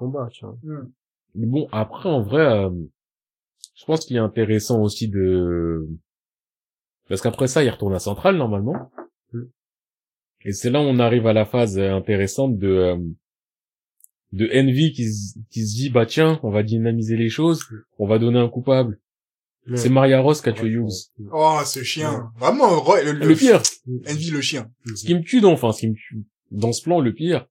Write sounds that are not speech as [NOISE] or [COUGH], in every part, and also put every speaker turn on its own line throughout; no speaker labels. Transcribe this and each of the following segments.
combat, tu vois.
Mais bon, après, en vrai, euh, je pense qu'il est intéressant aussi de... Parce qu'après ça, il retourne à Centrale, normalement.
Mm.
Et c'est là où on arrive à la phase euh, intéressante de... euh, de Envy qui, se- qui se dit, bah tiens, on va dynamiser les choses, on va donner un coupable.
Ouais.
C'est Maria Ross qui a tué Hughes.
Oh, ce chien. Vraiment, le,
Le pire,
Envy, le chien.
ce qui me tue dans, enfin, ce qui me tue dans ce plan, le pire,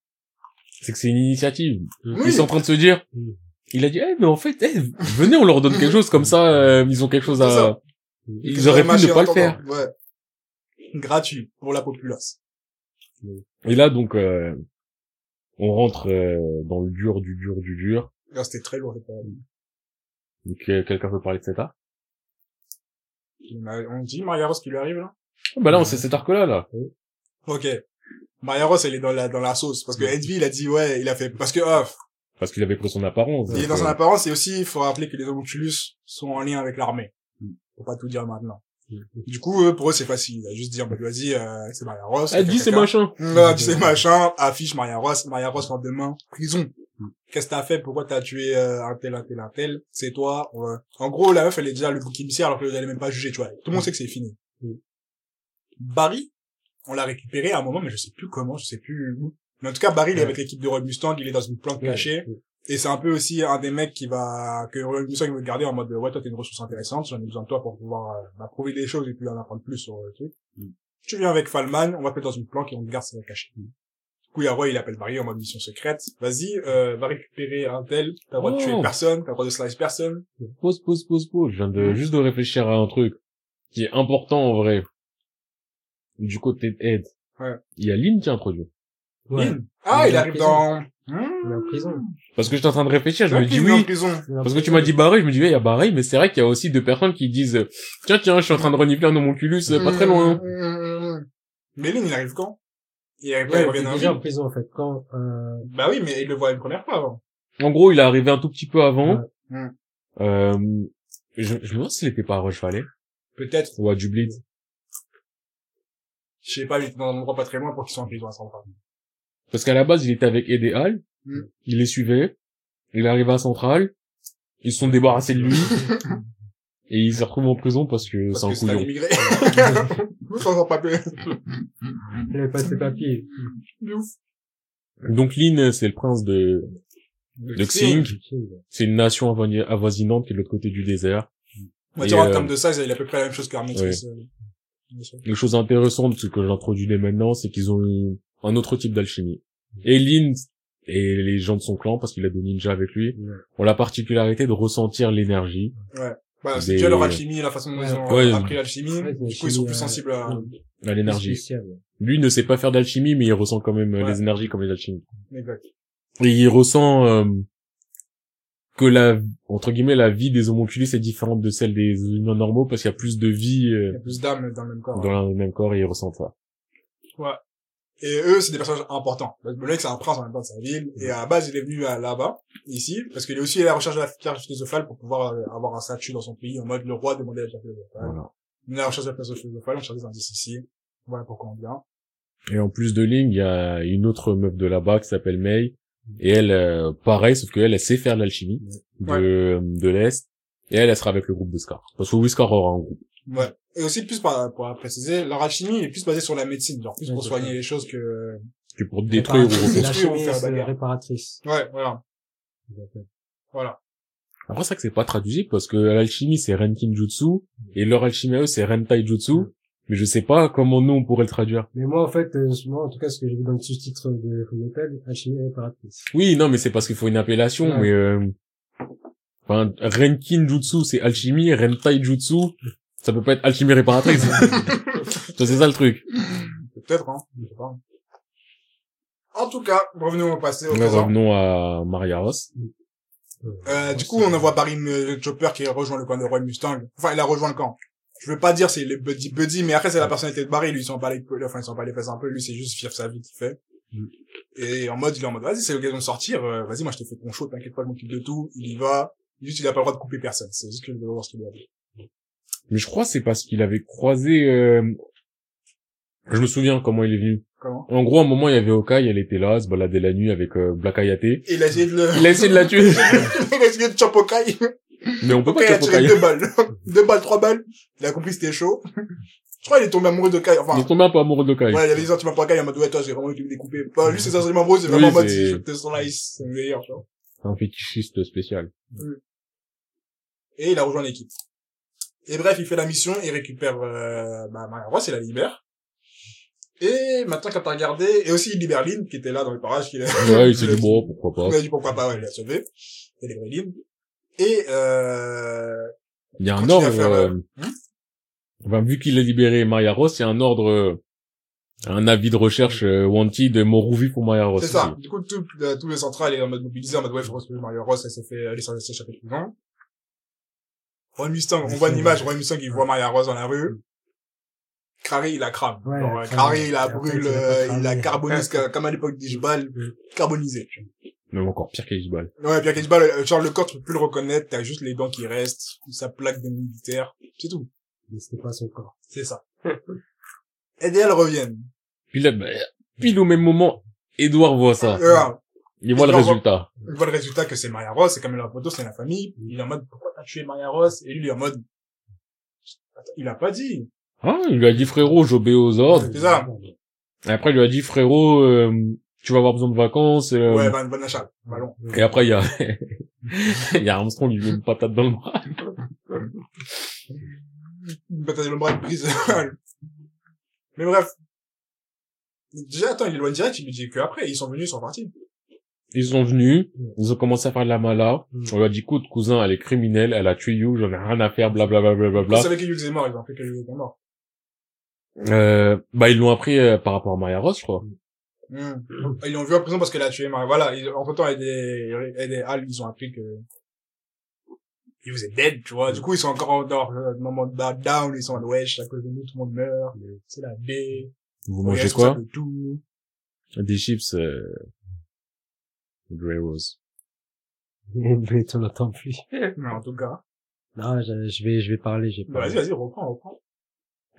c'est que c'est une initiative.
Oui.
Ils sont en train de se dire,
Mm.
il a dit, eh, mais en fait, eh, venez, on leur donne quelque chose, comme ça, euh, ils ont quelque chose à,
ça.
ils auraient pu ne pas le faire.
Ouais. Gratuit pour la populace.
Et là, donc, euh, on rentre euh, dans le dur du dur du dur.
Là, c'était très lourd.
Donc, euh, quelqu'un peut parler de cet arc
On dit Maria Rose qui lui arrive, là?
Ah, Bah là, on sait cet arc-là, là.
Ok. Maria Rose, elle est dans la, dans la sauce. Parce que Envy, il a dit, ouais, il a fait, parce que,
Parce qu'il avait pris son apparence.
il est dans son
euh,
apparence et aussi, il faut rappeler que les homunculus sont en lien avec l'armée. Faut pas tout dire maintenant. Du coup, pour eux, c'est facile. Il a juste dire, bah, vas-y, euh, c'est Maria Ross.
Elle dit c'est machin.
Ouais, tu sais, machin, affiche Maria Ross, Maria Ross lendemain, prison. Qu'est-ce que t'as fait? Pourquoi t'as tué euh, un tel, un tel, un tel? C'est toi. En gros, la meuf, elle est déjà le bouc émissaire alors qu'elle est même pas jugée, tu vois. Tout le monde sait que c'est fini. Barry, on l'a récupéré à un moment, mais je sais plus comment, je sais plus où. Mais en tout cas, Barry, il est avec l'équipe de Roy Mustang, il est dans une planque cachée. Et c'est un peu aussi un des mecs qui va, que Roy Mustang veut garder en mode, ouais, toi, t'es une ressource intéressante, j'en ai besoin de toi pour pouvoir, euh, prouver des choses et puis en apprendre plus sur le truc. Tu viens avec Falman, on va te mettre dans une planque et on te garde, ça va cacher. Du coup, il y a Roy, il appelle Barry en mode mission secrète. Vas-y, euh, va récupérer un tel, t'as le droit de
Oh.
tuer personne, t'as le droit de slice personne.
Pause, pause, pause, pause. Je viens de, juste de réfléchir à un truc qui est important en vrai. Du côté de Ed.
Ouais.
Il y a Lynn qui est introduit.
Ouais.
Lynn. Ah,
Il
arrive dans...
Il est en prison.
Parce que j'étais en train de réfléchir, je me dis
Il est en
oui. Parce que tu m'as dit Barry, je me dis, ouais, il y a Barry, mais c'est vrai qu'il y a aussi deux personnes qui disent, tiens, tiens, je suis en train de renifler un homonculus, euh, pas très loin.
Mmh. Mais Lynn, il arrive quand? Il arrive quand
Ouais,
il
il est déjà en prison, en fait. Quand, euh,
Bah oui, mais il le voit une première fois avant.
En gros, il est arrivé un tout petit peu avant.
Ouais.
Euh, je, je me demande s'il était pas à Rush Valley
Peut-être.
ou à Dublin.
Je sais pas, il était dans un endroit pas très loin pour qu'ils soient en prison à Central.
Parce qu'à la base, il était avec Ed et Hal.
Mm.
Il les suivait. Il est arrivé à Centrale. Ils se sont débarrassés de lui. [LAUGHS] et il s'est retrouvé en prison parce que c'est un couillon.
immigré. [LAUGHS] Sans papier.
il avait pas ses papiers.
Donc Lynn, c'est le prince de, de Xing. C'est une nation avoisi- avoisinante qui est de l'autre côté du désert.
On va dire en
euh,
termes de size, il a à peu près la même chose qu'Armix.
Ouais. Les choses intéressantes, ce que j'introduis dès maintenant, c'est qu'ils ont eu un autre type d'alchimie. Et Lynn et les gens de son clan, parce qu'il a des ninjas avec lui,
Ouais.
ont la particularité de ressentir l'énergie.
Bah, c'est
Des-
déjà leur alchimie, la façon dont ils ont
Ouais.
appris l'alchimie.
Ouais,
du coup, ils sont plus sensibles à...
à l'énergie. Lui ne sait pas faire d'alchimie, mais il ressent quand même euh,
Ouais.
les énergies comme les alchimies.
Exact.
Et il ressent euh, que la entre guillemets la vie des homonculus est différente de celle des humains normaux parce qu'il y a plus de vie
Il
euh,
y a plus d'âmes dans le même corps.
dans le même corps et il ressent ça.
Ouais. Et eux, c'est des personnages importants. Le mec, c'est un prince en même temps de sa ville. Et à la base, il est venu là-bas, ici, parce qu'il est aussi à la recherche de la pierre philosophale pour pouvoir euh, avoir un statut dans son pays, en mode le roi demandait la pierre philosophale.
Voilà.
Il est à la recherche de la pierre philosophale, on cherche des indices ici. Voilà pourquoi on vient.
Et en plus de Ling, il y a une autre meuf de là-bas qui s'appelle Mei et elle euh, pareil sauf qu'elle elle sait faire de l'alchimie de de l'est et elle elle sera avec le groupe de Scar. Parce que oui Scar aura un groupe.
Ouais. Et aussi, plus par, pour préciser, leur alchimie est plus basée sur la médecine, genre plus
Ouais,
pour
c'est
soigner
ça.
les choses que...
Que pour détruire ou
Réparatrice,
c'est
la
construire ou
chimie,
faire
c'est
bagarre.
réparatrice.
Ouais, voilà. Voilà.
Après ça que c'est pas traduisible parce que l'alchimie c'est Renkin Jutsu et leur alchimie eux c'est Rentai Jutsu. Mais je sais pas comment nous on pourrait le traduire.
Mais moi, en fait, euh, moi, en tout cas, ce que j'ai vu dans le sous-titre de Fullmetal, alchimie réparatrice.
Oui, non, mais c'est parce qu'il faut une appellation,
Ouais.
mais euh... enfin, Renkin Jutsu, c'est alchimie, Rentai Jutsu, ça peut pas être alchimie réparatrice. [LAUGHS] Ça, c'est ça le truc.
Peut-être, hein. Je sais pas. En tout cas, revenons au passé, au présent.
revenons à Maria Ross.
Euh, du coup, on envoie Barry euh, Chopper qui rejoint le camp de Roy Mustang. Enfin, il a rejoint le camp. Je veux pas dire c'est les buddy buddy, mais après c'est la personnalité de Barry. Lui, ils sont pas les, enfin, ils sont pas les fesses un peu. Lui, c'est juste vivre sa vie qu'il fait. Et en mode, il est en mode, vas-y, c'est l'occasion de sortir. euh, vas-y, moi, je te fais ton show, t'inquiète pas, je m'occupe de tout. Il y va. Juste, il a pas le droit de couper personne. C'est juste que je veux voir ce qu'il a dit.
Mais je crois c'est parce qu'il avait croisé, euh... je me souviens comment il est venu.
Comment?
En gros, à un moment, il y avait Okai, elle était là, elle se baladait la nuit avec euh, Black Ayate.
Et il a essayé de le...
Il a essayé de la tuer. [LAUGHS]
il a essayé de choper Okai.
Mais on peut pas tuer
tiré deux balles. [LAUGHS] deux balles, trois balles. Il a compris c'était chaud. Je crois qu'il est tombé amoureux de Kai. Enfin,
Il est tombé un peu amoureux d'Okai.
ouais, il avait des sentiments pour Kai, en mode, ouais, toi, j'ai vraiment été découpé. Bah, lui, c'est sentiments amoureux, c'est vraiment en mode,
c'est-
si je te sens là, c'est le meilleur, tu vois.
C'est un fétichiste spécial.
Et il a rejoint l'équipe. Et bref, il fait la mission, il récupère, euh, bah, Maya Ross, il la libère. Et maintenant, quand t'as regardé, et aussi il libère Lynn, qui était là dans le parage, qui
Ouais, il s'est [LAUGHS] dit, bon, pourquoi
Il
pas.
a dit pourquoi pas, ouais, il l'a sauvé. Il libéré Lynn. Et, euh,
Il y a un ordre, euh, enfin, vu qu'il a libéré Maya Ross, il y a un ordre, euh, un avis de recherche euh, wanted de mort ou vif pour Maya Ross.
c'est ça. Du coup, tout, euh, tout le central est en mode mobilisé, en mode, ouais, faut retrouver Mario Ross, elle s'est fait, elle est sur s'échapper tout le temps. Roy Mustang, on voit une image, Roy Mustang, il voit Maria Rose dans la rue. Crary, il la crame.
Ouais,
Genre,
il la.
Crary, il la brûle,
il l'a
euh, il la carbonise, comme comme à l'époque d'Ishbal, carbonisé.
Même encore pire qu'Aishbal.
Ouais, puis Ishbal, euh, genre, le corps, tu peux plus le reconnaître, t'as juste les dents qui restent, sa plaque de militaire, c'est tout.
Mais c'était pas son corps.
C'est ça. [LAUGHS] Et elles reviennent.
Puis là, bah, pile au même moment, Edouard voit ça.
Euh,
Il voit le
voit-
résultat.
il voit le résultat que c'est Maria Ross, c'est comme la photo, c'est la famille. Il est en mode, pourquoi t'as tué Maria Ross? Et lui, il est en mode, il a pas dit.
Ah, il lui a dit frérot, j'obéis aux ordres.
C'est ça.
Et après, il lui a dit frérot, euh, tu vas avoir besoin de vacances. euh,
Ouais, Van Achal, ballon.
Et après, il y a, [LAUGHS] il y a Armstrong, il lui met une patate dans le bras.
Une patate dans le bras, une prise. Mais bref. Déjà, attends, il est loin direct, il lui dit que après, ils sont venus, ils sont partis.
Ils sont venus, ils ont commencé à faire de la mala.
Mm.
On lui a dit, écoute, cousin, elle est criminelle, elle a tué You, j'en ai rien à faire, blablabla. Bla, bla,
Vous
bla,
savez que Hughes est mort, ils ont fait que Hughes est mort.
Euh, bah, ils l'ont appris euh, par rapport à Maya Ross, je crois.
Hmm. Ils l'ont vu en prison parce qu'elle a tué Maria. Voilà, ils, entre temps, elle est, elle est, Al, ils ont appris que, Hughes est dead, tu vois. Du coup, ils sont encore dans le moment de bad down, ils sont en wesh, à cause de nous, tout le monde meurt, c'est la baie.
Vous mangez quoi
de tout.
Des chips, euh... Grey Rose.
Mais tu n'entends plus.
Mais en tout cas.
Non, je, je vais, je vais parler, j'ai
Bah,
pas.
vas-y, vas-y, reprends, reprends.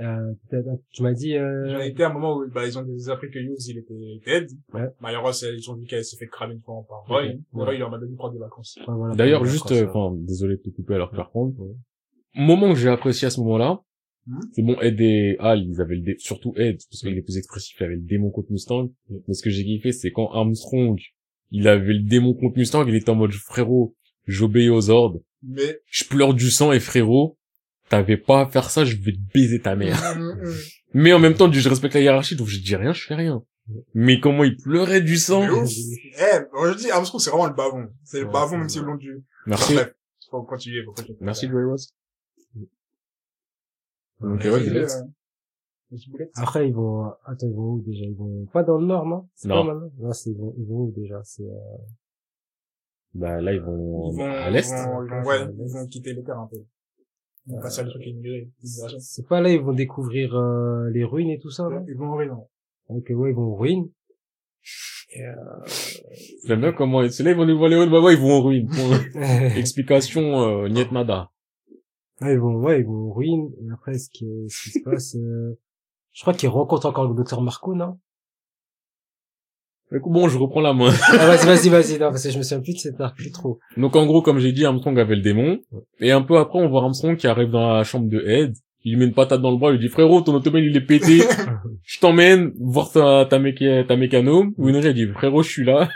Euh, peut-être- tu m'as dit,
J'en
euh,
ai été à un moment où, bah, ils ont appris que Hughes, il était dead.
Ouais.
Ross, ils ont vu qu'elle s'est fait cramer une fois par Roy. Roy, il leur a donné prendre des vacances.
ouais, voilà,
D'ailleurs, juste, euh, enfin, désolé de te couper à leur faire prendre. Moment que j'ai apprécié à ce moment-là,
Mhm.
c'est bon, Ed et Al, ils avaient le dé... surtout Ed, parce qu'il est plus expressif, il avait le démon contre Mustang. Mais ce que j'ai kiffé, c'est quand Armstrong, il avait le démon contre Mustang, il était en mode, frérot, j'obéis aux ordres,
Mais,
je pleure du sang et frérot, t'avais pas à faire ça, je vais te baiser ta mère. Mais en même temps, je respecte la hiérarchie, donc je dis rien, je fais rien. Mais comment il pleurait du sang.
Mais ouf. Eh, moi, je dis, Armstrong, c'est vraiment le bavon. C'est le
Ouais,
bavon, même si au long du...
Merci.
Bref. Faut continuer, faut continuer.
Merci, Grey Rose. Donc, ouais,
vas-y, Boulette.
Après, ils vont, attends, ils vont où déjà? Ils vont pas dans le nord, non? C'est
Non.
pas maintenant? Non, c'est, ils vont, ils vont où déjà? C'est, euh,
Bah, là, ils vont,
Ils vont,
à l'est.
Ils vont, ils vont,
Ouais,
ouais, ils vont quitter les terres un peu. À
c'est pas là, ils vont découvrir, euh, les ruines et tout ça, là?
Ils vont en raison.
Ok, ouais, ils vont aux ruines.
J'aime bien comment, c'est là, ils vont nous voir les ruines, bah ouais, ils vont en ruine. Point. Explication, euh, niet nada.
Ouais, ils vont, ouais, ils vont aux ruines. Et après, ce qui, ce qui se passe, euh, je crois qu'ils rencontrent encore le docteur Marco, non?
Bon, je reprends la main.
Ah, vas-y, vas-y, vas-y, non, parce que je me souviens plus de cet arc, plus trop.
Donc, en gros, comme j'ai dit, Armstrong avait le démon. Et un peu après, on voit Armstrong qui arrive dans la chambre de Ed. Il lui met une patate dans le bras, il lui dit, frérot, ton automobile, il est pété. [LAUGHS] je t'emmène voir ta, ta, méca- ta mécano. Winry, il dit, frérot, je suis là.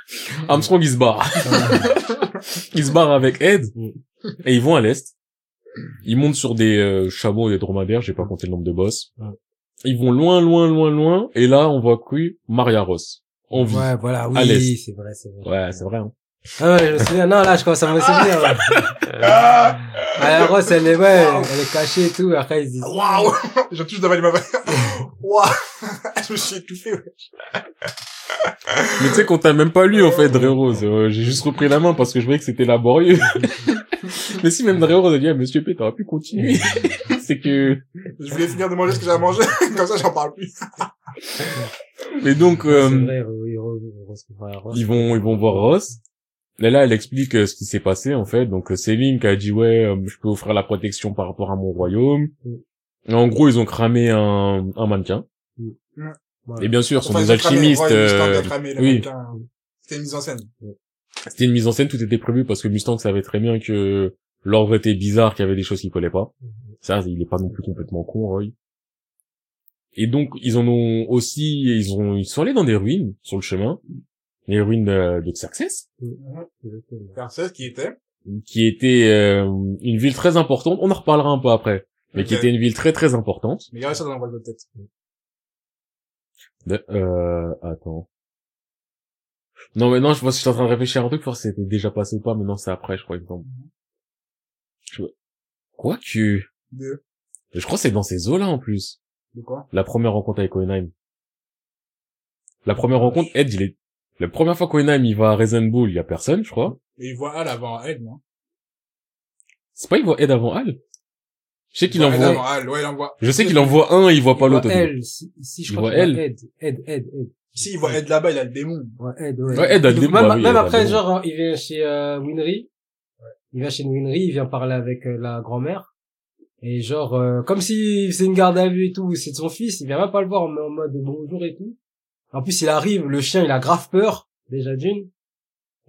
Armstrong, il se barre. il se barre avec Ed. Et ils vont à l'est. Ils montent sur des euh, chameaux et des dromadaires, j'ai pas compté le nombre de boss. Ils vont loin, loin, loin, loin. Et là, on voit que Maria Ross.
Ouais, voilà, oui, c'est vrai, c'est vrai.
Ouais, c'est vrai. Hein.
Ah ouais, je me souviens, non, là, je commence à me souvenir, là.
Ah! [LAUGHS]
Ah, la Rose, elle est, ouais, elle est cachée et tout, après, ils se disent,
Waouh! [LAUGHS] Je touche d'avaler ma [LAUGHS] Waouh! Je me suis étouffé, ouais.
Mais tu sais qu'on t'a même pas lu en fait, Dre Rose. Euh, J'ai juste repris la main parce que je voyais que c'était laborieux. Mais si même Dre Rose a dit, ah, Monsieur P, t'aurais pu continuer. c'est que...
Je voulais finir de manger ce que j'ai à manger. Comme ça, j'en parle plus.
Et donc, euh,
vrai, oui,
ils vont ils vont voir Ross. Et là, elle explique euh, ce qui s'est passé en fait. Donc euh, Céline qui a dit ouais, je peux offrir la protection par rapport à mon royaume.
Mm.
Et en gros, ils ont cramé un, un mannequin.
Mm.
Mm.
Et bien sûr, ce sont
Enfin,
des
cramé,
alchimistes. euh,
cramé
oui.
mannequins. C'était une mise en scène.
C'était une mise en scène, tout était prévu parce que Mustang savait très bien que l'ordre était bizarre, qu'il y avait des choses qui collaient pas. Ça, il est pas non plus complètement con, Roy. Et donc, ils en ont aussi, ils ont, ils sont allés dans des ruines sur le chemin, les ruines euh, de Xerxes.
Garcès qui était.
qui était euh, une ville très importante. On en reparlera un peu après, mais qui était une ville très très importante.
Mais gardez ça dans la de tête.
De- euh, attends. Non, mais non, je que je suis en train de réfléchir à un truc, si c'était déjà passé ou pas, mais non, c'est après, je crois, exemple. Je... Quoi que...
De,
Je crois que c'est dans ces eaux-là, en plus.
De quoi?
La première rencontre avec Oenheim. La première rencontre, Ed, il est... La première fois qu'Oenheim, il va à Raisin Bull, il y a personne, je crois.
Et il voit Al avant Ed, non?
C'est pas il voit Ed avant Al? Je sais qu'il
Ouais, Ed
envoie...
avant Al, ouais, il envoie.
Je sais qu'il envoie un, il voit pas
Il voit
l'autre.
elle, si, si je
Il
crois
voit
qu'il
elle.
Ed, Ed, Ed, Ed.
Si, il voit Ed là-bas, il a le démon.
Ouais, Ed, ouais.
Ouais, Ed a le démon,
Même,
bah oui,
même
Ed a le
après, genre, il vient chez euh, Winry. Il vient chez Winry, il vient parler avec euh, la grand-mère. Et genre, euh, comme si c'est une garde à vue et tout, c'est de son fils, il vient même pas le voir en, en mode bonjour et tout. En plus, il arrive, le chien, il a grave peur, déjà d'une.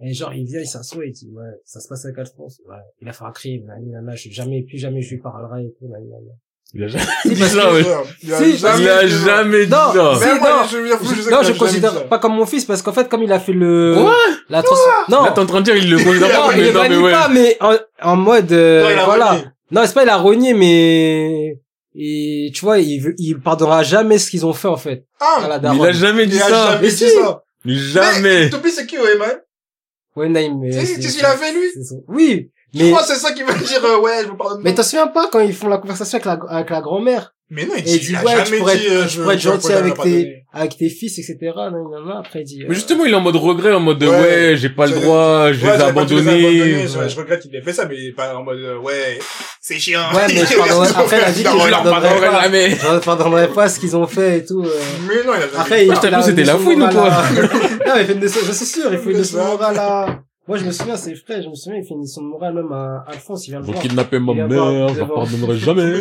Et genre, il vient, il s'assoit et il dit, ouais, ça se passe avec Alphonse. Ouais, il a fait un crime, nani, nana, je jamais, plus jamais je lui parlerai et tout, nani, nana.
Il a jamais
Si,
dit
parce
ça, ouais.
Il a
Si,
jamais
Il a
dit ça.
jamais dit
Non,
ça.
si,
Même moi,
non.
je je sais
non, je considère pas comme mon fils parce qu'en fait, comme il a fait le,
Quoi
la trans, non,
Là, t'es en train de dire, il le considère
non,
pas,
il
mais
le
non, mais ouais.
pas, mais en, en mode, euh,
Non,
voilà. Non, c'est pas il a renié, mais et tu vois, il il pardonnera jamais ce qu'ils ont fait en fait à
Ah!
la
Il a jamais dit
Il a
ça.
jamais
Mais
dit
si.
ça.
Jamais.
Topi, c'est qui, ouais, man?
Ouais, Naïm, mais
Tu sais,
c'est-
ce qu'il a fait, lui?
son- Oui, mais
que c'est ça qui veut dire, euh, ouais, je vous pardonne
mais
pas.
t'en souviens pas quand ils font la conversation avec la avec la grand-mère?
Mais non, il
et
dit,
il dit
il a
ouais, tu
jamais
pourrais
dit, euh, je
pourrais être
je
gentil avec tes avec tes fils, etc. Non, non, non, après il dit. euh,
Mais justement, il est en mode regret, en mode de,
Ouais.
ouais, j'ai pas le
Ouais,
droit, je les ai abandonnés.
Je, je regrette qu'il ait fait ça, mais pas en mode, euh, ouais, c'est chiant.
Ouais, mais je pardonnerai- [LAUGHS] après, elle a dit que je
Je leur
pardonnerai
pardonnerai
pas. Je pardonnerai pas ce qu'ils ont fait et tout. euh.
Mais non, il a jamais
Après, il il
cru que c'était la ou
morale
quoi [LAUGHS]
Non, mais il fait une je suis sûr, il fait une leçon morale à... Moi, je me souviens, c'est frais, je me souviens, il fait une leçon morale même à Alphonse, il vient le
Vous
voir.
kidnappez ma mère,
voir
je
devant.
pardonnerai jamais. [LAUGHS]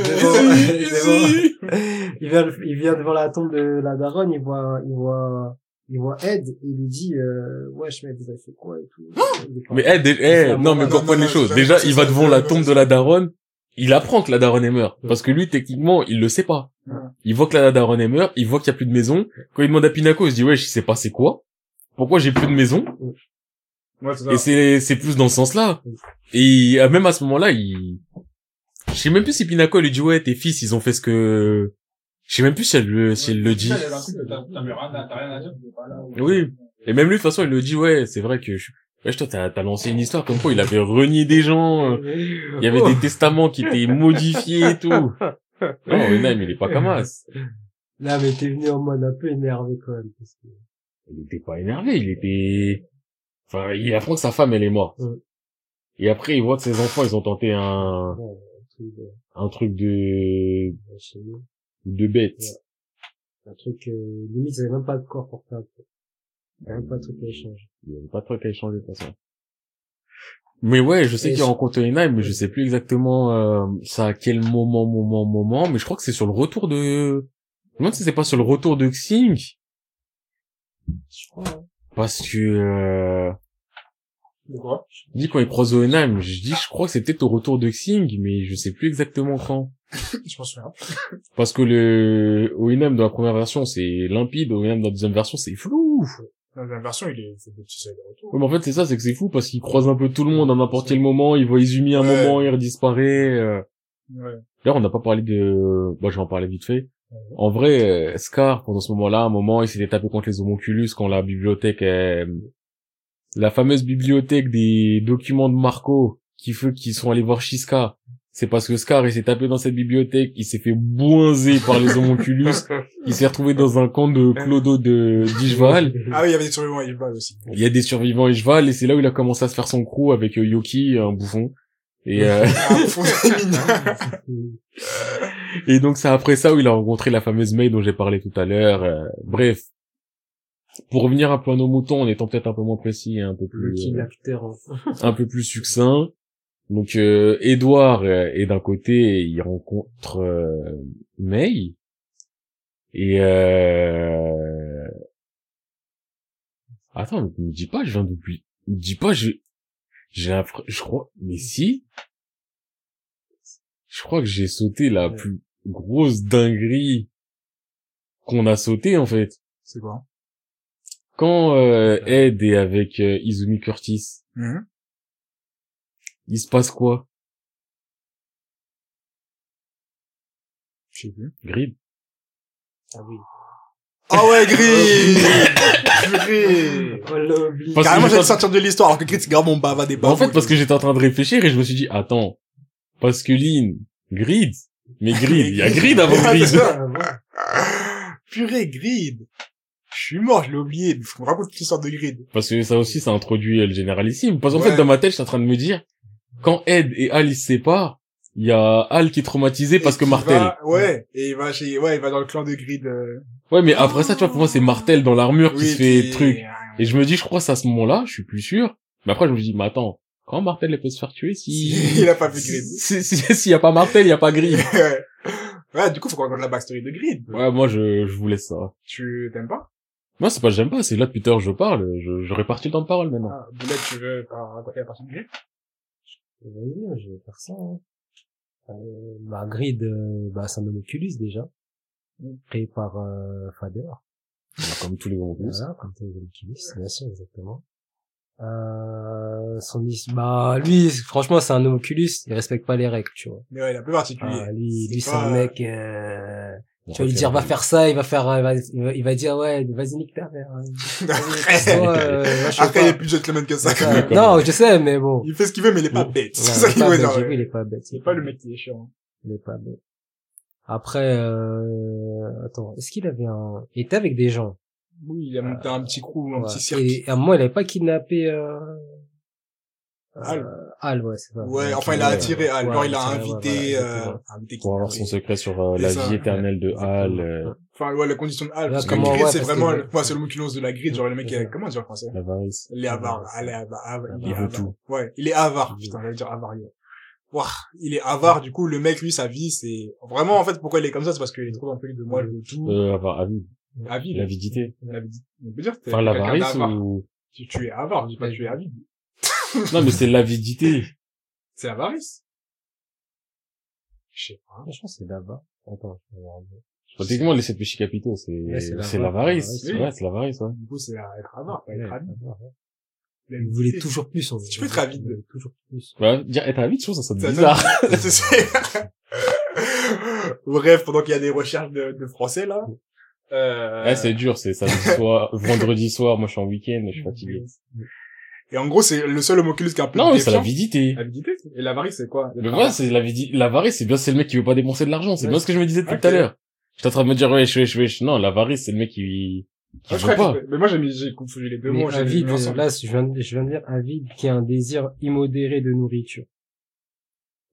Il vient, il vient devant la tombe de la daronne, il voit, il voit, il voit Ed, et il lui dit, euh, wesh, mais vous avez fait quoi et tout. Pas-
Mais,
un
non, mais
non,
les choses.
c'est
Déjà,
c'est
il va devant
c'est
la tombe
c'est
de la daronne. Il apprend que la daronne est meurt. Parce que lui, techniquement, il le sait pas.
Ouais.
Il voit que la daronne est meurt, il voit qu'il y a plus de maison. Quand il demande à Pinaco, il se dit, ouais, il s'est passé quoi? Pourquoi j'ai plus de maison?
Ouais, c'est ça.
Et c'est, c'est plus dans ce sens-là. Et euh, même à ce moment-là, il, je sais même plus si Pinaco lui dit, ouais, tes fils, ils ont fait ce que, je sais même plus si elle le, si elle le dit. Oui. Et même lui, de toute façon, il le dit, ouais, c'est vrai que je... Wesh, toi, t'as, t'as lancé une histoire comme quoi il avait renié des gens, euh, il y avait
Oh.
des testaments qui étaient modifiés et tout. Non, Renam, il est pas comme as.
Là, mais t'es venu en mode un peu énervé quand même. Parce que...
Il était pas énervé, il était, enfin, il apprend que sa femme, elle est morte.
Ouais.
Et après, il voit que ses enfants, ils ont tenté un,
Ouais, un truc de,
de, bête.
Ouais. Un truc, euh, limite, ils avaient même pas de corps portable. Il y avait même pas de truc à échanger.
Il y avait pas de truc à échanger, de toute façon. Mais ouais, je sais qu'il
je-
rencontre Enheim, mais je sais plus exactement, euh, ça à quel moment, moment, moment, mais je crois que c'est sur le retour de, je me demande si c'est pas sur le retour de Xing,
Je crois, hein.
Parce que, euh,
De quoi?
je dis quand il croise Oenheim, je dis, je crois que c'est peut-être au retour de Xing, mais je sais plus exactement quand. [LAUGHS]
Je m'en souviens.
Parce que le Oenheim dans la première version, c'est limpide, Oenheim dans la deuxième version, c'est flou.
Dans la version, il est, c'est des petits allers-retours.
Ouais, mais en fait, c'est ça, c'est que c'est fou parce qu'il croise un peu tout le monde à n'importe quel moment, il voit Izumi un
Ouais.
moment, il redisparaît. euh.
Ouais.
D'ailleurs, on n'a pas parlé de... Bon, je vais en parler vite fait. En vrai, euh, Scar, pendant ce moment-là, à un moment, il s'était tapé contre les homonculus quand la bibliothèque... euh, La fameuse bibliothèque des documents de Marco, qui fait qu'ils sont allés voir Shiska. C'est parce que Scar, il s'est tapé dans cette bibliothèque, il s'est fait boinzer par les homonculus, il s'est retrouvé dans un camp de Clodo de d'Ishval.
Ah oui, il y avait des survivants à aussi.
Il y a des survivants Ishval, et c'est là où il a commencé à se faire son crew avec euh, Yoki, un bouffon. Et, euh,
Ah. [LAUGHS] [LAUGHS]
Et donc c'est après ça où il a rencontré la fameuse May dont j'ai parlé tout à l'heure. euh, bref. Pour revenir un peu à nos moutons, en étant peut-être un peu moins précis et un peu plus, euh,
hein.
un peu plus succinct. Donc euh, Edouard euh, est d'un côté, il rencontre euh, May. Et euh... Attends, me dis pas, je viens d'oublier. Me dis pas, je, j'ai l'impression, je crois, mais si. Je crois que j'ai sauté la
Ouais.
plus grosse dinguerie qu'on a sauté, en fait.
C'est quoi?
Quand, euh, Ed est avec euh, Izumi Curtis,
Mhm.
il se passe quoi?
Je sais plus.
Grid.
Ah oui.
Ah ouais, Grid! [LAUGHS]
Que
Carrément, j'allais sortir de l'histoire, alors que Grid, c'est grave mon bava des
Bah, en fait, parce que j'étais en train de réfléchir et je me suis dit, attends, Lynn, Grid, mais [LAUGHS] Grid, il y a Grid avant Grid.
Ah.
Purée, Grid! Je suis mort, je l'ai oublié. Faut me raconter l'histoire de Grid.
Parce que ça aussi, ça introduit le généralissime. Parce qu'en
Ouais.
fait, dans ma tête, je suis en train de me dire, quand Ed et Al ils se séparent, il y a Al qui est traumatisé parce
Et
que Martel.
va- ouais, et il va chez, ouais, il va dans le clan de Grid, euh,
Ouais, mais après ça, tu vois, pour moi, c'est Martel dans l'armure qui
oui,
se fait truc. Et je me dis, je crois c'est à ce moment-là, je suis plus sûr. Mais après, je me dis, mais attends, quand Martel elle peut se faire tuer si... [LAUGHS]
Il a pas vu Grid.
Si- si- [LAUGHS] S'il y a pas Martel, il y a pas Grid. [LAUGHS]
ouais. Du coup, faut qu'on raconte la backstory de Grid.
Ouais, moi, je, je vous laisse ça.
Tu t'aimes pas?
Moi, c'est pas que j'aime pas, c'est là depuis l'heure je parle, je, je répartis le temps de parole maintenant.
Ah, Boulette, tu veux raconter la partie de Grid?
Vas-y, je vais faire ça. hein. Euh, bah, Grid, euh, bah, c'est un homoculus déjà. Créé par euh, Fader.
Comme tous les gros plus.
Voilà, comme tous les homoculus, bien sûr, exactement. Euh, son bah, lui, franchement, c'est un homoculus, il respecte pas les règles, tu vois.
Mais ouais, il est un peu particulier.
Ah, lui, lui, c'est
pas-
un mec, euh, tu vas lui dire, va faire ça, il va faire, euh, il va, il va, il va dire, ouais, vas-y, nique ta mère. euh, [LAUGHS] [LAUGHS]
Après, il est plus gentleman que ça, quand même.
Non, je sais, mais bon.
Il fait ce qu'il veut, mais il est pas
Ouais,
bête. C'est
il
ça
pas
veut dire.
il est pas bête.
C'est pas le mec qui est chiant.
Il est pas bête. Après, euh, attends, est-ce qu'il avait un, il était avec des gens?
Oui, il a monté un petit crew, un
Ouais.
petit cirque.
Et à un moment, il avait pas kidnappé, euh,
Al.
euh, Al, ouais, c'est ça.
Ouais, enfin, il a attiré Al.
ouais,
Genre, il a invité,
ouais, voilà,
euh, invité
Pour avoir son secret sur euh,
C'est
la
ça.
vie éternelle de Hal, euh,
Enfin, ouais, la condition de Al. Parce que Grid, c'est vraiment,
que-
le- ouais, c'est l'homunculus de la grid. Genre, le mec,
C'est
il est-
ça.
comment dire en français?
l'avarice.
Il est avare. Al est avare. avare- Il est avare.
tout.
Ouais, il est avare. Putain, j'allais dire avario. Ouah, il est avare. Du coup, le mec, lui, sa vie, c'est, vraiment, en fait, pourquoi il est comme ça, c'est parce qu'il est trop dans le truc de moi, je veux tout.
Euh, avoir avide.
Avide.
L'avidité.
L'avidité. On peut dire, t'es
Enfin, l'avarice ou...
Tu, tu es avare, je dis pas que tu es avide.
Non, mais c'est l'avidité.
C'est avarice. Je sais pas.
Franchement, c'est là-bas. Attends, je vais regarder.
Pratiquement, les sept péchés capitaux, c'est,
c'est
l'avarice.
l'avarice,
Ouais, c'est l'avarice, ouais.
Du coup, c'est être avare, pas être avide. L'avidité,
voulait toujours plus, en fait.
Tu peux être avide.
Toujours plus.
Ouais, dire être avide, je trouve ça sonne bizarre.
donne- [LAUGHS] C'est ça. Bref, pendant qu'il y a des recherches de, de français, là. Euh...
Ouais, c'est dur, c'est samedi soir, [LAUGHS] vendredi soir, moi je suis en week-end, je suis fatigué.
Et en gros, c'est le seul homoculus qui est un peu
Non, mais c'est l'avidité.
L'avidité. Et l'avarice, c'est quoi?
Mais voilà, c'est l'avidité, l'avarice, c'est bien, c'est le mec qui veut pas dépenser de l'argent, c'est
Ouais.
bien ce que je me disais depuis tout à l'heure. J'étais en train de me dire, ouais, je, je, je, non, l'avarice, c'est le mec qui, qui
Ah, je
pas.
que- Mais moi, j'ai mis, j'ai confondu les deux mots. j'ai
avide, là, je viens, de, je viens de dire avide, qui a un désir immodéré de nourriture.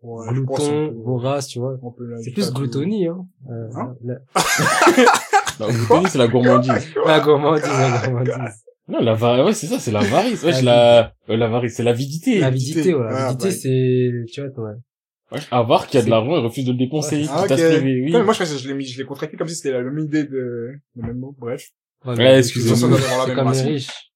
Ouais,
Glouton, vorace, tu vois. C'est plus gloutonie, hein. Euh,
Hein
la, [LAUGHS]
Non, gloutonie, c'est la gourmandise.
la gourmandise, la gourmandise.
Non, l'avarice, ouais, c'est ça, c'est l'avarice. Ouais, la, euh, l'avarice, c'est l'avidité.
L'avidité, ouais. L'avidité, c'est, tu vois, ouais.
Ouais, Avare qui a de l'argent et refuse de le dépenser,
Ah,
qui
ok.
t'a privé, oui.
Mais moi, je crois que je l'ai mis, je l'ai contracté comme si c'était la même idée de, le même mot. Bref.
Ouais,
Ouais, excusez-moi.
c'est
avoir la
comme les riches.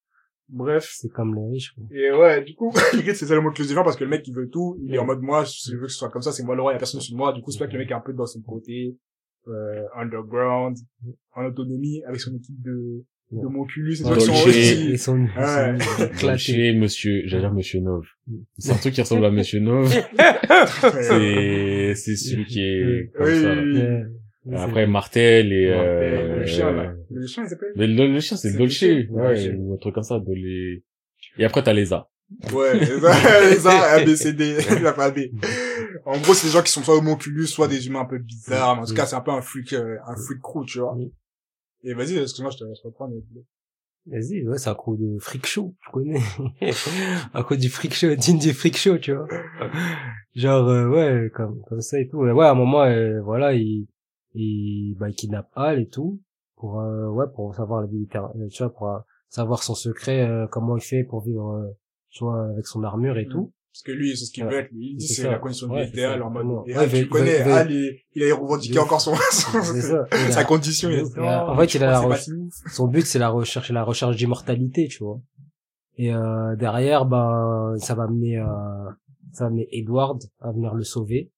Bref.
C'est comme les riches, quoi.
Et ouais, du coup, [LAUGHS] c'est ça le mot que je parce que le mec, il veut tout. Il est en mode, moi, si je veux que ce soit comme ça, c'est moi le roi, il y a personne sur moi. Du coup, c'est pas que le mec est un peu dans son côté, euh, underground, en autonomie, avec son équipe de, de Monculus, et
Ouais,
tout, ils sont.
Chez monsieur, j'allais dire monsieur Nov. C'est un truc qui ressemble à monsieur Nov. [LAUGHS] C'est, c'est celui qui est comme
Oui,
ça.
oui, oui.
Après, Martel et,
Ouais,
euh,
le chien, là. Le chien, il s'appelle?
Le, le chien, c'est
C'est
Dolce. Ouais, ou un truc comme ça, de les... Et après, t'as les A.
Ouais, ça, [LAUGHS] ça, A, B, C, D, [LAUGHS] l'alphabet. En gros, c'est des gens qui sont soit homonculus, soit des humains un peu bizarres, mais en tout cas, c'est un peu un freak, euh, un freak crew, tu vois. Et vas-y, excuse-moi, je te laisse reprendre.
Vas-y, ouais, c'est un coup de freak show, je connais. [LAUGHS] un coup du freak show, [LAUGHS] digne du freak show, tu vois. Genre, euh, ouais, comme, comme ça et tout. Et ouais, à un moment, euh, voilà, il, il, bah, il kidnappe Al et tout, pour, euh, ouais, pour savoir la vie éternelle, tu vois, pour euh, savoir son secret, euh, comment il fait pour vivre, euh, tu vois, avec son armure et
Mm.
tout.
Parce que lui, c'est ce qu'il
Ouais.
veut être. Lui,
C'est
la condition de
Ouais,
idéale en mode, et
Ouais,
tu connais,
veut-
Al, il, il a revendiqué encore son, [LAUGHS]
ça. [LAUGHS]
Sa
a-
condition, il a
en fait, il a la son but c'est la recherche la recherche d'immortalité tu vois. Et euh, derrière ben ça va amener euh, ça va amener Edward à venir le sauver.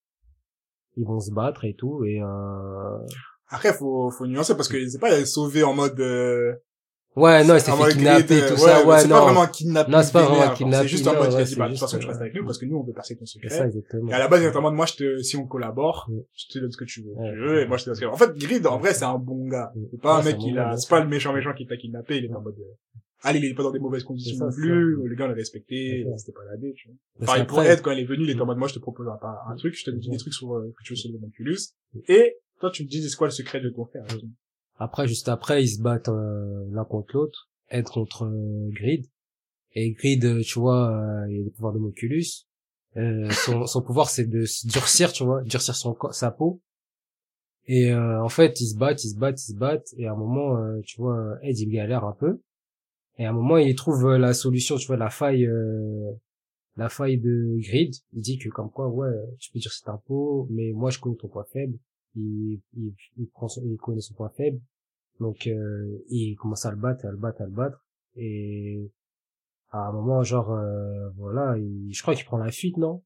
Ils vont se battre et tout et euh...
Après, faut, faut nuancer parce que c'est pas sauvé en mode, euh,
ouais non il s'est fait kidnapper tout ça ouais
c'est pas vraiment un kidnapping.
Non, c'est pas vraiment un kidnapping,
C'est juste
non,
mode, il
ouais,
a dit, bah, de toute façon,
euh,
restes avec nous parce que nous, on veut percer ton secret.
ça exactement
Et à la base, il est en mode, moi, je te, si on collabore,
Mm.
je te donne ce que tu veux.
Ouais.
Tu veux, et moi, je te donne ce que En fait, Grid, en vrai, c'est un bon gars.
Mm.
C'est pas un mec
un
qui l'a, c'est pas le méchant méchant qui t'a kidnappé, il est en mode, euh, allez, il est pas dans des mauvaises conditions non plus,
ça.
le gars, on l'a respecté,
C'est ça.
c'était pas la dé, tu vois. Pareil, pour Ed, quand il est venu, il était en mode, moi, je te propose un, un truc, je te dis des trucs sur, euh, que tu veux sur le Oculus. Et, toi, tu me dis, c'est quoi le secret de ton frère?
Après, juste après, ils se battent euh, l'un contre l'autre, Ed contre euh, Grid. Et Grid, euh, tu vois, euh, il a le pouvoir de Moculus. Euh, son, [LAUGHS] son pouvoir, c'est de se durcir, tu vois, durcir son sa peau. Et euh, en fait, ils se battent, ils se battent, ils se battent. Et à un moment, euh, tu vois, Ed, il galère un peu. Et à un moment, il trouve la solution, tu vois, la faille, euh, la faille de Grid. Il dit que comme quoi, ouais, tu peux durcir ta peau, mais moi, je connais ton point faible. Il, il, il prend son- il connaît son point faible. Donc, euh, il commence à le battre, à le battre, à le battre. Et à un moment, genre, euh, voilà, il, je crois qu'il prend la fuite, non?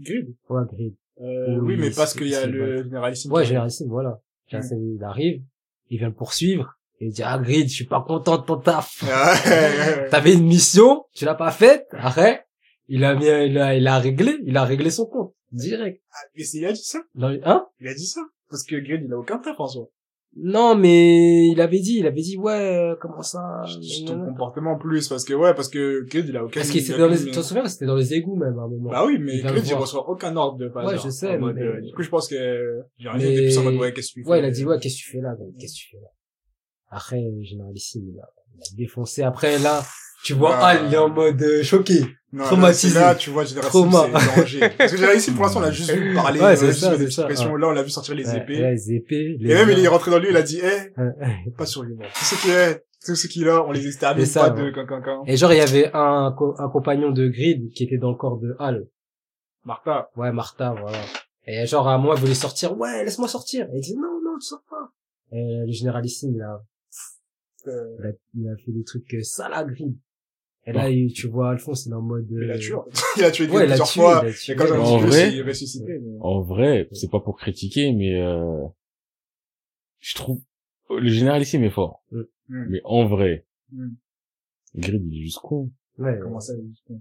Grid?
Ouais, Grid.
Euh,
Oui,
mais parce qu'il y a le généralissime.
Ouais, Généralissime, voilà. Généralissime, il arrive, il vient le poursuivre, et il dit, ah, Grid, je suis pas content de ton taf. [LAUGHS] T'avais une mission, tu l'as pas faite, arrête. Il a mis, il a, il a réglé, il a réglé son compte. Direct.
Mais c'est- il a dit ça?
Non, hein?
Il a dit ça? Parce que Grid, il a aucun taf en soi.
Non, mais il avait dit, il avait dit, ouais, euh, comment ça?
C'est ton comportement plus, parce que ouais, parce que Grid, il a aucun...
Parce qu'il
il a
c'était dans les,
aucune-
tu te souviens, c'était dans les égouts, même, à un moment.
Bah oui, mais
Il le
il reçoit aucun ordre de.
Ouais, je sais,
mode,
mais-
euh, du coup, je pense que, j'ai rien
Mais-
dit plus en mode, ouais, qu'est-ce que tu fais?
Ouais, il a dit, ouais, qu'est-ce que tu fais là, Qu'est-ce que tu fais là? Après, Généralissime, il a, il a défoncé. Après, là, tu vois,
Ah.
Al, il est en mode euh, choqué.
Non,
traumatisé.
Là, tu vois, Génération,
Trauma.
c'est danger. Parce que Génération, pour l'instant, on l'a juste vu parler,
Ouais,
a
c'est ça, c'est ça.
Là, on l'a vu sortir les
Ouais,
épées.
les épées.
Et même, il est rentré dans lui, il a dit, eh, [LAUGHS] pas survivant. Tout ce qu'il est, tout ce qu'il a, on les extermine
ça,
pas de
ouais.
cancan.
Et genre, il y avait un, co- un compagnon de Grid qui était dans le corps de Al.
Martha.
Ouais, Martha, voilà. Et genre, à moment, il voulait sortir. Ouais, laisse-moi sortir. Et il dit, non, non, tu sors pas. Et le généralissime, il a,
euh,
il a, il a fait des trucs euh, Grid. Et là, il- tu vois, Alphonse, il est en mode...
Il
euh,
a tué. [LAUGHS] Il a tué
Ouais, il a
plusieurs
tué,
fois.
il.
Et quand
En vrai-
il est ressuscité. mais-
En vrai, c'est pas pour critiquer, mais euh, je trouve le généralissime est fort.
Mm.
Mm.
Mais en vrai,
Mm.
Grid il est juste con.
Ouais,
Comment ça, il-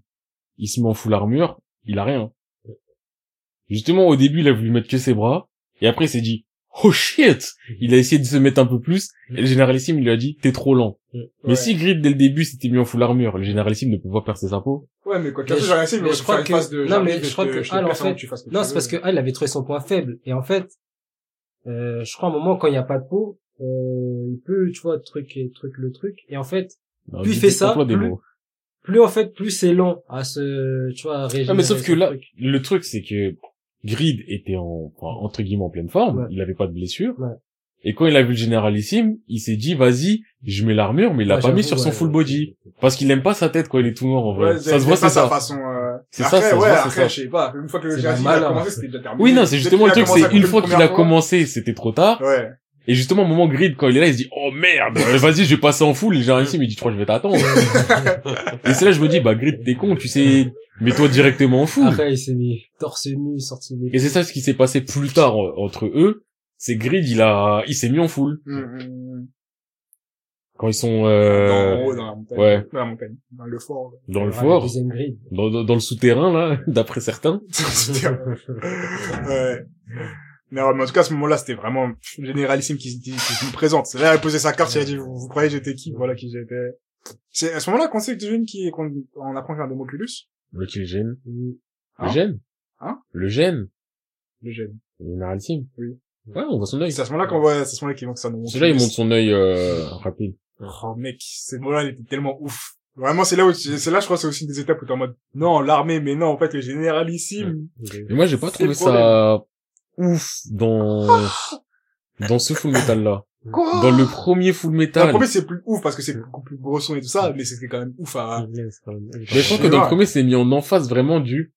Il se met en full armure, il a rien. Justement, au début, il a voulu mettre que ses bras, et après, il s'est dit, oh shit! Il a essayé de se mettre un peu plus, et le généralissime, il lui a dit, t'es trop lent. Mais
Ouais.
si Grid, dès le début, s'était mis en full armure, le généralissime ne peut pas percer sa peau.
Ouais, mais quoi qu'il essayé,
mais
mais
je crois que-
de,
non, mais je crois
te-
que
je
Al, en fait-
ce
Non, c'est parce que Al, il avait trouvé son point faible. Et en fait, euh, je crois à un moment, quand il n'y a pas de peau, euh, il peut, tu vois, truc et truc le truc. Et en fait,
Non,
Plus il fait ça, plus- en fait, plus c'est long à se, tu vois, à régénérer
Ah, mais sauf que là,
truc.
le truc, c'est que Grid était en, enfin, entre guillemets, en pleine forme.
Ouais.
Il avait pas de blessure.
Ouais.
Et quand il a vu le généralissime, il s'est dit, vas-y, je mets l'armure, mais il l'a
Ouais,
pas mis sur son
ouais,
full body. Parce qu'il aime pas sa tête quand il est tout noir, en vrai.
Ouais,
ça se voit, c'est
sa
ça.
façon, euh...
C'est ça, ça se
ouais, après,
ça.
je sais pas. Une fois que le
C'est
général
mal,
a
hein.
commencé, c'était déjà terminé.
Oui, non, c'est justement
qu'il
le
a
truc, c'est une fois qu'il a commencé, c'était trop tard.
Ouais.
Et justement, au moment Grid, quand il est là, il se dit, oh merde, euh, [LAUGHS] vas-y, je vais passer en full. Et le généralissime, il dit, je crois que je vais t'attendre. [LAUGHS] et c'est là, je me dis, bah, Grid, t'es con, tu sais, mets-toi directement en full.
Après, il s'est mis torse nu, sorti
Et c'est ça ce qui s'est passé plus tard en- entre eux. C'est Grid, il a, il s'est mis en full.
Hum, hum, hum.
Quand ils sont,
Dans,
euh,
en haut, dans la montagne.
ouais.
Dans la montagne. Dans le fort.
dans le
Ouais,
fort, dans, dans, dans le souterrain, là, [LAUGHS] d'après certains. [LAUGHS]
ouais. Non, mais en tout cas, à ce moment-là, c'était vraiment généralissime qui, qui, qui me présente. C'est là, il a posé sa carte, il a dit, vous, vous croyez que j'étais qui? Voilà qui j'étais. C'est à ce moment-là qu'on sait que jeune qui, qu'on, on apprend qu'un démoculus.
Le qui le gène? Le gène?
Hein?
Le gène?
Le gène.
Le généralissime?
Oui.
Ouais, on voit son œil.
C'est à ce moment-là qu'on voit, c'est à ce moment-là qu'il montre ça
C'est là, il montre son œil, euh, rapide.
Oh, mec, ce moment-là, il était tellement ouf. Vraiment, c'est là où, c'est là, je crois, c'est aussi des étapes où t'es en mode, non, l'armée, mais non, en fait, le généralissime.
Mais moi, j'ai pas trouvé ça ouf dans, dans ce full metal là.
Quoi
Dans le premier Full
Dans
Metal.
le premier, c'est plus ouf parce que c'est beaucoup plus gros son et tout ça, mais c'était quand même ouf à...
Mais je pense que dans le premier, c'est mis en emphase vraiment du,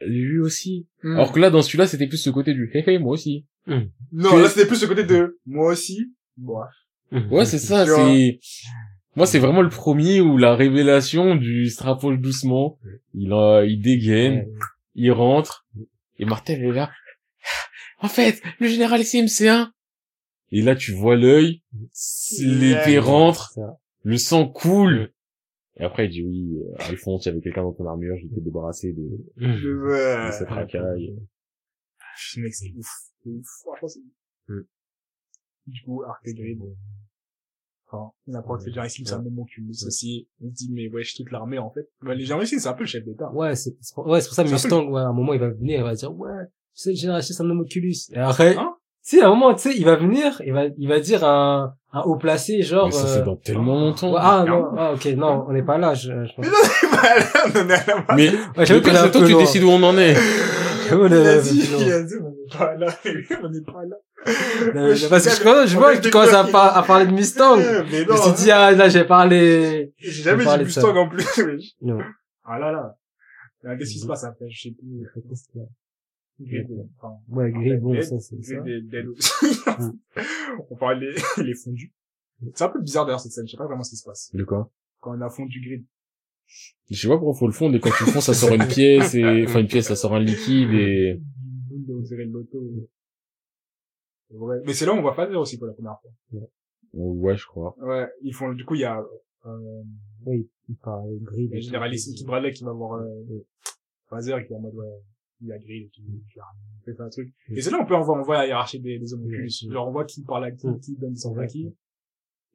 lui aussi.
Hmm.
Alors que là, dans celui-là, c'était plus ce côté du, hé hé, moi aussi.
Non,
que-
là, c'était plus ce côté de, moi aussi. Bon,
Ouais, c'est ça, c'est, moi, c'est vraiment le premier où la révélation du se rapproche doucement, il a, il dégaine, il rentre, et Martel est là. En fait, le c'est un. Et là, tu vois l'œil, l'épée rentre, le sang coule. Et après, il dit oui, euh, Alphonse, il y avait quelqu'un dans ton armure, je t'ai débarrassé de,
je
de cette racaille.
Ce mec, c'est ouf. C'est ouf. Franchement, c'est
Hmm.
Du coup, Arc Grid. Enfin, on apprend que les Jarissime, c'est un moment qui nous aussi. On se dit, mais wesh, toute l'armée, en fait. Bah, les Jarissime, c'est un peu le chef d'état.
Ouais, c'est ouais, c'est pour ça Mustang, ouais, à un moment, il va venir, il va dire, ouais, tu sais, le c'est un homme Oculus. Et après,
Hein?
si, à un moment, tu sais, il va venir, il va, il va dire un, un haut placé, genre,
Mais ça,
euh,
c'est dans tellement longtemps.
ah, non, ah, ok, non, on n'est pas là, je, je pense.
Mais non, c'est pas là, on en est à la base.
Mais,
Ouais, j'avoue
c'est toi, tu décides où on en est. [LAUGHS]
On est
on n'est pas là. [LAUGHS] On n'est pas là.
Euh, Parce que je, je vois que tu commences à, par- à parler de Mustang.
Mais
Je
non,
me suis dit, ah, là, j'ai parlé.
j'ai jamais
on
dit. Mustang en plus. [LAUGHS]
Non.
Ah là là. Ah, Qu'est-ce qui se passe après? Je sais plus. Grid, enfin,
Ouais, gris, bon, ça, c'est ça.
Grid. [LAUGHS] On parle des, [LAUGHS] les fondus. C'est un peu bizarre d'ailleurs cette scène, je sais pas vraiment ce qui se passe.
De quoi?
Quand on a fondu grid.
Je sais pas pourquoi faut le fondre et quand tu le fonds, ça sort une pièce et, enfin, une pièce, ça sort un liquide et, [LAUGHS]
le loto. C'est vrai. Mais c'est là où on voit Phaser aussi pour la première fois.
ouais, je crois.
Ouais, ils font, du coup, il y a, euh,
Oui, il parle gris.
le généraliste qui Bradley qui va voir, euh, Phaser qui est en mode, ouais, il y a grid et tout, il a fait un truc. Et c'est là où on peut, on voit, on voit la hiérarchie des, des homoculus.
Mm.
Genre, on voit qui parle à qui, qui donne son à qui.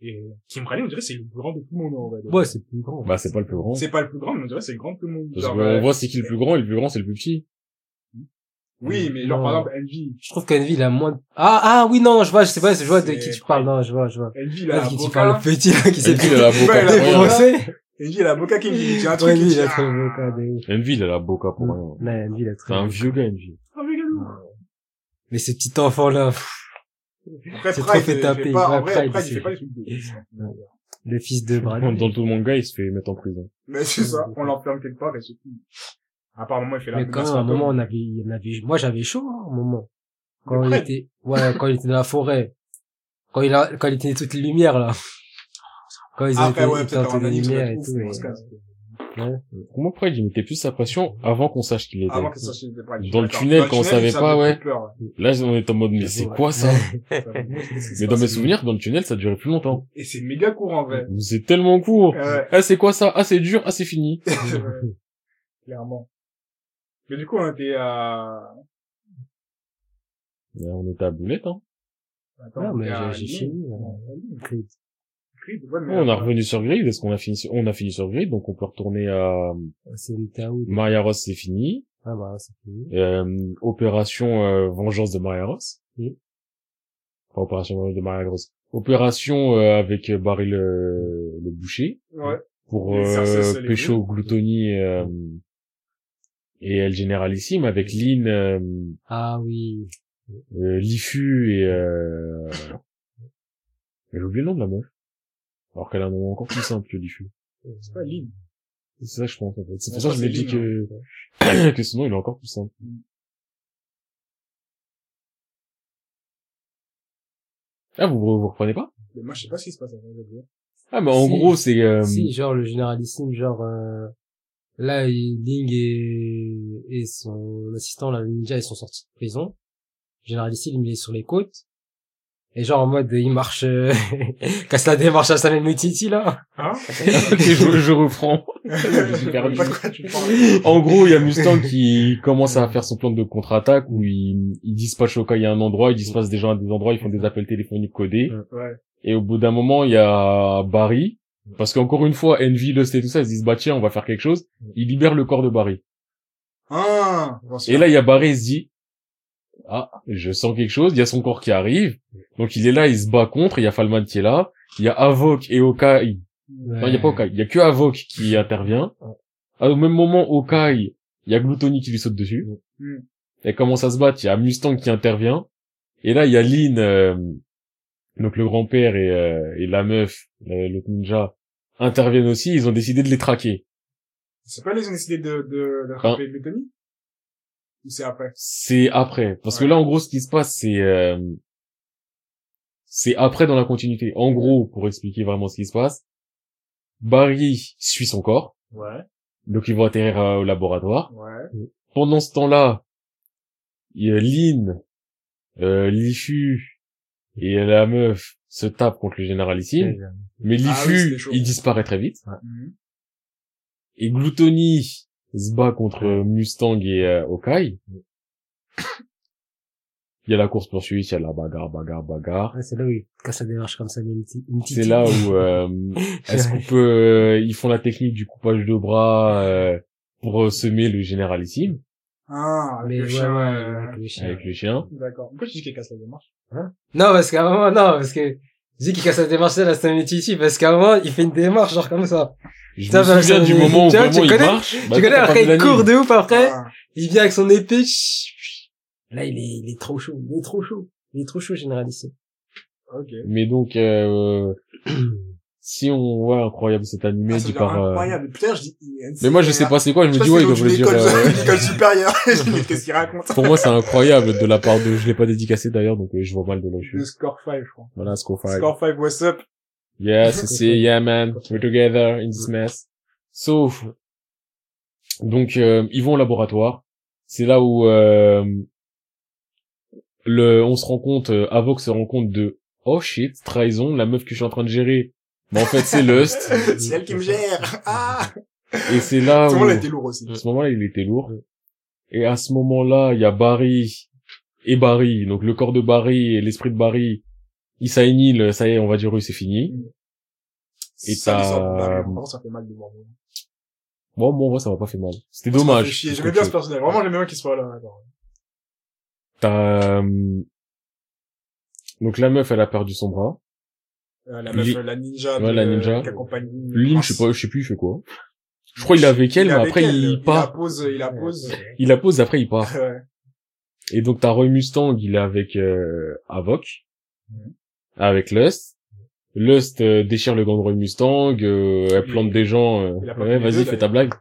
Et Kim on dirait, c'est le plus grand de tout le monde, en vrai.
Ouais, c'est plus grand.
Bah, c'est pas le plus grand.
C'est pas le plus grand, mais on dirait que c'est le grand de tout le monde.
Parce qu'on
euh,
voit c'est qui le plus grand et le plus grand c'est le plus petit.
Oui, mais genre,
Non.
par exemple, Envy.
Je trouve qu'Envy, il a moins de... Ah, ah, oui, non, je vois, je sais pas, je vois de qui tu parles, non, je vois, je vois.
Envy, il
Là,
a
de qui tu parles, le petit, là, qui s'est
a la [LAUGHS] boca
il a la boca.
défoncé.
Envy, il a Boca qui me dit, il y a un truc
Ouais,
dit,
il a cas de ouf.
Il a la boca pour rien.
Non, Envy, il a
C'est
très
un
beau
vieux gars, Envy.
ah, mais galou.
Mais ce petit enfant-là,
Après,
C'est trop fait
il fait
taper.
pas,
Ouais,
en vrai,
Pride,
Pride, il fait pas des trucs de
le fils de Brad.
Dans tout le manga, il se fait mettre en prison.
Mais c'est ça, on l'enferme quelque part et c'est tout. À part, moment, il fait la
Mais quand même, à un moment, on avait, on avait, moi, j'avais chaud, hein, à un moment. Quand il était, ouais, quand il était dans la forêt. Quand il a, quand il était toutes les lumières, là. Quand ils
Après,
étaient,
ouais,
ils étaient
peut-être
les
anime,
et tout.
mais
ouais.
Pour moi, Pride, il mettait plus sa pression avant qu'on sache qu'il était.
Avant pas
Dans le tunnel, quand on savait pas, ouais. Là, on est en mode, mais c'est quoi ça? [LAUGHS] Mais dans mes souvenirs, dans le tunnel, ça durait plus longtemps.
Et c'est méga court, en vrai.
C'est tellement court.
Ouais.
Ah, c'est quoi ça? Ah, c'est dur. Ah, c'est fini. [LAUGHS]
Clairement. Mais du coup, on était à...
On était à boulette, hein.
Attends,
Non,
on
mais
était
j'ai fini,
ouais, mais
on a revenu sur Grid. Est-ce qu'on a fini sur... On a fini sur Grid, donc on peut retourner à
C'est.
Maria Ross, c'est fini.
Ah, bah, c'est fini.
Euh, opération euh, Vengeance de Maria Ross.
Oui.
Pas opération Vengeance de Maria Ross. Opération euh, avec euh, Barry le, le boucher
Ouais.
pour euh, Pécho. Gloutonie euh, et El Généralissime avec Lynn, euh,
Ah oui.
euh, Lifu et euh... [COUGHS] j'ai oublié le nom de la meuf. Alors qu'elle a un nom encore plus simple que Lifu.
C'est pas Lille.
C'est ça je pense en fait. C'est pour ça que je me dis
Lynn,
que [COUGHS] que ce nom il est encore plus simple. Ah vous vous reprenez pas?
Mais moi, je sais pas ce qui se passe. après, je veux dire.
Ah mais en
Si.
gros c'est euh,
Si, genre, le généralissime, genre, euh, là, Ling et, et son assistant, là, le ninja, ils sont sortis de prison. Le généralissime, il est sur les côtes. Et genre, en mode, il marche, euh, [LAUGHS] casse la démarche à Samuel Mutiti, là.
Hein? [LAUGHS]
ok, je, je reprends. [LAUGHS] J'ai perdu.
Pas de quoi tu parles.
En gros, il y a Mustang qui commence à faire son plan de contre-attaque où il, il dispatche au cas il y a un endroit, il dispatche des gens à des endroits, ils font des appels téléphoniques codés.
Ouais.
Et au bout d'un moment, il y a Barry. Parce qu'encore une fois, Envy, Lust et tout ça, ils se disent, bah tiens, on va faire quelque chose. Il libère le corps de Barry.
Ah,
Et là, il y a Barry, il se dit, ah, je sens quelque chose, il y a son corps qui arrive. Donc il est là, il se bat contre, il y a Falman qui est là. Il y a Avok et Okai. Non, il y a pas Okai, il y a que Avok qui intervient. Ah, Au même moment, Okai, il y a Gluttony qui lui saute dessus.
Mm.
Elle commence à se battre, il y a Mustang qui intervient. Et là, il y a Lynn, euh, Donc le grand-père et, euh, et la meuf, l'autre ninja, interviennent aussi, ils ont décidé de les traquer.
C'est pas les ont décidé de, de, de de Tony? Ou c'est après?
C'est après. Parce que là, en gros, ce qui se passe, c'est... euh, c'est après dans la continuité. En gros, pour expliquer vraiment ce qui se passe, Barry suit son corps,
Ouais.
donc ils vont atterrir euh, au laboratoire.
Ouais.
Pendant ce temps-là, il y a Lynn, euh, Lifu et la meuf se tapent contre le généralissime. Mais
Ah oui,
Lifu,
chaud.
il disparaît très vite. Et Gluttony se bat contre Mustang et euh, Okai. Il y a la course poursuite, il y a la bagarre, bagarre, bagarre.
Ouais, c'est là où il casse la démarche comme ça, il y a une petite, une petite-
C'est là où euh, [LAUGHS] est-ce qu'on peut euh, ils font la technique du coupage de bras euh, pour euh, semer le généralissime
Ah, avec
Mais
le
ouais,
chien,
ouais, avec le chien.
avec le chien.
D'accord. Pourquoi tu dis qu'il casse la démarche?
Non, parce qu'à un moment, non, parce que, dis qu'il casse la démarche, c'est la stamina ici, parce qu'à un moment, il fait une démarche, genre comme ça.
Je
Ça,
me
bah,
souviens du moment où
tu vois,
vraiment
tu
il
connais-
marche. Bah,
tu
toi,
connais, après, il court de ouf après,
Ah.
il vient avec son épée, là, il est, il est trop chaud, il est trop chaud. Il est trop chaud, généraliste.
Ok.
Mais donc euh, si on voit incroyable cet animé
Ah,
dit par euh,
incroyable. Putain, je dis,
Mais moi je sais pas c'est quoi, je me
Je
dis ouais, il
il
devrait dire euh, [LAUGHS]
l'école supérieure. [LAUGHS] Qu'est-ce qu'il raconte?
Pour moi c'est incroyable de la part de je l'ai pas dédicacé d'ailleurs donc euh, je vois mal de là je suis.
Le score 5, je crois.
Voilà score 5.
Score 5, what's up?
Yes, it's it, yeah man, [LAUGHS] we're together in this mess. Sauf, donc euh, ils vont au laboratoire. C'est là où euh, le, on se rend compte, euh, Avoc se rend compte de oh shit, trahison, la meuf que je suis en train de gérer. Mais en fait c'est Lust. [LAUGHS]
C'est elle qui me gère. Ah!
Et c'est là
le monde a été lourd aussi.
à ce moment-là il était lourd. Et à ce moment-là il y a Barry et Barry, donc le corps de Barry et l'esprit de Barry. Il s'annihile, ça y est, on va dire oui c'est fini. Et
Ça,
t'as-
ça fait mal de voir.
Bon, bon, moi, ça m'a pas fait mal. C'était
Moi,
dommage.
J'aimais bien ce personnage. Vraiment, j'aimais bien qu'il soit là.
T'as, euh, donc la meuf, elle a perdu son bras.
Euh, la meuf, la ninja.
Ouais,
de-
la ninja.
Qui accompagne
Lynn, je sais pas, je sais plus, il fait quoi. Je crois qu'il est avec elle, mais
avec
après,
elle.
il
Il la
part.
pose, il la pose.
Il la pose, après, il part. [LAUGHS]
Ouais.
Et donc, t'as Roy Mustang, il est avec, euh, Avoc.
Mhm.
Avec Lust. Lust euh, déchire le gant de Roy Mustang, euh, elle plante des gens. euh, ouais, vas-y, fais ta blague.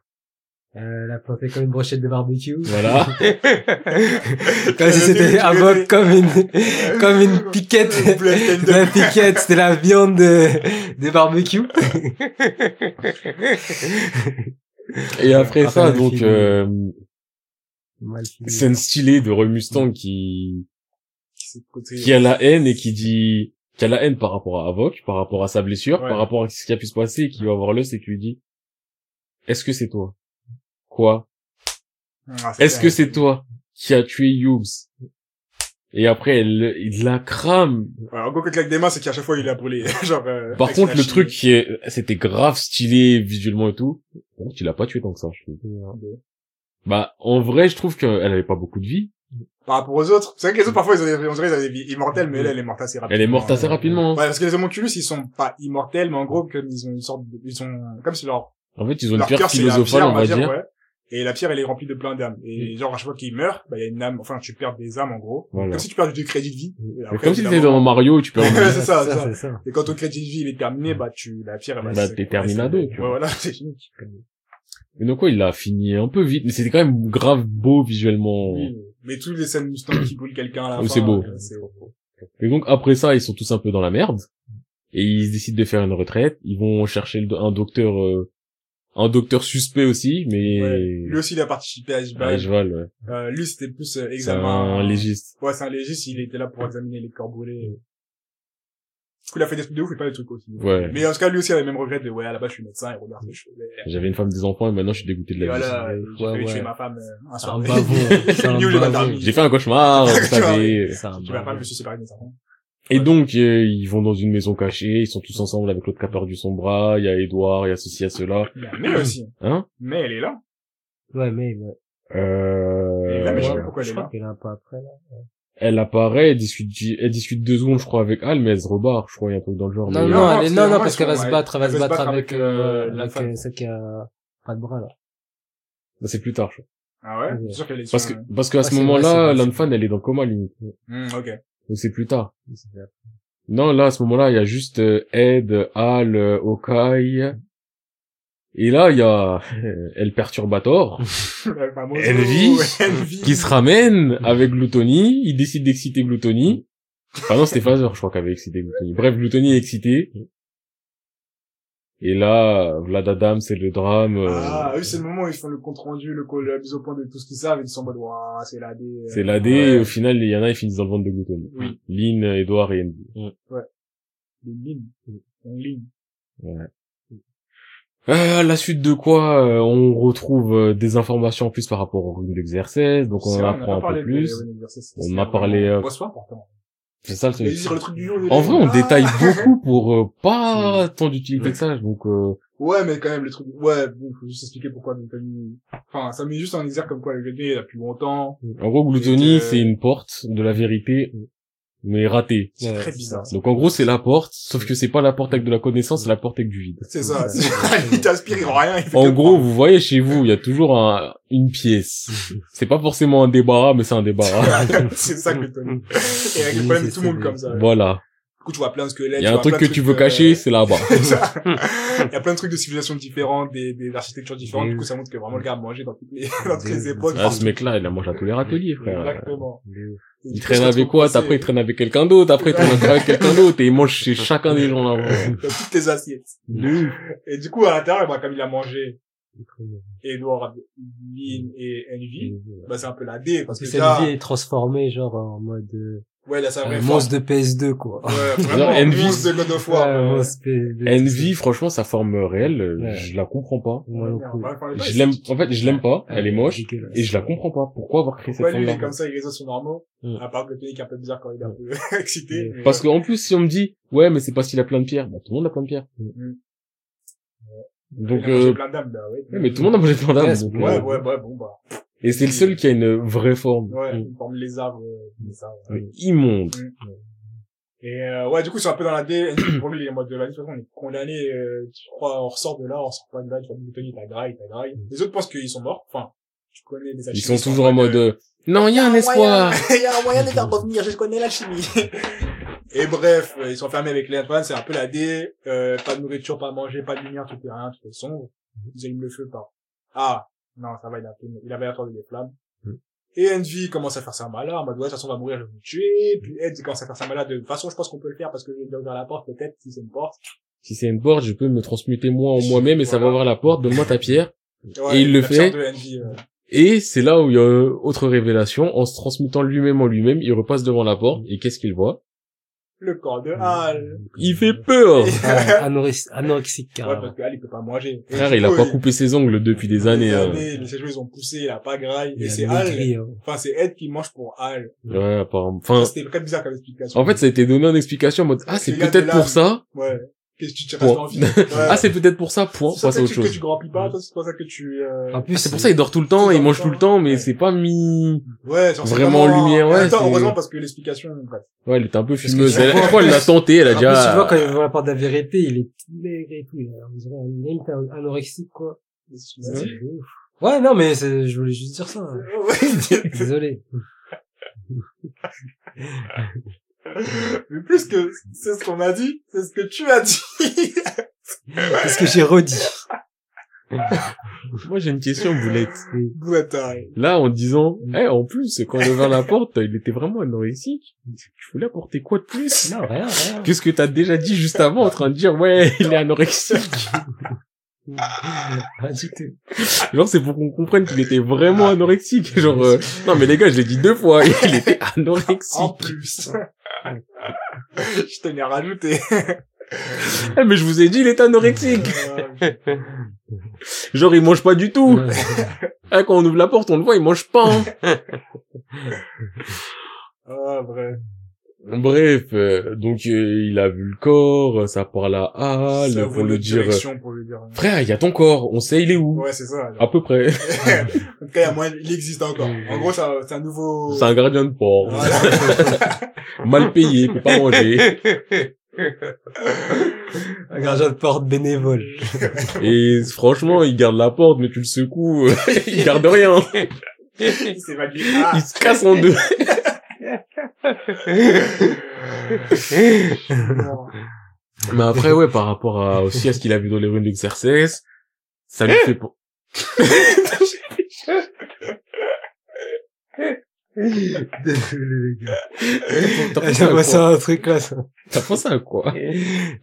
Euh, la planté comme une brochette de barbecue.
Voilà. [LAUGHS]
comme si c'était [LAUGHS] un comme une, comme une piquette. [LAUGHS] La piquette, c'était la viande de, des barbecues.
Et après ça,
le
donc, euh, scène stylée de Roy Mustang qui,
C'est le
qui a la haine et qui dit qui a la haine par rapport à Avoc, par rapport à sa blessure,
Ouais.
par rapport à ce qui a pu se passer, et qui va voir l'os et qui lui dit Est-ce que c'est toi? Quoi
Ah,
Est-ce que c'est toi qui a tué Youbs Et après, elle, il la crame.
Ouais, en gros, que avec des mains, c'est qu'à chaque fois, il a brûlé. [LAUGHS] Genre, euh,
Par contre, le truc qui est, c'était grave stylé visuellement et tout. Bon, tu l'as pas tué tant que ça, je trouve. Bah, en vrai, je trouve qu'elle avait pas beaucoup de vie.
Par rapport aux autres. C'est vrai que les autres, parfois, ils ont des, on dirait, ils ont des vies immortelles, mais elle, elle est morte assez rapidement.
Elle est morte assez rapidement.
Ouais, parce que les homonculus, ils sont pas immortels, mais en gros, comme ils ont une sorte de, ils sont, comme si leur,
En fait, ils ont une pierre philosophale, on va dire.
ouais. Et la pierre, elle est remplie de plein d'âmes. Et genre, à chaque fois qu'il meurt, bah, il y a une âme, enfin, tu perds des âmes, en gros.
Voilà.
Comme si tu perds du crédit de vie. Après,
comme si t'étais dans Mario et tu [LAUGHS]
Ouais, c'est ça, c'est ça.
ça.
Et quand ton crédit de vie, il est terminé, bah, tu, la pierre, elle va
Bah, t'es
ouais,
terminado, tu
Ouais,
vois.
voilà, [LAUGHS] c'est fini.
Et donc, ouais, il a fini un peu vite, mais c'était quand même grave beau visuellement.
Oui. Mais tous les scènes Mustang qui brûlent quelqu'un à la
Oh,
fin.
c'est beau.
euh,
Et donc après ça, ils sont tous un peu dans la merde et ils décident de faire une retraite. Ils vont chercher un docteur, euh, un docteur suspect aussi, mais
Ouais. Lui aussi, il a participé à
ouais.
Euh, lui, c'était plus euh, examen.
un légiste.
Ouais, c'est un légiste, il était là pour examiner les corps brûlés. Du coup, il a fait des trucs de ouf, il fait pas des trucs aussi.
Ouais.
Mais en tout cas, lui aussi a les mêmes regrets de, ouais, à la base, je suis médecin, et regarde je fais.
J'avais une femme, des enfants et maintenant je suis dégoûté de
Et
la vie.
voilà, j'ai
Ouais,
failli
ouais.
tuer ma femme, euh, un soir.
bavon. [LAUGHS]
J'ai fait un cauchemar, vous [LAUGHS]
Tu vois,
savez.
C'est un
Tuer ma femme, je
bavon.
me suis séparé de mes enfants.
Et donc, euh, ils vont dans une maison cachée, ils sont tous ensemble avec l'autre qui a perdu son bras, il y a Edouard, il y a ceci, il y a cela.
Il y a Mais aussi.
Hein?
Mais elle est là.
Ouais, mais, ouais.
Euh,
là, mais je sais
Ouais,
pas pourquoi elle
je
est là.
qu'elle est un peu après, là.
elle apparaît, elle discute, elle discute deux secondes, je crois, avec Al, mais elle se rebarre, je crois, il y a un truc dans le genre.
Non,
mais-
non,
non,
elle est, non, non, parce qu'elle va se battre, elle va se battre avec,
euh,
euh,
la
avec
femme.
euh, celle qui a pas de bras, là.
Bah, c'est plus tard, je crois.
Ah ouais?
Ouais.
C'est sûr qu'elle est
Parce que, parce qu'à ce moment-là,
vrai,
l'Anfan, elle est dans le coma, limite.
Hmm, ok.
Donc c'est plus tard. Non, là, à ce moment-là, il y a juste euh, Ed, Al, euh, Okai. Et là, il y a euh, [LAUGHS] El Perturbator [LAUGHS] Envy,
Envy. [LAUGHS]
qui se ramène avec Gluttony. Il décide d'exciter Gluttony. Enfin non, c'était Phaser, je crois, qui avait excité Gluttony. Bref, Gluttony est excité. Et là, Vlad Adam, c'est le drame. euh,
Ah, eux, c'est le moment où ils font le compte rendu, le, la mise au point de tout ce qu'ils savent, et ils sont en mode, waouh, c'est la D. euh,
c'est l'AD,
ouais.
et au final, il y en a, ils finissent dans le ventre de Gluttony.
Oui.
Lynn, Edouard et Envy.
Les lignes. En ligne.
Ouais. Euh, à la suite de quoi, euh, on retrouve euh, des informations en plus par rapport au rune d'exercice, donc on en apprend
a
un peu plus.
ouais,
On a parlé, euh,
Ouais, c'est
ça le truc.
Le du jour.
En vrai, on
Ah
détaille beaucoup pour euh, pas [LAUGHS] tant d'utilité que ça, donc euh,
Ouais, mais quand même, le truc, ouais, bon, faut juste expliquer pourquoi Gluttony, enfin, ça met juste en exergue comme quoi le Gluttony est là depuis longtemps.
en gros, Gluttony, c'est une porte de la vérité, mais ratée.
C'est
Ouais,
très
c'est
bizarre.
Donc en gros, c'est la porte, sauf que c'est pas la porte avec de la connaissance, c'est la porte avec du vide.
C'est ça. Il t'aspire, il rend rien. il fait
En
que
gros, vous voyez chez vous, il y a toujours un, une pièce. [LAUGHS] C'est pas forcément un débarras, mais c'est un débarras. [LAUGHS]
c'est ça, Gluttony. Et avec le problème de tout le monde comme ça.
voilà.
Du coup, tu vois plein de squelettes.
Il y a un truc que tu veux cacher,
euh,
c'est là-bas. [LAUGHS] [LAUGHS]
Il y a plein de trucs de civilisations différentes, des, des architectures différentes. Du coup, ça montre que vraiment le gars a mangé dans toutes les, [LAUGHS] dans toutes les époques.
Ah, ce mec-là, il a mangé à tous les râteliers, frère.
Exactement.
Il traîne avec quoi? Après, il traîne avec quelqu'un d'autre. Après, il traîne avec quelqu'un d'autre. Et il mange chez chacun des gens là-bas.
dans toutes les assiettes. Et du coup, à l'intérieur, bah, comme il a mangé Edward, Lynn et Envy, bah, c'est un peu la D, parce
Parce que
que
vie est transformée, genre, en mode, euh,
ouais, là, ça
un monstre de PS2, quoi.
Ouais, [LAUGHS] vraiment,
Envy.
monstre de God of War.
un
euh,
monstre PS2.
Envy, franchement, sa forme réelle, euh,
Ouais.
je la comprends pas. Je l'aime, en fait, je l'aime pas. Elle est moche. Et je la comprends pas. Pourquoi avoir créé cette
Pourquoi lui, il est
forme-là
comme ça, il réseau sur normaux,
Mm.
à part que le Tony qui est un peu bizarre quand il est un peu [LAUGHS] excité.
Mm.
mais,
Parce
euh,
qu'en plus, si on me dit, ouais, mais c'est parce qu'il a plein de pierres, bah, tout le monde a plein de pierres.
Mm.
Donc,
il a mangé
euh,
plein d'âmes, bah, ouais.
ouais, mais tout le monde a mangé plein d'âmes.
Ouais,
donc,
Ouais,
euh,
ouais, ouais, bon, bah,
Et c'est le seul qui a une vraie forme.
ouais,
Mm.
une forme lézard, euh, ouais.
Immonde.
Et euh, ouais, du coup, c'est un peu dans la D. [CLEARS THROAT] Pour lui, il est en mode de la de toute façon, on est condamné. Euh, tu crois, on ressort de là, on sort pas de là. Tu vois, Tony, t'as graille, t'as graille. Les autres pensent qu'ils sont morts. Enfin, tu connais des
Ils sont toujours en mode,
euh,
non, il y a un espoir. [LAUGHS]
Il y a un moyen de faire revenir. Je connais la chimie. [LAUGHS] Et bref, euh, ils sont fermés avec les Antoine. C'est un peu la D. Euh, pas de nourriture, pas à manger, pas de lumière, tout est rien, tout est sombre. Ils allument le feu par. Ah, non, ça va, il a, il avait attendu des flammes.
Mm.
Et Envy commence à faire sa malade, en mode, ouais, de toute façon, on va mourir, je vais vous tuer. Puis Ed commence à faire sa malade, de toute façon, je pense qu'on peut le faire parce que j'ai ouvert la porte, peut-être, si c'est une porte.
Si c'est une porte, je peux me transmuter moi en moi-même et ça va ouvrir la porte. Donne-moi ta pierre.
Ouais,
Et il le fait.
Envy, euh,
Et c'est là où il y a euh, autre révélation. En se transmutant lui-même en lui-même, il repasse devant la porte. Et qu'est-ce qu'il voit?
Le corps de Hal.
Il fait peur. [LAUGHS]
Ah, [LAUGHS] anorex- anorexique,
Ouais, parce que Hal, il peut pas manger. Et
Frère, il a
coup,
pas coupé ses ongles depuis des années. hein.
Ses jouets, ils ont poussé, il a pas graille.
Il
Et c'est Hal.
hein.
Enfin, c'est Ed qui mange pour Hal.
Ouais, apparemment. Enfin,
C'était très bizarre comme explication.
en fait, ça a été donné en explication en mode, ah, c'est peut-être pour ça?
Ouais. Qu'est-ce que tu te
Point.
restes en vie? Ouais.
Ah, c'est peut-être pour ça, point.
C'est pour ça que tu, que
chose.
tu grandis pas, toi, c'est pour ça que tu, euh...
En plus,
Ah, c'est pour ça, il dort tout le temps, il mange
tout
tout
le
le temps, mais
ouais.
c'est pas mis...
ouais,
Vraiment en lumière, ouais,
Attends, heureusement, parce que l'explication, bref.
Ouais, elle était un peu
que
fumeuse. Elle,
vois-
je crois, elle l'a tenté, elle a
plus, tu vois, quand il voit la part de la vérité, il est tout maigre et tout. Il a, on dirait un- limite anorexique, quoi. Ouais, non, mais c'est- je voulais juste dire ça. [LAUGHS] [LAUGHS] Désolé. [LAUGHS] [LAUGHS]
Mais plus que c'est ce qu'on a dit, c'est ce que tu as dit.
Parce que j'ai redit.
moi j'ai une question, Boulette.
Tarés.
Là, en disant, eh, en plus, quand il ouvert la porte, il était vraiment anorexique. Tu voulais apporter quoi de plus?
Non, rien, rien.
Qu'est-ce que t'as déjà dit juste avant en train de dire, ouais, il est anorexique? Genre, c'est pour qu'on comprenne qu'il était vraiment anorexique. Genre, euh, non, mais les gars, je l'ai dit deux fois, il était [LAUGHS]
En
anorexique.
plus. Je tenais à rajouter. [LAUGHS]
Eh, mais je vous ai dit, il est anorexique. [LAUGHS] Genre, il mange pas du tout. [LAUGHS] Eh, quand on ouvre la porte, on le voit, il mange pas. hein.
Ah, vrai.
Bref, euh, donc, euh, il a vu le corps, ça parle à Hal,
Ça
pour le dire, euh,
pour lui dire.
frère, il y a ton corps, on sait il est où.
Ouais, c'est ça.
À peu près. [LAUGHS]
en tout cas, il y a moyen, il existe encore. En gros, c'est un, c'est un nouveau...
C'est un gardien de.
Voilà. [LAUGHS]
Mal payé, peut pas manger.
Un gardien de porte bénévole. [LAUGHS]
Et franchement, il garde la porte, mais tu le secoues, il garde rien.
il. Ah.
Il se casse en deux. Mais après, ouais, par rapport à, aussi à ce qu'il a vu dans les runes d'Exercès, ça lui fait... pour-
Désolé, les gars.
T'as pensé
J'ai
à
pensé
quoi
à un truc là, ça.
T'as pensé à quoi?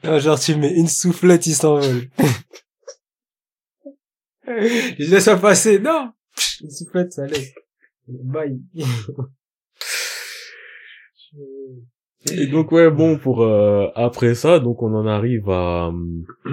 Non, genre, tu mets une soufflette, il s'envole. Je laisse ça passer. Non! Une soufflette, ça laisse. Bye.
Et donc, ouais, bon, pour, euh, après ça, donc on en arrive à... [CLEARS THROAT]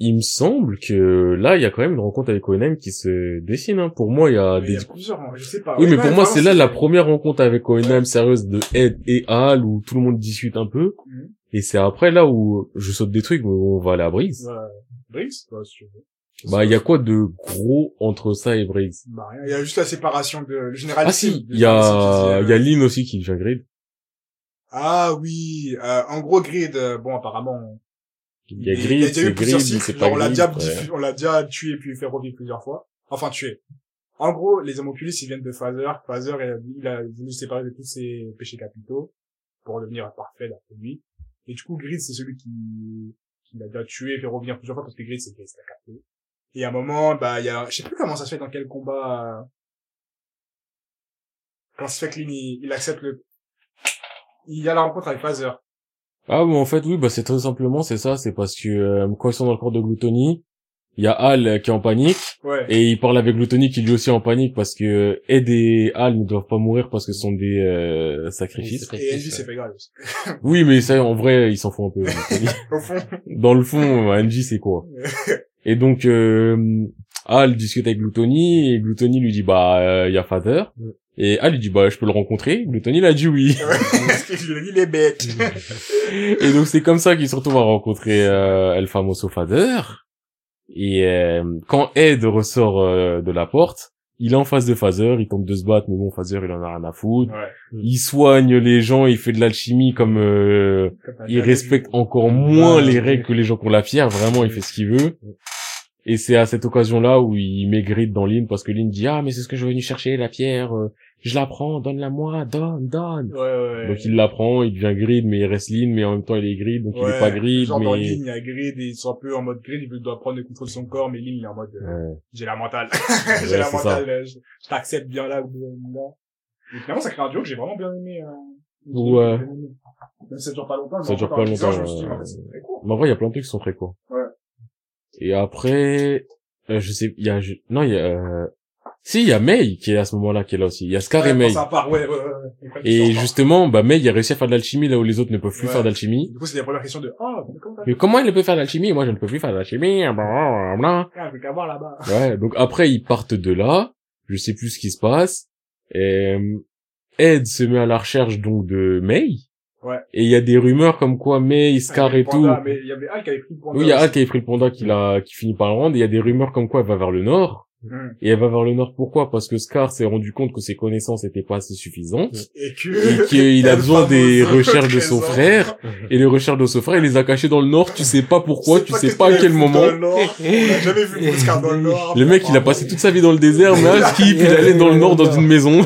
Il me semble que là, il y a quand même une rencontre avec Oenem qui se dessine. Hein. Pour moi, il y a
Mais
des
Il y a plusieurs, moi, je sais pas.
Oui, mais pour moi, c'est là la première rencontre avec Oenam sérieuse de Ed et Al où tout le monde discute un peu.
Mhm.
Et c'est après là où je saute des trucs, mais on va aller à Briggs.
Ouais. Briggs? Ouais, si tu veux.
Bah, il y a quoi de gros entre ça et Briggs
Bah, rien. Il y a juste la séparation de, le général.
Ah si, il y a, il y a Lynn aussi qui devient Grid.
Ah oui, euh, en gros, Grid, euh, bon, apparemment,
Il y a
il
Grid,
y a déjà
c'est
eu plusieurs
Grid,
cycles. Genre, on l'a déjà,
ouais.
on l'a déjà tué puis fait revivre plusieurs fois. Enfin, tué. En gros, les homoculus, ils viennent de Phaser. Phaser, il a, voulu se séparer de tous ses péchés capitaux pour devenir parfait d'après lui. Et du coup, Grid, c'est celui qui, qui l'a déjà tué et fait revenir plusieurs fois parce que Grid, c'est c'est la capté. Et à un moment, bah, il y a, je sais plus comment ça se fait dans quel combat, euh, quand se fait que il, il accepte le, il y a la rencontre avec Phaser.
Ah, mais en fait, oui, bah, c'est très simplement, c'est ça, c'est parce que, euh, quand ils sont dans le corps de Gluttony, il y a Al euh, qui est en panique,
Ouais.
et il parle avec Gluttony qui lui aussi est en panique parce que Ed et Al ne doivent pas mourir parce que ce sont des, euh, sacrifices.
Et Envy s'est fait grave aussi. [LAUGHS]
Oui, mais ça, en vrai, ils s'en font un peu. [LAUGHS]
Au fond.
Dans le fond, Angie, c'est quoi? [LAUGHS] Et donc, euh, Al discute avec Gluttony, et Gluttony lui dit, bah, il y a Father.
Mm.
Et Al lui dit, bah, je peux le rencontrer. Gluttony, il a dit oui. [LAUGHS]
Parce que je lui ai dit, il est bête. [LAUGHS]
et donc, c'est comme ça qu'il se retrouve à rencontrer euh, El Famoso Father. Et euh, quand Ed ressort euh, de la porte, il est en face de Father, il tente de se battre, mais bon, Father, il en a rien à foutre.
Ouais.
Il soigne les gens, il fait de l'alchimie comme... euh,
Comme
il respecte encore moins
Ouais,
les règles que les gens qui ont la fière. Vraiment, il fait ce qu'il veut. Et c'est à cette occasion-là où il met Grid dans Lynn parce que Lynn dit ah mais c'est ce que je suis venu chercher la pierre, euh, je la prends, donne-la moi, donne, donne.
Ouais, ouais, ouais.
Donc il la prend, il devient Grid mais il reste Lynn mais en même temps il est Grid donc il est pas Grid
Genre dans
mais
Lynn, il y a Grid, et ils sont un peu en mode Grid, il doit prendre le contrôle de son corps, mais Lynn, il est en mode, euh, j'ai la mentale. [LAUGHS] J'ai la mentale, euh, je, je t'accepte bien là, ou là. Et finalement, ça crée un duo que j'ai vraiment bien aimé, euh,
Ouais.
Même si ça dure pas longtemps,
Ça dure pas
dans
longtemps. Mais en vrai il y a plein de trucs qui sont très courts.
Ouais.
Et après euh, je sais il y a je- non il y a euh, si il y a May qui est à ce moment-là qui est là aussi. Il y a Scar et
Ouais,
May.
quand ça part, ouais,
Et justement bah May il a réussi à faire de l'alchimie là où les autres ne peuvent plus faire d'alchimie.
Du coup, c'est la première question de, ah, mais comment
Mais comment il peut faire de l'alchimie? Moi, je ne peux plus faire de l'alchimie. blablabla.
Ah, mais qu'à voir là-bas.
Ouais, donc après, ils partent de là. Je sais plus ce qui se passe. Et euh, Ed se met à la recherche donc de May.
Ouais.
Et il y a des rumeurs comme quoi
Ah, il
et tout.
Mais il y avait Al qui avait pris le panda.
Oui, il y a. Al qui avait pris le panda qui l'a, qui finit par le rendre. Et il y a des rumeurs comme quoi elle va vers le nord.
Hum.
Et elle va vers le nord pourquoi? Parce que Scar s'est rendu compte que ses connaissances étaient pas assez suffisantes.
Et
qu'il a [LAUGHS] besoin des recherches de son frère. [LAUGHS] Et les recherches de son frère, il les a cachées dans le nord. Tu sais pas pourquoi, tu sais pas à quel moment.
jamais vu Oscar dans le Nord.
Le mec, il a passé toute sa vie dans le désert, mais [LAUGHS] skip, il allait dans le nord dans une maison,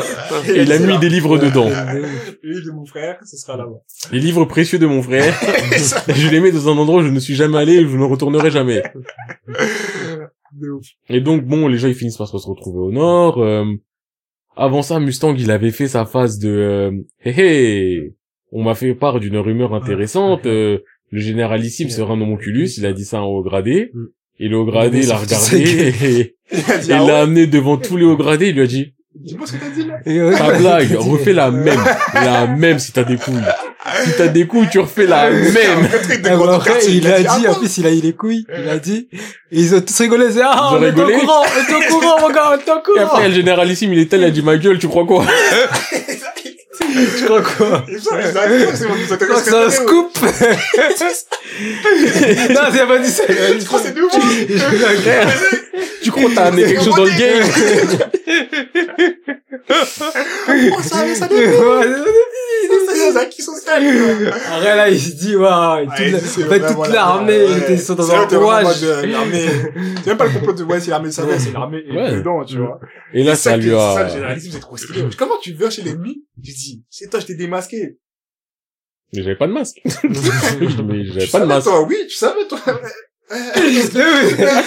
et il a mis des livres dedans.
Le livre de mon frère, ce sera là-bas.
Les livres précieux de mon frère, je les mets dans un endroit où je ne suis jamais allé et je ne retournerai jamais. Et donc, bon, les gens, ils finissent par se retrouver au nord. euh, avant ça, Mustang, il avait fait sa phase de... euh, hé hé, on m'a fait part d'une rumeur intéressante, [LAUGHS] euh, le généralissime sera un homonculus, il a dit ça à un haut gradé, et le haut gradé, il a regardé, [LAUGHS] et l'a amené devant tous les hauts gradés, il lui a dit,
dis-moi ce que t'as dit là.
Pas blague, refais la même. La même si t'as des couilles. Si t'as des couilles, tu refais la même.
Ah, après,
quartier.
il a dit,
ah
en
bon
plus, il a eu les couilles, il a dit, et ils ont tous rigolé, c'est, ah,
Ils ont
on est au
rigolé
courant, on est au courant, mon gars, on est au
Et
courant.
après, le généralissime, il est tel, il a dit ma gueule, tu crois quoi?
Tu crois quoi?
Et c'est
Tu un scoop? [LAUGHS] non, c'est pas dit ça.
Je crois c'est nouveau?
Tu crois que t'as amené quelque chose dans le game? [LAUGHS]
Oh, ça, ça.
Après, là, il se dit, waouh, toute la- toute
la-
l'armée,
ouais.
ils étaient dans
C'est là
un
où t'es vraiment en
rouage.
mode, euh, L'armée, c'est même pas le complot de, ouais, c'est l'armée de Savère, c'est l'armée
Ouais.
dedans, tu vois.
Et là, ça lui
Ça, le
a...
généralisme, c'est trop stylé. [LAUGHS] Comment tu viens chez l'ennemi? Tu dis, c'est toi, je t'ai démasqué.
Mais j'avais pas de masque. [LAUGHS] [LAUGHS] mais j'avais pas de masque.
toi, oui, tu savais, toi.
Ah,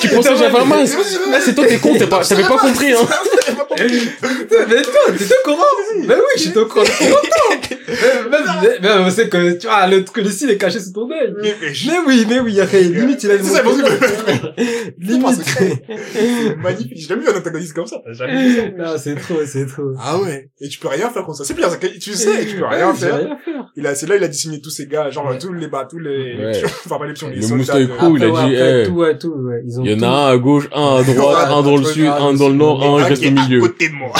tu pensais que j'avais un masque? Ah, c'est toi, t'es con, t'avais pas compris, hein.
Mais toi, t'es au courant Mais oui, j'étais au courant depuis longtemps Même, même, on sait que, tu vois, le truc, le style est caché sous ton œil.
Mais, mais je-
Mais oui, mais oui, il y a limite, il a une
C'est ça, [LAUGHS]
Limite.
c'est magnifique. J'ai jamais vu un antagoniste comme ça. T'as jamais vu ça.
Non, c'est trop, c'est trop.
Ah ouais. Et tu peux rien faire contre ça. C'est bien, ça. tu sais, tu peux rien faire.
rien faire.
Il a, c'est là, il a dissigné tous ces gars, genre,
Ouais.
tous les, bah, tous les,
Ouais.
enfin, pas les pions, les
Le
soldats
moustache crew, il a dit,
ouais, après,
eh,
tout, ouais, tout, ouais. Ils ont
Il y en a un à gauche, un à [LAUGHS] droite, un dans le sud, un dans le nord, un
qui
au milieu.
Côté de moi.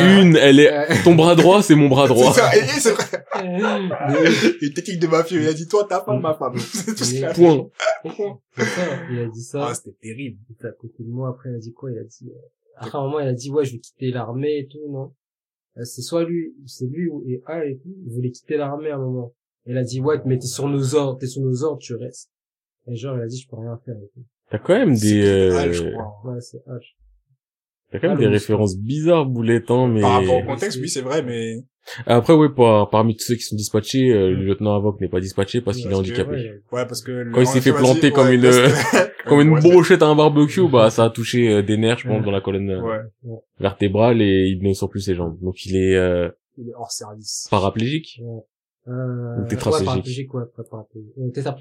Une, elle est, ton bras droit, c'est mon bras droit.
C'est ça. Et, c'est vrai. Une technique de mafieux. Il a dit, toi, ta femme, ma femme. C'est tout ce qu'il a.
Point.
C'est ça, il a dit ça.
Ah, c'était terrible.
Il était à côté de moi, après, il a dit quoi? Il a dit, euh, après un moment, il a dit, ouais, je vais quitter l'armée et tout, non? Euh, C'est soit lui, c'est lui ou, et A et tout, il voulait quitter l'armée à un moment. Il a dit, ouais, mais t'es sur nos ordres, t'es sur nos ordres, tu restes. Et genre, il a dit, je peux rien faire et tout.
T'as quand même des,
Al, je
euh,
crois.
Ouais, c'est H.
t'as quand même
Ah,
des références bizarres, Boulettant, mais...
Par rapport au contexte, oui, c'est vrai, mais
Après, ouais, par- parmi tous ceux qui sont dispatchés, euh, le lieutenant Avoc n'est pas dispatché parce qu'il est
Parce que,
handicapé.
Ouais,
ouais, parce que
Quand il s'est fait planter
ouais, [LAUGHS]
comme une- Comme [LAUGHS] une
Ouais,
brochette à un barbecue, bah, ça a touché euh, des nerfs, je pense, dans la colonne euh,
Ouais.
vertébrale et il ne sent plus ses jambes. Donc il est euh,
Il est hors service.
paraplégique.
Euh,
Ou tétraplégique.
Ouais, paraplégique, ouais, pas paraplégique. Euh, tétra,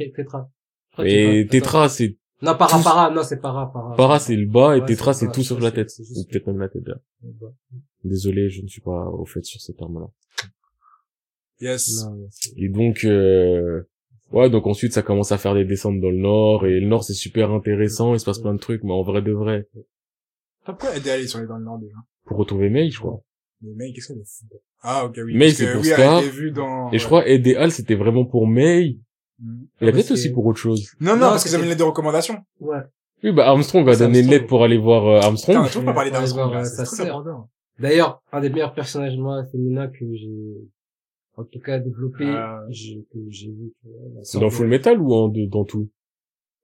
Et
tétra,
tétra, c'est
Non, para,
tous-
para, non, c'est para, para.
para, c'est le bas et
Ouais,
tétra,
c'est
tout sauf
c'est-
la tête. Ou peut-être même la tête. là. Désolé, je ne suis pas au fait sur ces termes-là.
Yes.
Non,
Et donc, euh, ouais, donc ensuite ça commence à faire des descentes dans le nord et le nord c'est super intéressant, il se passe plein de trucs, mais en vrai de vrai,
Pourquoi aider à aller sur les dans le nord déjà?
pour retrouver May, je crois.
Mais May, qu'est-ce qu'elle est Ah, ok, oui.
May, c'est pour
oui,
Scar.
elle a été vue dans...
Et je crois aider Al c'était vraiment pour May. Il y a
parce
peut-être aussi
que-
pour autre chose.
Non, non,
Non,
parce qu'ils avaient une lettre de recommandation.
Ouais.
Oui, bah Armstrong a donné une lettre pour aller voir euh,
Putain,
Armstrong.
on pas
Ouais,
d'Armstrong,
euh. D'ailleurs, un des meilleurs personnages, moi, féminins que j'ai, en tout cas, développé,
Euh.
j'ai- que j'ai vu,
C'est dans Full Metal ou en, de- dans tout?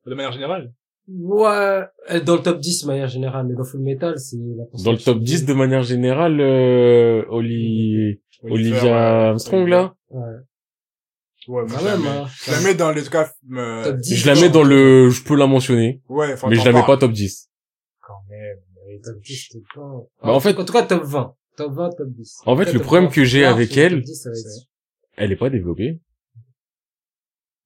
De manière générale.
Ouais, est dans le top 10 de manière générale, mais dans Full Metal, c'est la
Dans le top 10 de manière générale, euh, Oli... Olivia
ouais.
Armstrong là?
Ouais.
Ouais, moi,
Quand
je la
même,
mets-
hein.
Je la mets dans les cas, euh,
Top 10.
Je la mets dans le... Je peux la mentionner,
Ouais, enfin,
mais je la mets pas top 10.
Quand même.
Oui, top 10, c'est pas...
Bah, en fait-
En tout cas, top 20. Top 20, top 10.
En fait, le
20,
problème que j'ai avec elle,
10, ça va être-
c'est-
Elle est pas développée.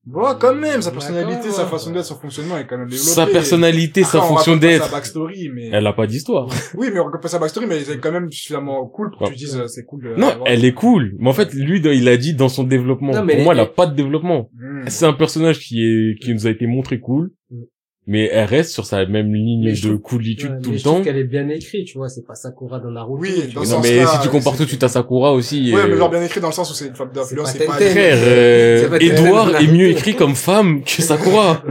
Bon, quand même, sa
Ouais,
personnalité, sa
ouais.
façon d'être, son fonctionnement est quand même développé.
Sa personnalité,
Après,
sa fonction d'être,
Sa backstory, mais...
elle a pas d'histoire. [LAUGHS]
Oui, mais on raconte pas sa backstory, mais elle est quand même suffisamment cool pour que tu dises, euh, c'est cool. de
Non, elle est cool. Mais en fait, lui, il a dit dans son développement.
Non, mais
Pour moi,
elle-
elle a pas de développement.
Hmm.
C'est un personnage qui est, qui nous a été montré cool.
Mm.
Mais elle reste sur sa même ligne de coolitude
Ouais,
tout
mais
le
je
temps.
qu'elle est bien écrite, tu vois, c'est pas Sakura dans Naruto.
Oui,
tu
dans
Non, mais si tu compares tout de suite à Sakura aussi,
Ouais, mais
euh,
genre bien écrit dans le sens où c'est une femme d'influence,
C'est pas
pas...
Frère, euh,
pas
Edouard est mieux écrit comme femme que Sakura.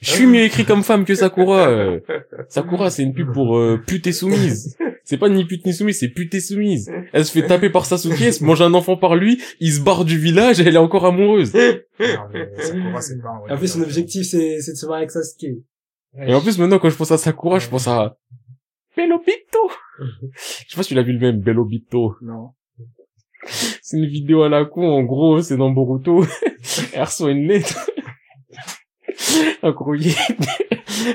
Je suis mieux écrit comme femme que Sakura. euh. Sakura, c'est une pub pour euh, pute et soumise. C'est pas ni pute ni soumise, c'est pute et soumise. [LAUGHS] Elle se fait taper par Sasuke, elle se mange un enfant par lui, il se barre du village et elle est encore amoureuse. [LAUGHS]
Non, mais Sakura, c'est pas...
En plus, son objectif, c'est, c'est de se marier avec Sasuke.
Et en plus, maintenant, quand je pense à Sakura, je pense à Bellobito. Je sais pas si tu l'as vu le même, Bellobito.
Non.
C'est une vidéo à la con, en gros, c'est dans Boruto. Elle reçoit une lettre. Un courrier.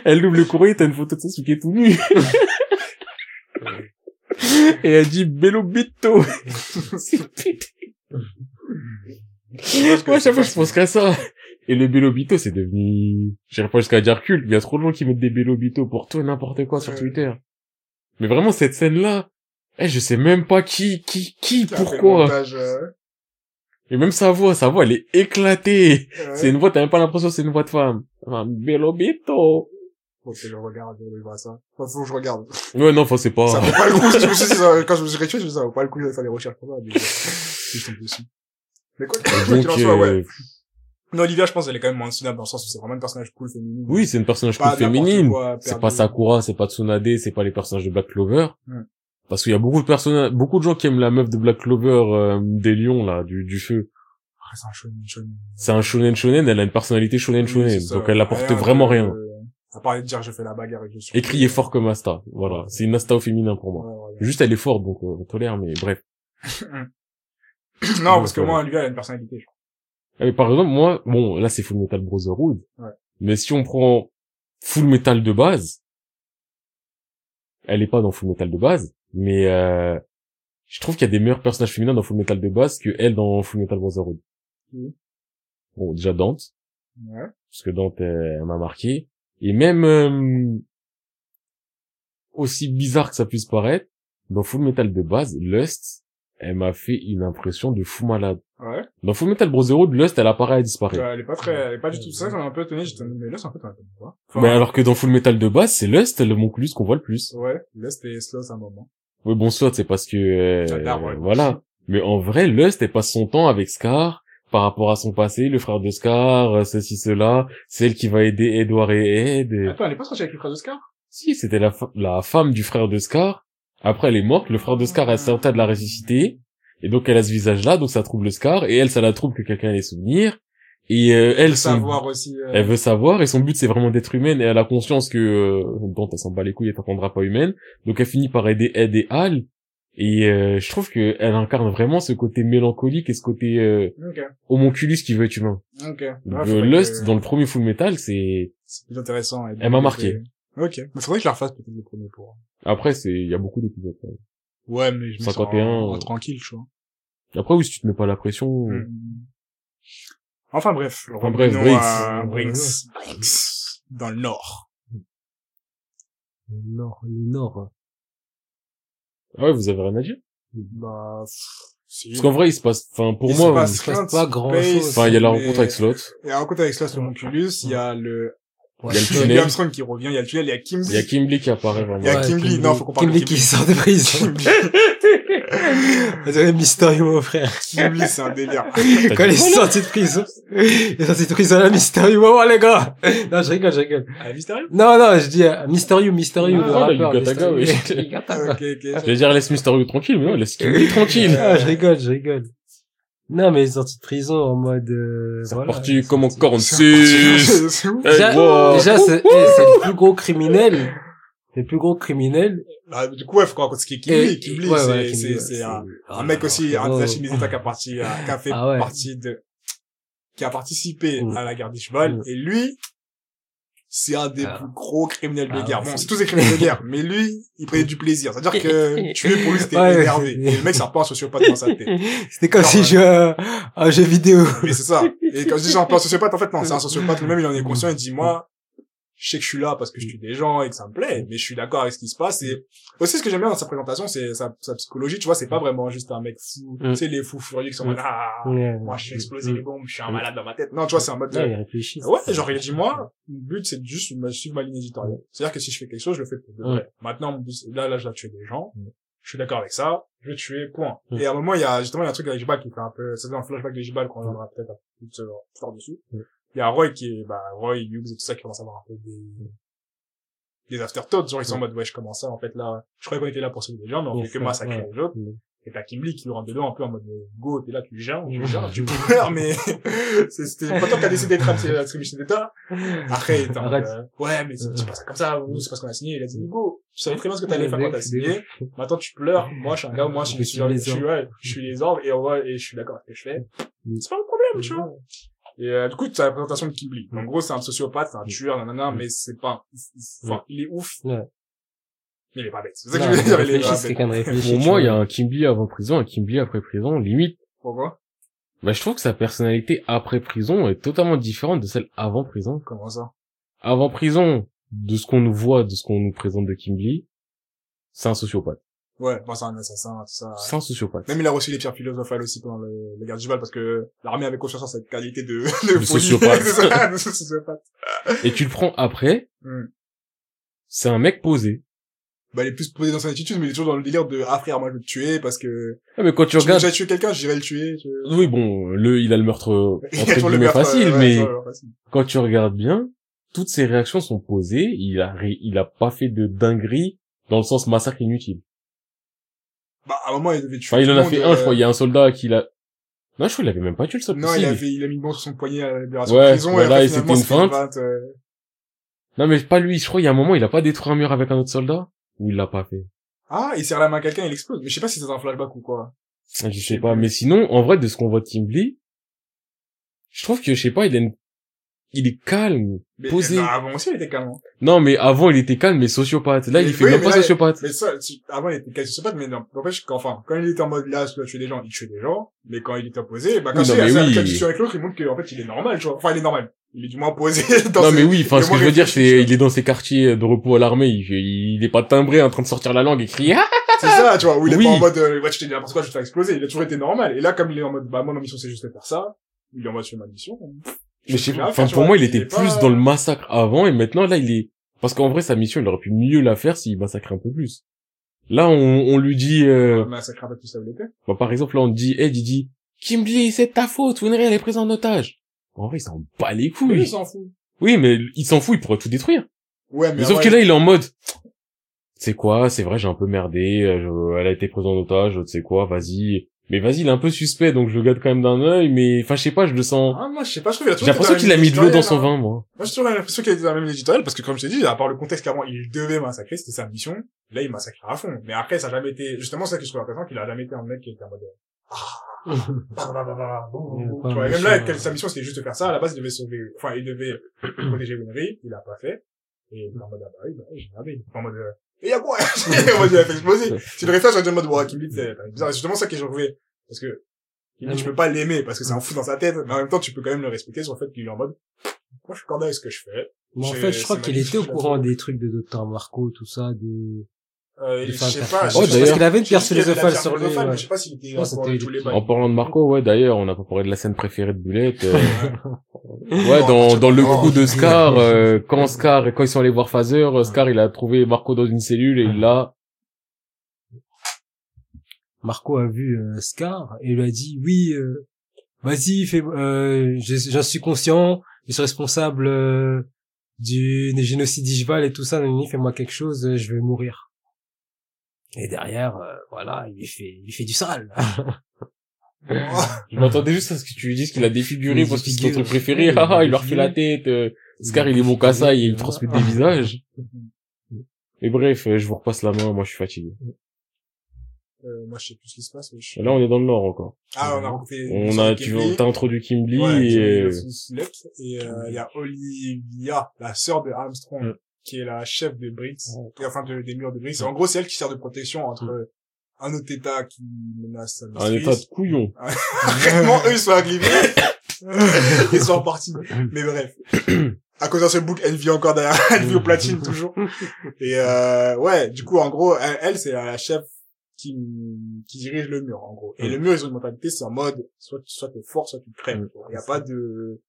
Elle ouvre le courrier, t'as une photo de Sasuke tout nu. [LAUGHS] Et elle dit Bellobito. C'est pété. Moi, à chaque fois, je pense qu'à ça. Et le Bellobito, c'est devenu, j'irai pas jusqu'à dire culte, mais il y a trop de gens qui mettent des Bellobito pour tout et n'importe quoi sur
Ouais.
Twitter. Mais vraiment, cette scène-là, eh, je sais même pas qui, qui, qui, pourquoi.
montage, euh,
Et même sa voix, sa voix, elle est éclatée.
ouais.
C'est une voix, t'as même pas l'impression que c'est une voix de femme. Un Bellobito.
Faut que je regarde, je vois ça. Enfin, faut que je regarde.
Ouais, non, enfin, c'est pas...
Ça vaut pas le coup, je me suis dit, quand je me suis rétué, je me suis dit, ça vaut pas le coup d'aller faire des recherches pour ça, mais, si je tombe dessus. Mais quoi, qu'il en soit, ouais.
euh,
Non, Olivia, je pense, elle est quand même mentionnable dans le sens où c'est vraiment un personnage cool féminin.
oui, c'est une personnage cool féminine. C'est pas Sakura, c'est pas Tsunade, c'est pas les personnages de Black Clover. Parce qu'il y a beaucoup de personnages, beaucoup de gens qui aiment la meuf de Black Clover, euh, des lions, là, du, du feu.
Ah, c'est un shonen, shonen.
C'est un shonen shonen, elle a une personnalité shonen shonen. donc elle apporte
Rien
vraiment
de-
rien.
À part de dire, je fais la bagarre et je suis.
Et crier fort comme Asta. Voilà. C'est une Asta au féminin pour moi.
Ouais, ouais.
Juste elle est forte, donc euh, on tolère, mais bref. [CLEARS THROAT]
non, parce que moi, lui, il a une personnalité. je crois.
Ah, mais par exemple, moi, bon, là, c'est Full Metal Brotherhood.
Ouais.
Mais si on prend Full Metal de base, elle est pas dans Full Metal de base, mais euh, je trouve qu'il y a des meilleurs personnages féminins dans Full Metal de base que elle dans Full Metal Brotherhood.
Mhm.
Bon, déjà Dante,
Ouais.
parce que Dante, elle m'a marqué. Et même, euh, aussi bizarre que ça puisse paraître, dans Full Metal de base, Lust, elle m'a fait une impression de fou malade.
Ouais.
Dans Full Metal Brotherhood, Lust, elle apparaît et disparaît.
Elle est pas très, elle est pas du tout ça, ça m'a un peu étonné, j'étais, mais c'est un peu, t'en as pas quoi.
mais alors que dans Full Metal de base, c'est Lust, le monculus qu'on voit le plus.
Ouais, là, c'était slow, c'est un moment.
Oui, bon, soit c'est parce que, euh,
J'adore, ouais.
voilà. Mais en vrai, Lust, elle passe son temps avec Scar, par rapport à son passé, le frère de Scar, euh, ceci, cela, celle qui va aider Edward et Ed. et-
Attends, elle est pas sortie avec le frère de Scar?
Si, c'était la, la femme du frère de Scar. Après, elle est morte, le frère de Scar a tenté de la ressusciter. Et donc, elle a ce visage-là, donc ça trouble Scar. Et elle, ça la trouble que quelqu'un ait les souvenirs. Et euh, elle,
Elle
son-
savoir aussi, euh,
elle veut savoir, et son but, c'est vraiment d'être humaine. Et elle a conscience que, euh, bon, elle s'en bat les couilles, elle t'entendra pas humaine. Donc, elle finit par aider Ed et Al. Et euh, je trouve que elle incarne vraiment ce côté mélancolique et ce côté euh,
Ok,
homunculus qui veut être humain.
ok.
Donc,
Ouais,
euh,
faudrait
Lust,
que-
dans le premier Full Metal, c'est...
C'est plus intéressant.
Elle m'a marqué.
Ok. Mais faudrait que je la refasse peut-être le premier pour.
Après, c'est il y a beaucoup d'épisodes.
Ouais, mais je me
51,
sens en- en
euh.
tranquille, tu vois.
Après, oui, si tu te mets pas la pression...
Mm. Enfin bref.
Enfin, bref, Brinks.
à Brinks. Brinks. Dans le nord.
Le Nord, le Nord.
Ah ouais, vous avez rien à dire?
Bah, si.
Parce qu'en vrai, il se passe... Enfin, pour
Il se
moi...
passe
il se passe pas grand chose.
Enfin, il y a la
mais-
rencontre avec Slot.
Il y a un rencontre avec Sloss, le Monculus, il y a le,
Il y a le tunnel.
Armstrong qui revient, il y a le tunnel, il y a Kimby.
Il y a Kimberly qui apparaît vraiment.
Il y a Kimberly. Non, faut qu'on parle de
Kimberly qui
Kimberly.
sort de prison. On dirait Mysterio, mon frère.
Kimby, c'est un délire. [LAUGHS]
Quand il est sorti de prison. Il est sorti de prison à Mysterio. Oh, les gars. Non, je rigole, je rigole.
Ah, mystérieux?
Non, non, je dis euh, Mysterio, Mysterio,
Ah,
le rappeur.
Yugataga,
Mysterio.
oui. [LAUGHS]
Yugataga.
Ok, ok.
Je vais dire, laisse Mysterio tranquille, mais non, laisse Kimberly tranquille.
Ah, je rigole, je rigole. Non, mais il est sorti de prison en mode, euh,
C'est
voilà.
reparti comme en
C'est
46.
c'est ouf.
Eh,
Déjà,
wow.
déjà, c'est, c'est le plus gros criminel. C'est le plus gros criminel.
Ah, du coup, ouais, faut qu'on raconte ce qui est Kimby,
ouais,
c'est, c'est, c'est un,
c'est-
un mec aussi, un des Hashimizeta qui a [LAUGHS] parti, euh, qui a fait
Ah ouais.
partie de, qui a participé
Mm.
à la guerre d'Ishbal.
Mm.
Et lui, c'est un des
Ah.
plus gros criminels de
Ah
guerre. Bon,
c'est-
tous des criminels de [LAUGHS] guerre, mais lui, il prenait du plaisir. C'est-à-dire que [LAUGHS] tuer pour lui, c'était
Ouais,
énervé. Et le mec, c'est un peu un sociopathe dans sa tête. [LAUGHS]
C'était comme si
ouais.
je jouais à à un jeu vidéo.
Mais c'est ça. Et quand je dis c'est un peu un sociopathe, en fait, non, c'est un sociopathe. Lui-même, il en est conscient. Il dit, moi, je sais que je suis là parce que je tue des gens et que ça me plaît, mais je suis d'accord avec ce qui se passe. Et aussi, ce que j'aime bien dans sa présentation, c'est sa, sa psychologie. Tu vois, c'est pas vraiment juste un mec fou.
Mm.
Tu sais, les fous furieux qui sont en mode, ah, moi, je suis explosé
Mm.
les bombes, je suis un malade dans ma tête. Non, tu vois, c'est un mode,
Ouais,
de-
il réfléchit.
Ouais, genre, il dit, moi, le but, c'est de juste me suivre ma ligne éditoriale. C'est-à-dire que si je fais quelque chose, je le fais pour de vrai. Maintenant, mon but, là, là, je dois tuer des gens.
Mm.
Je suis d'accord avec ça. Je vais tuer, point.
Mm.
Et à un moment, il y a, justement, il y a un truc avec Jibal qui fait un peu, c'est dans le flashback de Jibal qu'on reviendra peut-être peu plus euh, tard dessus.
Mm.
Il y a Roy qui est, bah, Roy, Hughes et tout ça qui commence à avoir un peu des, des afterthoughts. Genre, ils sont en mode, ouais, je commence ça, en fait, là, je croyais qu'on était là pour sauver des gens, mais on fait que massacrer
ouais.
les autres.
Mm.
Et t'as Kimberly qui le rentre dedans un peu en mode euh, go, t'es là, tu gères, tu
Mm.
gères, tu [LAUGHS] pleures, mais [LAUGHS] c'était pas toi qui a décidé de traiter la distribution d'État. Après, t'es en mode, euh, ouais, mais c'est pas ça comme ça, nous, c'est parce qu'on a signé. Il a dit, go, tu savais très bien ce que t'allais faire quand t'as signé. Maintenant, tu pleures. Moi, je suis un gars, moi, je suis, je suis, je suis les ordres et on va, et je suis d'accord avec ce que je fais. C'est pas un problème, tu vois. Et euh, du coup, tu as la présentation de Kimberly. En gros, c'est un sociopathe, c'est un tueur, nanana, mais c'est pas, enfin, il est ouf,
Ouais.
mais il est pas bête. C'est ça que je veux dire, il est pas
c'est
bête.
Pour [LAUGHS] moi, il y a un Kimberly avant prison, un Kimberly après prison. Limite,
Pourquoi?
bah, je trouve que sa personnalité après prison est totalement différente de celle avant prison.
Comment ça?
Avant prison, de ce qu'on nous voit, de ce qu'on nous présente de Kimberly, c'est un sociopathe.
Ouais, bon, c'est un assassin, tout ça.
C'est un sociopathe.
Même il a reçu les pierres philosophales aussi pendant le, le guerre du Val parce que l'armée avait confiance en cette qualité de, [LAUGHS] de,
De sociopathe. [LAUGHS]
C'est ça, de sociopathe.
Et tu le prends après,
Hmm.
c'est un mec posé.
Bah, il est plus posé dans son attitude, mais il est toujours dans le délire de, ah frère, moi je vais te tuer parce que,
Ah, mais quand tu
veux
regardes,
déjà tuer quelqu'un, j'irai le tuer.
oui, bon, le, il a le meurtre, [LAUGHS] entre
le
guillemets facile,
ouais,
mais
facile.
quand tu regardes bien, toutes ses réactions sont posées, il a, il a pas fait de dinguerie dans le sens massacre inutile.
Bah, à un moment, il devait tuer.
Enfin, il en a fait
euh,
un, je crois, il y a un soldat qui l'a, non, je crois qu'il avait même pas tué le soldat.
Non, il a fait, il a mis le bon sur son poignet à la libération
Ouais,
de prison,
voilà,
et
c'était une feinte.
euh,
Non, mais pas lui, je crois, il y a un moment, il a pas détruit un mur avec un autre soldat, ou il l'a pas fait?
Ah, il serre la main à quelqu'un, il explose. Mais je sais pas si c'est un flashback ou quoi.
Je sais pas, mais sinon, en vrai, de ce qu'on voit de Kimberly, je trouve que, je sais pas, il a une- il est calme,
Mais,
posé.
non, avant aussi, il était calme. hein.
Non, mais avant, il était calme, mais sociopathe. Là,
Mais
il fait
oui,
même pas
là,
sociopathe.
Mais ça, tu- avant, il était quasi pas mais non. N'empêche qu'enfin, quand il était en mode là, je dois tuer des gens, il tuait des gens. Mais quand il était opposé, bah, quand
Oui, non,
la
oui.
discussion avec l'autre, il montre qu'en fait, il est normal, tu vois. Enfin, il est normal. Il est du moins opposé [LAUGHS] dans
Non,
ses-
mais oui, enfin,
il
ce que je veux dire, c'est, il est dans ses quartiers de repos à l'armée, il, il est pas timbré en train de sortir la langue et crier, ah!
C'est ça, tu vois, où il est
Oui.
pas en mode, euh, ouais, tu t'es dit n'importe quoi, je te faire exploser. Il a toujours été normal. Et là, comme il est en mode, bah, mon mission, c'est juste de faire ça, il est en mode, je fais ma mission.
Mais je sais
j'ai
pas,
rien
enfin, pour moi, il était plus dans le massacre avant, et maintenant, là, il est, parce qu'en vrai, sa mission, il aurait pu mieux la faire s'il massacrait un peu plus. Là, on, on lui dit, euh,
pas était.
bah, par exemple, là, on dit, Ed, il dit, Kimberly, c'est ta faute, Winry, elle est prise en otage. En vrai, il s'en bat les
Oui,
couilles.
il s'en fout.
Oui, mais il s'en fout, il pourrait tout détruire.
Ouais, mais
Mais sauf que là, il est en mode, c'est quoi, c'est vrai, j'ai un peu merdé, euh, je- elle a été prise en otage, tu sais quoi, vas-y. Mais vas-y, il est un peu suspect, donc je le garde quand même d'un œil, mais, enfin, je sais pas, je le sens,
Ah, moi, je sais pas, je trouve
j'ai
toujours
l'impression qu'il a mis de l'eau dans son
hein.
vin, moi.
Moi, j'ai toujours l'impression qu'il était dans la même éditorial, parce que comme je t'ai dit, à part le contexte qu'avant, il devait massacrer, c'était sa mission. Là, il massacre à fond. Mais après, ça a jamais été, justement, c'est ça que je trouve intéressant, qu'il a jamais été un mec qui était en mode, ah, [LAUGHS] bah, bah, bah, bah, tu vois, même là, sa mission, c'était juste de faire ça. À la base, il devait sauver, enfin, il devait [COUGHS] protéger Winry, il l'a pas fait. Et en mode, ah bah oui, bah j'ai en mode, et y'a quoi? [LAUGHS] il a fait exploser. Si le réflexe, j'aurais dit en mode, ouais, c'est c'est bizarre. C'est justement ça que j'ai trouvé. Parce que, Kimberly, je peux pas l'aimer parce que c'est un fou dans sa tête, mais en même temps, tu peux quand même le respecter sur le fait qu'il est en mode, moi, je suis cordial avec ce que je fais.
Mais en
J'ai-
fait, je crois qu'il était au courant des trucs de Dr. Marco, tout ça, de...
Euh, je sais pas,
Oh,
sais pas,
d'ailleurs-
si-
qu'il avait une philosophale
pierre
sur lui.
Je sais pas s'il était.
En parlant de Marco, ouais, d'ailleurs, on n'a pas parlé de la scène préférée de Boulette. [LAUGHS] euh,
Non,
ouais, dans, dans le coup de Scar, euh, [LAUGHS] quand Scar, quand ils sont allés voir Phaser, euh, Scar, il a trouvé Marco dans une cellule et il l'a,
Marco a vu euh, Scar et lui a dit oui euh, vas-y fais euh, je- j'en suis conscient je suis responsable euh, du du génocide d'Ishval et tout ça fais-moi quelque chose je vais mourir et derrière euh, voilà il lui fait il lui fait du sale [LAUGHS] [LAUGHS]
je m'attendais juste à ce que tu lui dises qu'il a défiguré
Il
parce que c'est ton truc préféré,
il [LAUGHS]
il leur fait la tête, euh, Scar, il est mon Kassa, il transmet des visages. Mais bref, euh, je vous repasse la main, moi je suis fatigué.
Euh, moi, je sais plus ce qui se passe, mais je...
Et Là, on est dans le nord encore.
Ah, on a rencontré...
On a, tu t'as introduit Kimberly
Ouais,
et,
et
euh,
et euh, il y a Olivia, la sœur de Armstrong,
Mm.
Qui est la chef de BRICS, enfin de- des murs de BRICS. En gros, c'est elle qui sert de protection entre
Mm.
un autre État qui menace la
un état de couillon. [LAUGHS]
Vraiment, eux, ils sont arrivés. [LAUGHS] ils sont repartis. Mais bref. À cause d'un seul book, elle vit encore derrière, elle vit au platine [LAUGHS] toujours. Et euh, ouais, du coup, en gros, elle, elle, c'est la chef qui, qui dirige le mur, en gros. Et
Mm.
le mur, ils ont une mentalité, c'est en mode, soit, soit t'es fort, soit tu crèves. Il y a pas de,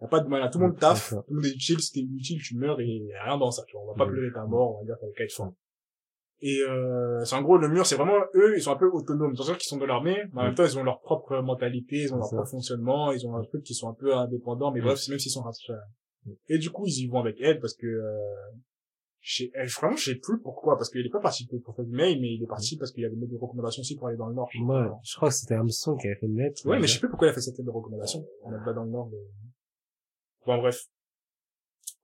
y a pas de mal à tout le monde
ça.
tout le monde est utile, si t'es inutile, tu meurs et y a rien dans ça, tu vois. On va pas
Mm.
pleurer ta mort, on va dire t'avais qu'à être fort. Et euh, c'est en gros le mur, c'est vraiment eux, ils sont un peu autonomes. C'est sûr qu'ils sont de l'armée, mais en même temps ils ont leur propre mentalité, ils ont leur
ça.
propre fonctionnement, ils ont un truc qui sont un peu indépendants, mais
Mm.
bref, même s'ils sont rattachés. Et du coup ils y vont avec elle parce que euh, je sais, eh, vraiment je sais plus pourquoi, parce qu'il est pas parti pour faire du mail, mais il est parti parce qu'il y avait des recommandations aussi pour aller dans le nord. pas.
je crois que c'était Armstrong qui avait fait une lettre
Ouais, mais je sais plus pourquoi il a fait cette lettre de recommandation. On est pas dans le nord. Mais... Bon, bref.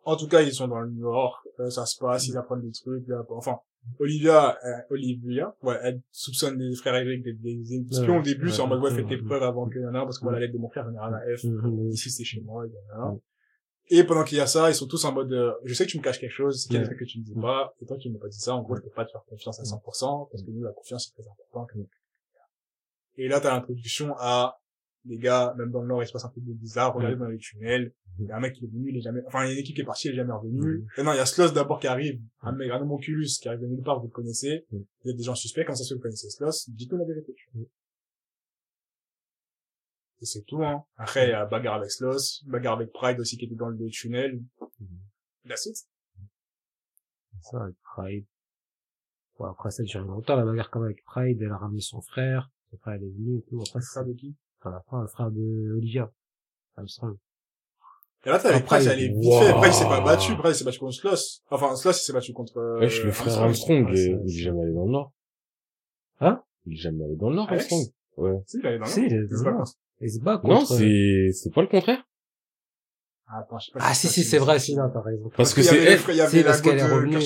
En tout cas, ils sont dans le nord. euh, ça se passe, ils apprennent des trucs. Là, enfin, Olivia, euh, Olivia, ouais, elle soupçonne des frères Eric des, des espions
Ouais,
au début. c'est en mode, ouais,
ouais,
tes preuves avant que, y en a, parce que moi, la lettre de mon frère, j'en ai rien à F.
Mhm.
Ici, c'est chez moi, y en a un. Et pendant qu'il y a ça, ils sont tous en mode, euh, je sais que tu me caches quelque chose, qu'il y a des trucs que tu me dis pas, et toi, tu m'as pas dit ça, en gros, je peux pas te faire confiance à 100%, parce que nous, la confiance, c'est très important. Et là, t'as l'introduction à, les gars, même dans le Nord, il se passe un truc de bizarre, regardez dans les tunnels, il y a un mec qui est venu, il est jamais, enfin, il y a une équipe qui est partie, il est jamais revenu. Et non, il y a Sloss d'abord qui arrive, un mec, un homunculus qui arrive de nulle part, vous le connaissez.
Mm.
Vous êtes des gens suspects, comme ça, si vous connaissez Sloss, dites-nous la vérité. Et c'est tout, hein. Après, il y a bagarre avec Sloss, bagarre avec Pride aussi qui était dans le tunnel. La suite.
ça avec Pride bon, après ça durait longtemps la bagarre comme avec Pride elle a ramené son frère son frère il est venu et tout après
Ça de qui?
à la fin le frère de Olivia Armstrong
Et là,
Après,
Pride, elle est vite
wow.
fait. Pride, il s'est pas battu. Pride, il s'est battu contre Sloss. Enfin, Sloss, il s'est battu contre, euh,
Wesh, le frère Armstrong, il est- il jamais allé dans le nord.
Hein
Il est jamais allé dans le nord,
Alex
Armstrong. Ouais.
Si, il allait dans le
Si,
Nord.
il est
Il se
dans
bat contre-
il se bat
Non,
contre
c'est, c'est pas le contraire.
Ah, attends, je sais pas
ah
si
si si c'est vrai si non t'as raison
Parce que
qu'il y
c'est
il
Si,
avait la
parce qu'elle est
de
revenue.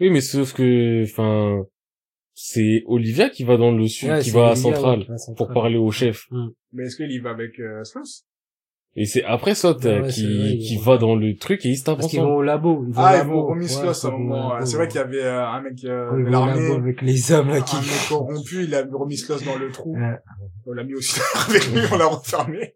Oui, mais sauf que, enfin, c'est Olivia qui va dans le sud,
Ouais,
qui
c'est
va à Centrale
ouais, à
pour parler au chef.
Mais est-ce qu'il y va avec euh, Sloss
Et c'est après Sot
Ouais,
qui, qui va dans le truc et ils se tapent
Parce qu'ils vont au labo. Ils vont
Ah,
au
ils
labo.
vont remis
Ouais,
Sloss à un
au
moment.
labo,
C'est vrai
ouais.
qu'il y avait euh, un mec euh, de
au labo
l'armée,
avec les hommes, là, qui...
un mec corrompu, il a remis Sloss dans le trou. On l'a mis aussi [LAUGHS] avec lui, on l'a refermé.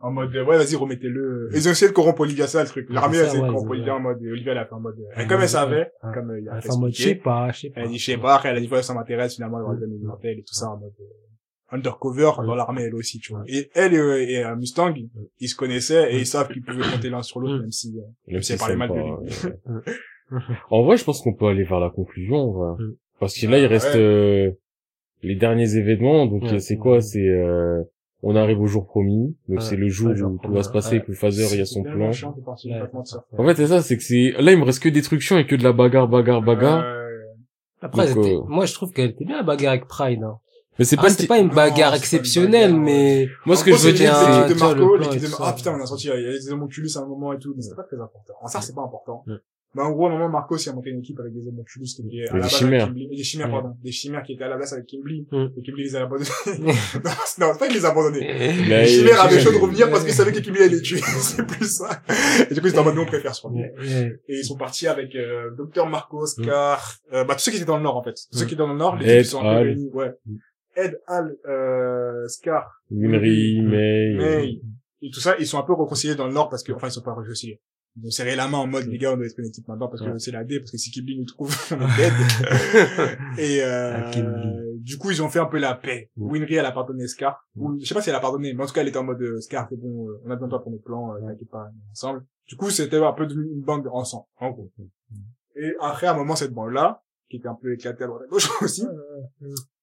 en mode, ouais, vas-y, remettez-le. Ils ont essayé de corrompre Olivia, ça, le truc. L'armée, a
ça,
essayé de corrompre Olivia en mode, Olivia, elle a fait en mode, comme elle savait, comme il a
Elle
fait
fait en mode, je sais pas, je sais pas.
Elle a dit, je sais pas, elle a dit, ouais, ça m'intéresse, finalement, elle va donner une mortelle et tout ça, en mode, euh, undercover
Ouais.
dans l'armée, elle aussi, tu vois. Et elle et, euh, et euh, Mustang, ils se connaissaient et ils savent qu'ils pouvaient compter l'un sur l'autre, même si, euh,
Même si
parlé
c'est
mal de lui.
en vrai, je pense qu'on peut aller vers la conclusion, en vrai. Parce que là, il
Ah,
reste
ouais.
euh, les derniers événements. Donc,
Ouais.
c'est quoi? C'est euh, on arrive au jour promis. Donc, c'est le jour où tout va se passer,
ouais.
que le phaser, il y a son plan. En fait, c'est ça, c'est que c'est là, il me reste que destruction et que de la bagarre, bagarre, bagarre.
Euh,
Après,
Donc, euh,
moi, je trouve qu'elle était bien la bagarre avec Pride. Hein.
Mais c'est
Ah,
pas,
c'était
une-
pas une
non,
bagarre
c'est pas une
exceptionnelle,
bagarre,
mais
moi, ce que je veux
c'est
dire,
l'équipe
c'est,
de Marco, l'équipe de Ah putain, on a sorti, il y a des homonculus à un moment et tout, mais c'était pas très important. En ça, c'est pas important. Mais en gros, à un moment, Marcos, il a monté une équipe avec des homonculus qui étaient à
des
la base avec. Des chimères, pardon. Des chimères qui étaient à la base avec Kimblee.
Mm.
Et Kimblee les a abandonnés. [LAUGHS] non, c'est- c'est pas qu'il les a abandonnés. Les chimères avaient chaud de revenir parce qu'ils savaient que Kimblee allait les tuer. [LAUGHS] c'est plus ça. Et du coup, ils étaient en mode, nous, on préfère survivre.
Ouais.
Et ils sont partis avec, euh, Dr. Marcos,
Mm.
Car, euh, bah, tous ceux qui étaient dans le nord, en fait. Tous ceux
Mm.
qui étaient dans le nord, les sont un peu ouais. Ed, Al, euh, Scar,
Winry. May,
May, et tout ça, ils sont un peu réconciliés dans le nord parce que, enfin, ils sont pas réconciliés. Ils ont serré la main en mode, les gars, on doit être équipe maintenant parce que
Ouais.
c'est la D, parce que si Kibli nous trouve, on est [LAUGHS] dead. [LAUGHS] et, euh,
Ah,
du coup, ils ont fait un peu la paix. Winry, elle a pardonné Scar. Ou, je sais pas si elle a pardonné, mais en tout cas, elle était en mode, euh, Scar, c'est bon, euh, on a besoin de toi pour nos plans, euh, t'inquiète pas, on ensemble. Du coup, c'était un peu devenu une bande ensemble, en gros. Et après, à un moment, cette bande-là, qui était un peu éclatée à droite à gauche [LAUGHS] aussi,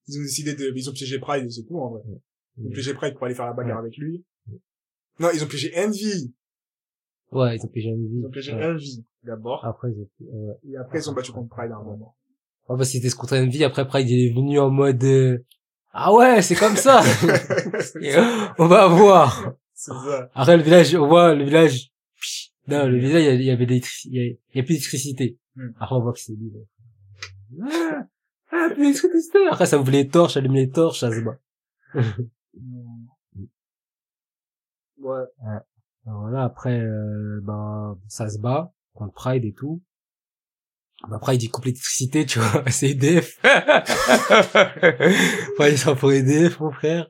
ils ont décidé de, ils ont piégé Pride, c'est tout, en vrai. Ils ont piégé Pride pour aller faire la bagarre avec lui. Non, ils ont piégé Envy.
Ouais, ils ont piégé vie.
Ils ont piégé
Ouais.
Envy, d'abord.
Après, ils ont...
Et après, ils sont battus contre Pride à un moment.
Ouais, parce qu'ils étaient contre vie. Après, Pride, il est venu en mode, euh, ah ouais, c'est comme ça. [LAUGHS] Et, euh, on va voir.
ça.
Après, le village, on voit le village. Non, le village, il y avait des, il y a, il y a plus d'électricité.
Hmm.
Après, on voit que c'est lui. Ah, plus d'électricité. Après, ça ouvre les torches, allume les torches, ça se bat.
Ouais.
Alors Voilà, après, euh, ben, ça se bat contre Pride et tout. Ben, Pride, il coupe l'électricité, tu vois, [LAUGHS] c'est EDF. [LAUGHS] Pride, c'est pour EDF, mon frère.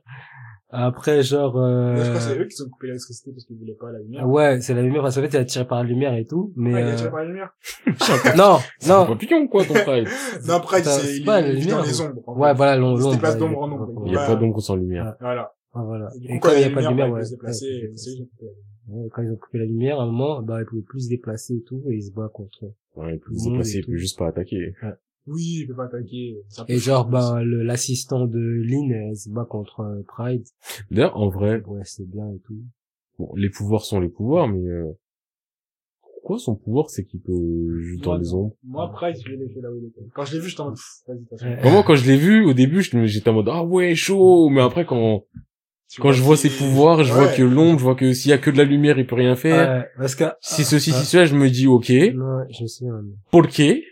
Après, genre, euh...
Je crois que c'est eux qui ont coupé l'électricité parce qu'ils voulaient pas la lumière.
ouais, c'est la lumière, parce qu'en fait, il a tiré par la lumière et tout, mais,
Ah, il a
euh,
par la lumière. [LAUGHS]
non,
C'est un
non,
papillon, quoi, ton frère. [LAUGHS]
Non, Pride, c'est,
c'est
il,
pas la
vit dans
lumière,
les
ou-
ombres. en
ouais, voilà, l'ombre,
Il se
l'ombre,
déplace d'ombre en ombre.
Il y a pas d'ombre sans lumière.
Voilà.
ouais, voilà.
Et quand
il
il
y a pas de lumière, ouais,
c'est lumière.
quand ils ont coupé la lumière, à un moment, bah, il pouvait plus se déplacer et tout, et il se bat contre.
Ouais, il peut
Monde
se déplacer,
et
il peut
tout.
juste pas attaquer.
Oui, il peut pas attaquer.
Et genre, ben, le- l'assistant de Lynn, elle se bat contre euh, Pride.
D'ailleurs, en vrai,
Ouais, c'est bien et tout.
bon, les pouvoirs sont les pouvoirs, mais euh, pourquoi son pouvoir, c'est qu'il peut juste dans les ombres?
Moi, Pride, je l'ai laissé là où il était. Quand je l'ai vu, j'étais en mode, pff, vas-y, t'as.
Vraiment, quand je l'ai vu, au début, j'étais en mode, ah ouais, chaud, mais après, quand, quand je vois ses pouvoirs, je vois
Ouais.
que l'ombre, je vois que s'il y a que de la lumière, il peut rien faire.
Ouais, parce que...
Si ceci,
Ah.
si cela, je me dis, ok,
Non, je me souviens.
Porqué.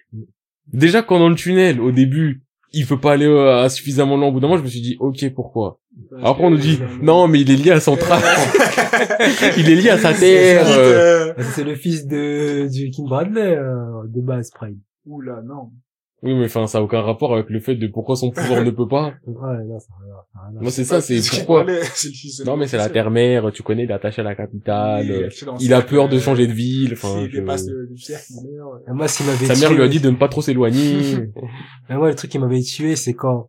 Déjà, quand dans le tunnel, au début, il peut pas aller euh, à suffisamment loin, au bout d'un moment, je me suis dit, ok, pourquoi? Après, on nous dit, non, mais il est lié à Central. [LAUGHS] il est lié à sa terre. euh.
C'est le fils de, du King Bradley, euh, de base, Pride.
Oula, non.
Oui, mais enfin, ça a aucun rapport avec le fait de pourquoi son pouvoir ne peut pas. [LAUGHS]
Ouais, non, ça n'a rien à voir.
Moi, c'est ça, c'est [LAUGHS]
ce
pourquoi. Non, mais c'est la terre-mère, tu connais, il est attaché à la capitale.
Oui,
euh, il a peur de changer de ville. Enfin,
S'il
je-
dépasse le le cercle, il meurt.
Et moi, m'avait
sa mère lui a dit de ne pas trop s'éloigner. [LAUGHS]
Mais moi, le truc qui m'avait tué, c'est quand,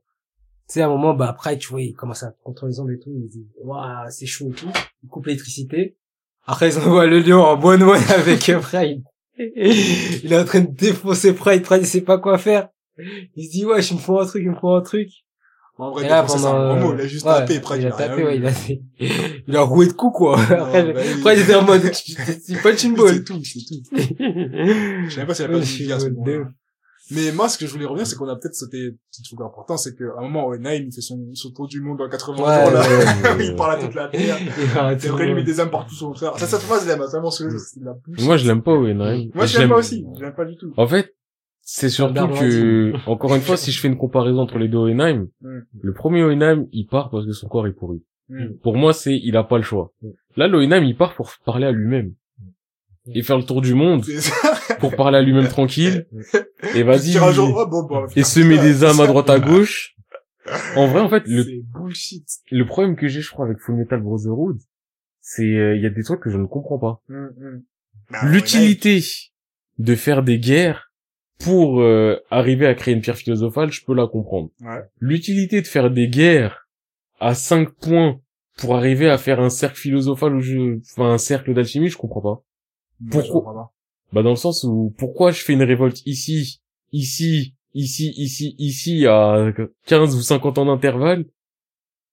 tu sais, à un moment, bah, après, tu vois, il commence à contrôler les ombres et tout, il dit, waouh, c'est chaud et tout. Il coupe l'électricité. Après, ils envoient le lion en bonne one avec Pride. Il est en train de défoncer Pride. Pride, il sait pas quoi faire. Il se dit, ouais, je me fous un truc, il me faut un truc.
En vrai,
là,
c'est un
pendant,
gros mot.
euh,
Il a juste
ouais,
tapé, Pride.
il a tapé, ouais, il a fait, [LAUGHS] il a roué de coups, quoi. Après,
bah, il-
Pride était en mode, [LAUGHS] [LAUGHS] c'est pas une
C'est
ball.
tout, c'est tout. Je savais pas s'il avait pas
Ouais,
de à ce
de-
Mais moi, ce que je voulais revenir, c'est qu'on a peut-être sauté un truc important, c'est qu'à un moment, Naïm, il fait son, son tour du monde en 80
Ouais,
jours, là.
ouais, [LAUGHS] ouais.
il parle à toute la terre. Et après, il met des âmes partout sur le frère. Ça, cette phrase, je l'aime, vraiment, c'est la plus.
Moi, je l'aime pas, non.
Moi, je l'aime pas aussi. Je l'aime pas du tout.
En fait, c'est surtout que, encore une fois, si je fais une comparaison entre les deux Oenheim,
Mm.
le premier Oenheim, il part parce que son corps est pourri.
Mm.
Pour moi, c'est, il a pas le choix.
Mm.
Là, l'Oenheim, il part pour parler à lui-même. Et faire le tour du monde pour parler à lui-même tranquille. [LAUGHS] Et vas-y.
Oh, bon, bon,
Et semer des âmes à droite à gauche. En vrai, en fait, le,
bullshit.
le problème que j'ai, je crois, avec Full Metal Brotherhood, c'est, euh, il y a des trucs que je ne comprends pas.
Mm, mm. Bah,
L'utilité de faire des guerres pour euh, arriver à créer une pierre philosophale, je peux la comprendre.
Ouais.
L'utilité de faire des guerres à 5 points pour arriver à faire un cercle philosophal ou je... enfin un cercle d'alchimie, je comprends pas. Pourquoi. Bah dans le sens où pourquoi je fais une révolte ici, ici, ici, ici, ici à 15 ou 50 ans d'intervalle?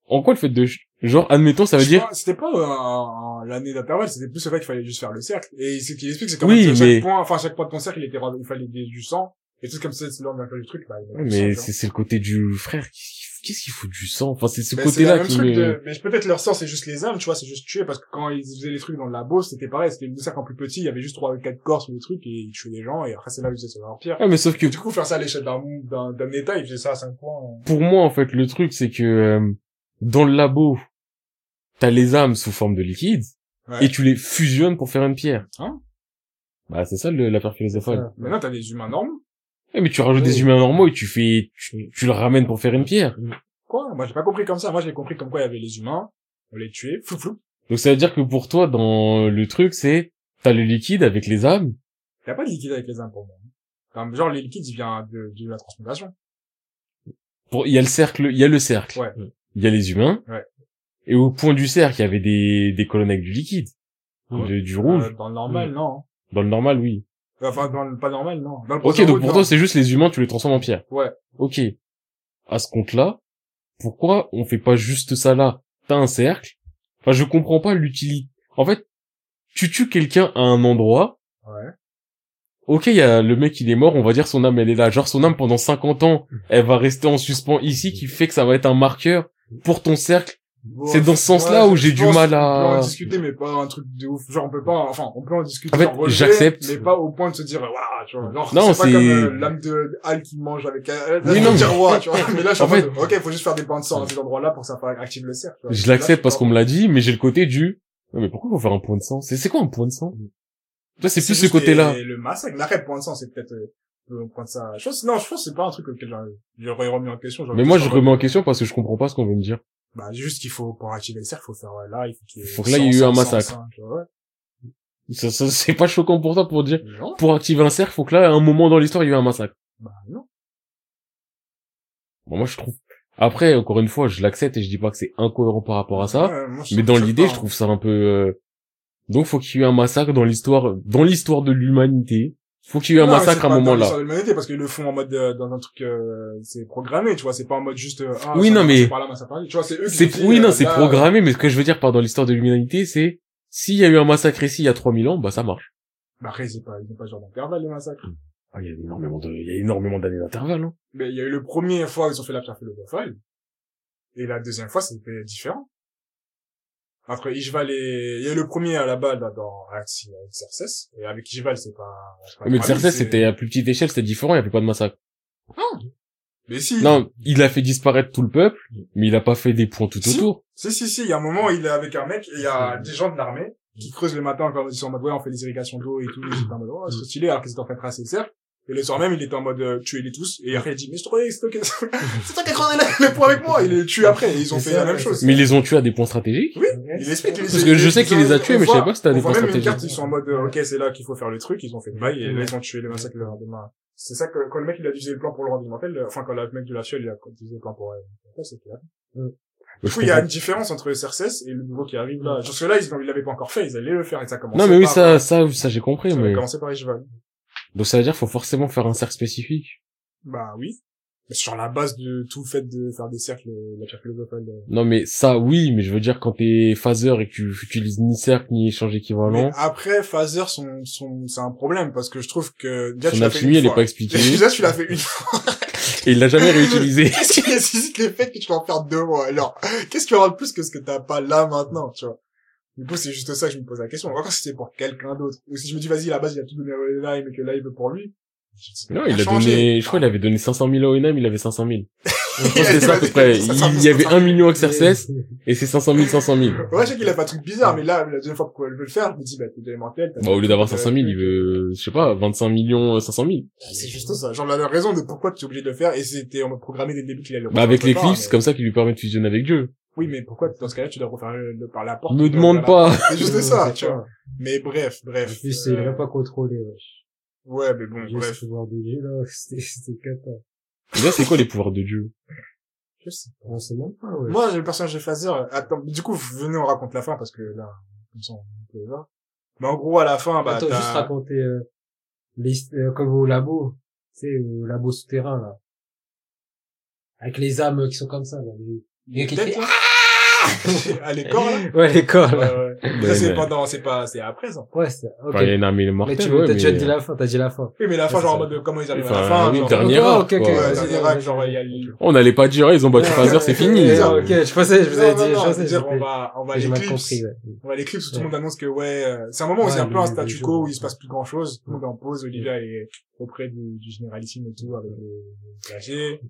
En quoi le fait de genre admettons ça veut
Je
dire
C'était pas euh, l'année d'intervalle, c'était plus le fait qu'il fallait juste faire le cercle. Et ce qu'il explique, c'est qu'à
Oui,
chaque
mais-
point, enfin, chaque point de ton cercle, il était, il fallait du sang. Et tout comme ça, c'est l'ordre du truc, bah, il
mais c'est le côté du frère qui- qu'est-ce qu'il faut du sang? Enfin c'est ce
Mais
côté-là qui
truc
me
de, mais peut-être leur sang, c'est juste les âmes, tu vois, c'est juste tuer, parce que quand ils faisaient les trucs dans le labo, c'était pareil, c'était le cercle en plus petit, il y avait juste trois, quatre corps sur les trucs, et ils tuaient des gens, et après c'est là où ils faisaient sur l'empire.
Ouais, mais sauf que
Et du coup, faire ça à l'échelle d'un, d'un, d'un état, ils faisaient ça à cinq points. euh.
pour moi, en fait, le truc, c'est que euh, dans le labo, t'as les âmes sous forme de liquide
Ouais.
et tu les fusionnes pour faire une pierre.
Hein?
Bah, c'est ça le- l'affaire philosophale.
Maintenant, t'as des humains normaux.
Ouais, mais tu rajoutes
Oui.
des humains normaux et tu fais, tu, tu le ramènes pour faire une pierre.
Quoi? Moi, j'ai pas compris comme ça. Moi, j'ai compris comme quoi il y avait les humains, on les tuait, flou flou.
Donc ça veut dire que pour toi, dans le truc, c'est t'as le liquide avec les âmes.
Il y a pas de liquide avec les âmes pour moi. Comme, genre, les liquides, ils viennent de, de la transmutation.
Pour, il y a le cercle, il y a le cercle.
Ouais.
Il y a les humains.
Ouais.
Et au point du cercle, il y avait des, des colonnes avec du liquide.
Ouais.
De- du rouge.
Euh, dans le normal, non.
Dans le normal, oui.
Enfin, dans le pas normal, non. Dans le
Ok, donc pour toi, c'est juste les humains, tu les transformes en pierre.
Ouais.
Ok. À ce compte-là, pourquoi on fait pas juste ça là? T'as un cercle. Enfin, je comprends pas l'utilité. En fait, tu tues quelqu'un à un endroit.
Ouais.
Ok, il y a le mec, il est mort, on va dire son âme, elle est là. Genre, son âme, pendant 50 ans, elle va rester en suspens ici, qui fait que ça va être un marqueur pour ton cercle.
Bon,
C'est dans ce sens-là où j'ai du mal à-
peut en discuter, mais pas un truc de ouf. Genre, on peut pas, enfin, on peut en discuter.
En fait, j'accepte.
Mais pas au point de se dire, waouh, tu vois. Genre,
Non,
c'est pas comme euh, l'âme de Hal qui mange avec, euh,
Oui, non,
tiroir, tu vois. Mais là, je suis [LAUGHS]
En
mode,
fait-
ok, faut juste faire des bandes de sang à cet endroit-là pour que ça active le vois.
Je l'accepte parce qu'on me l'a dit, mais j'ai le côté du... Mais pourquoi faut faire un point de sang? C'est quoi un point de sang? Toi, c'est plus ce côté-là.
Le massacre, l'arrêt point de sang, c'est peut-être, euh, on prendre ça. Je pense, non, je pense que c'est pas un truc auquel j'aurais remis en question.
Mais moi, je remets en question parce que je comprends pas ce qu'on veut me dire.
Bah, juste qu'il faut, pour activer le cercle, faut faire euh, là, il faut
que là, il y ait eu
100,
un
100,
massacre.
100, tu vois,
Ça, ça c'est pas choquant pour toi pour dire
ouais. Non.
pour activer un cercle, faut que là, à un moment dans l'histoire, il y ait eu un massacre.
Bah, non.
Bon, moi, je trouve. Après, encore une fois, je l'accepte et je dis pas que c'est incohérent par rapport à ça.
Ouais, moi,
mais dans l'idée, je trouve ça un peu. euh, Donc, faut qu'il y ait eu un massacre dans l'histoire, dans l'histoire de l'humanité. Faut qu'il y ait eu un
Non,
massacre
c'est
à un moment là.
l'humanité, parce qu'ils le font en mode euh, dans un truc euh, c'est programmé tu vois c'est pas en mode juste euh, ah,
Oui, non, mais-
passer par là, ça par là. tu vois c'est eux qui
C'est oui,
euh,
non, c'est
là,
programmé, mais ce que je veux dire par dans l'histoire de l'humanité, c'est s'il y a eu un massacre ici il y a 3000 ans, bah ça marche.
bah après c'est pas ils pas genre d'intervalle les massacres
Ah, il y a énormément de, il y a énormément d'années d'intervalle. Hein.
mais il y a eu le premier fois où ils ont fait la pierre philosophale et la deuxième fois c'était différent entre Ishval et il y a eu le premier à la balle là, dans Axi Cerces et avec Ishval c'est pas, pas
Mais Xerxes, c'était à plus petite échelle, c'était différent, il y avait pas de massacre.
mais si
Non, il a fait disparaître tout le peuple, mais il a pas fait des points tout
Si.
autour.
Si, si, si, il y a un moment, il est avec un mec, et il y a des gens de l'armée, qui creusent le matin quand ils sont en mode, ouais, on fait des irrigations d'eau et tout, en mode, oh, c'est stylé, alors qu'ils étaient en train de tracer le cercle. Et le soir même, il était en mode, euh, tuez-les tous, et après, il dit, mais c'est toi, c'est toi qui, [LAUGHS] c'est toi qui as [LAUGHS] creusé les- les points avec moi, il les tue après, et ils ont fait
ça,
la même chose.
Mais ils les ont tués à des points stratégiques.
Oui, il explique.
Parce que je sais qu'il les a tués, mais je savais pas que c'était à des points stratégiques.
carte, ils sont en mode, euh, ok, c'est là qu'il faut faire le truc, ils ont fait le bail, et là, ils ont tué les massacres le lendemain. C'est ça que, quand le mec, il a utilisé le plan pour le rendre immortel, euh, enfin, quand le mec de la Suède, il a utilisé le plan pour, c'est qu'il a Du
Je
coup, il y a une différence entre Cerces et le nouveau qui arrive là. Parce que là, ils, l'avaient pas encore fait, ils allaient le faire et ça commence.
Non, mais oui, ça, ça, ça, j'ai compris,
Ça
mais.
va commencer par Ishval.
Donc ça veut dire qu'il faut forcément faire un cercle spécifique.
Bah oui. Sur la base de tout le fait de faire des cercles, euh, la pierre philosophale. euh.
Non, mais ça, oui, mais je veux dire quand t'es phaser et que tu utilises ni cercle ni échange équivalent,
Mais après, Phaser, son, son, c'est un problème parce que je trouve que déjà, tu
son
l'as fait
alchimie,
une
elle est
fois.
pas expliquée. [LAUGHS]
Déjà, tu l'as fait une fois. [LAUGHS]
et il l'a jamais réutilisé. [LAUGHS]
Qu'est-ce qui nécessite le fait que tu vas en faire deux mois Alors, qu'est-ce qui aura de plus que ce que t'as pas là maintenant, tu vois? Du coup, c'est juste ça que je me pose la question. Encore si c'était pour quelqu'un d'autre. Ou si je me dis, vas-y, à la base, il a tout donné à Olenheim et que là, il veut pour lui.
Non, il a
changé.
donné, je crois, il avait donné 500 000 à ONM, il avait 500 000. [LAUGHS] Je que ça à peu près.
500 000,
Il y avait 1 million
C'est-
Cercès, et c'est 500 000, 500 000.
Ouais, je sais qu'il a fait un truc bizarre, mais là, la deuxième fois qu'elle veut le faire, je me dis, bah, t'es élémentaire.
Bah, au lieu d'avoir 500 000, il veut, je sais pas, 25 millions, euh, 500 000.
C'est juste ça. Genre, la raison de pourquoi tu es obligé de le faire, et c'était, on m'a programmé dès le début qu'il allait le
Bah, avec l'éclipse,
mais-
comme ça, qui lui permet de fusionner avec Dieu.
Oui, mais pourquoi, dans ce cas-là, tu dois refaire le, le- par la porte?
Me demande pas.
C'est juste ça,
c'est [LAUGHS]
tu vois. Mais bref,
En
bref.
plus, il
Euh,
pas contrôlé, wesh.
Ouais, mais bon, bref.
ce pouvoir de Dieu, là, [LAUGHS] c'était, c'était cata.
Et là, c'est quoi les pouvoirs de Dieu?
Je sais.
On sait même pas, ouais.
Moi, j'ai le personnage de Phaser. Attends, du coup, venez, on raconte la fin, parce que là, comme ça, on peut les voir. Mais en gros, à la fin, bah,
Attends, juste raconter, euh, les, euh, comme au labo. Tu sais, au labo souterrain, là. Avec les âmes qui sont comme ça, là. Y a qui fait,
là. [LAUGHS] à l'école, là.
ouais, les corps,
Ouais,
là.
ouais.
Ouais,
Ça, c'est pendant, c'est pas, c'est après, ça.
Ouais, c'est, ok.
Enfin, il y a une armée
mais tu,
ouais,
t'as déjà dit la fin, t'as dit la fin.
Oui, mais la fin, genre, en mode, de comment ils arrivent à
Enfin,
la fin.
oui,
genre,
ok, ok.
Ouais, genre, il y a le-
On n'allait pas dire, ils ont battu [LAUGHS] Phaser, c'est fini. [LAUGHS]
Ok, je pensais, je vous avais
Non, non,
dit,
non,
je pensais,
on va, on va à
j'ai mal
l'éclipse. On va à l'éclipse où tout le monde annonce que, ouais, euh, c'est un moment où c'est un peu un
le-
statu
le
quo où il se passe plus grand chose. Tout le monde en pause. Olivia est auprès du, du généralissime et tout avec le, le PAG.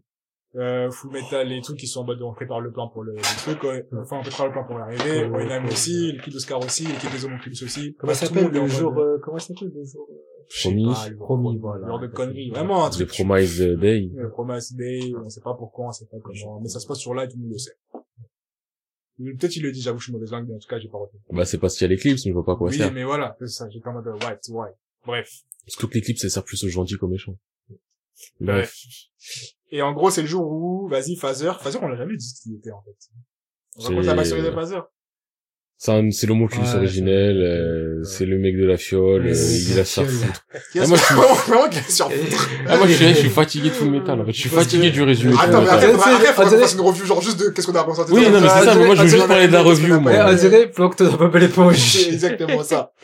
Euh, Full Metal et tout qui sont en mode on prépare le plan pour le, le truc, ouais. enfin on prépare le plan pour l'arrivée,
Ouais.
Oenam aussi, l'équipe d'Oscar aussi, l'équipe des Homonculus aussi.
Comment
Bref,
ça
le
s'appelle le jour,
euh,
euh, comment ça s'appelle le jour, euh,
Promis.
le
Promis,
voilà. Genre de conneries. Vraiment un
The
truc.
Promise Day.
Le Promise Day, on sait pas pourquoi, on sait pas comment, mais ça se passe sur là et tout le monde le sait. Peut-être il le dit, j'avoue, je suis mauvaise langue, mais en tout cas, j'ai pas retenu.
Bah, c'est parce qu'il y a l'éclipse, mais je vois pas quoi
Oui,
ça sert.
mais voilà, c'est ça, j'étais en mode, ouais, ouais. Bref.
Parce que l'éclipse, ça sert plus aux gentils qu'aux méchants.
Bref. Et en gros, c'est le jour où, vas-y, Phaser. Phaser, on l'a jamais dit ce qu'il était, en fait. On raconte la backstory de Phaser.
C'est un- c'est l'homonculus
Ouais,
originel,
c'est-
euh,
ouais.
c'est le mec de la fiole, euh,
c'est
il a
la
ça à
fiole.
foutre. Ah, moi, je suis- [LAUGHS]
vraiment, a.
Ah, moi, je suis, je suis fatigué de Full Metal, en fait. Je suis fatigué
que-
du résumé.
Attends, mais après,
C'est-
faudrait-
c'est-
qu'on
c'est-
fasse une revue, genre, juste de qu'est-ce qu'on a ressenti.
Oui, non, mais c'est ça, mais moi, je veux juste parler de la revue, moi.
On dirait, Planck, t'as pas l'éponge.
C'est exactement ça. [LAUGHS]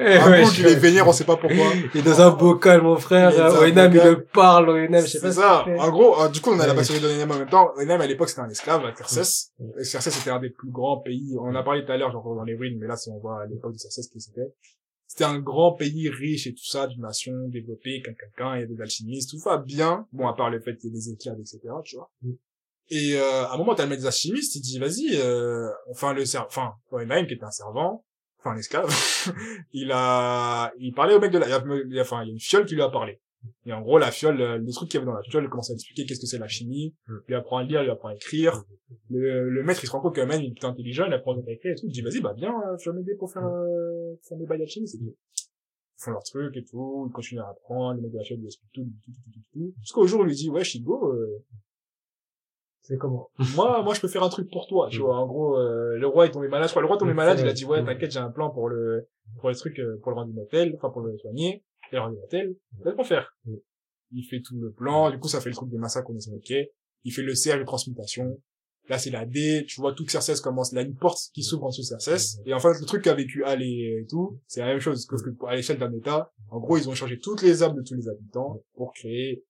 Eh,
Un bouc, il est vénère, on sait pas pourquoi.
Il est dans un bocal, mon frère. Oenam, il le parle, Oenam, je sais
C'est
pas
ça.
ce qu'il fait.
En gros, euh, du coup, on a la backstory de Oenam en même temps. Oenam, à l'époque, c'était un esclave à Xerxes était un des plus grands pays. On a parlé l'heure, genre dans les ruines, mais là, si on voit à l'époque de Xerxes, ce que c'était. C'était un grand pays riche et tout ça, d'une nation développée, quelqu'un, il y a des alchimistes, tout va bien. Bon, à part le fait qu'il y ait des esclaves, etc., tu vois.
Mm.
Et euh, à un moment, t'as le maître des alchimistes, il dit, vas-y, euh, enfin, le ser enfin, Oenheim, qui était un servant, enfin, un esclave, [LAUGHS] il a, il parlait au mec de la, il a- enfin, il y a une fiole qui lui a parlé. Et en gros, la fiole, euh, les trucs qu'il y avait dans la fiole, il commence à expliquer qu'est-ce que c'est la chimie,
Mm.
il apprend à lire, il apprend à écrire. Le, le maître, il se rend compte que même il est intelligent, il apprend à écrire et tout, il dit, vas-y, bah, viens, euh, tu vas m'aider pour faire, euh, faire mes bails d'alchimie, c'est tout. Ils font leur truc et tout, ils continuent à apprendre, le mec de la fiole lui explique tout, tout, tout, tout, tout. Jusqu'au jour où il lui dit, ouais, Shigo, euh,
C'est comment?
moi, moi, je peux faire un truc pour toi, tu vois. En gros, euh, le roi est tombé malade. Je crois, le roi est tombé
Mm.
malade. Il a dit, ouais,
Mm.
t'inquiète, j'ai un plan pour le, pour le truc, euh, pour le rendre immortel, enfin, pour le soigner, et immortel. Laisse-moi faire.
Mm.
Il fait tout le plan. Du coup, ça fait le truc des massacres qu'on est ok. Il fait le cercle de transmutation. Là, c'est la D. Tu vois, tout Xerxes commence, là, une porte qui s'ouvre en dessous de Xerxes. Et en fait, le truc qu'a vécu Al et tout, c'est la même chose. Sauf que à l'échelle d'un état, en gros, ils ont changé toutes les âmes de tous les habitants pour créer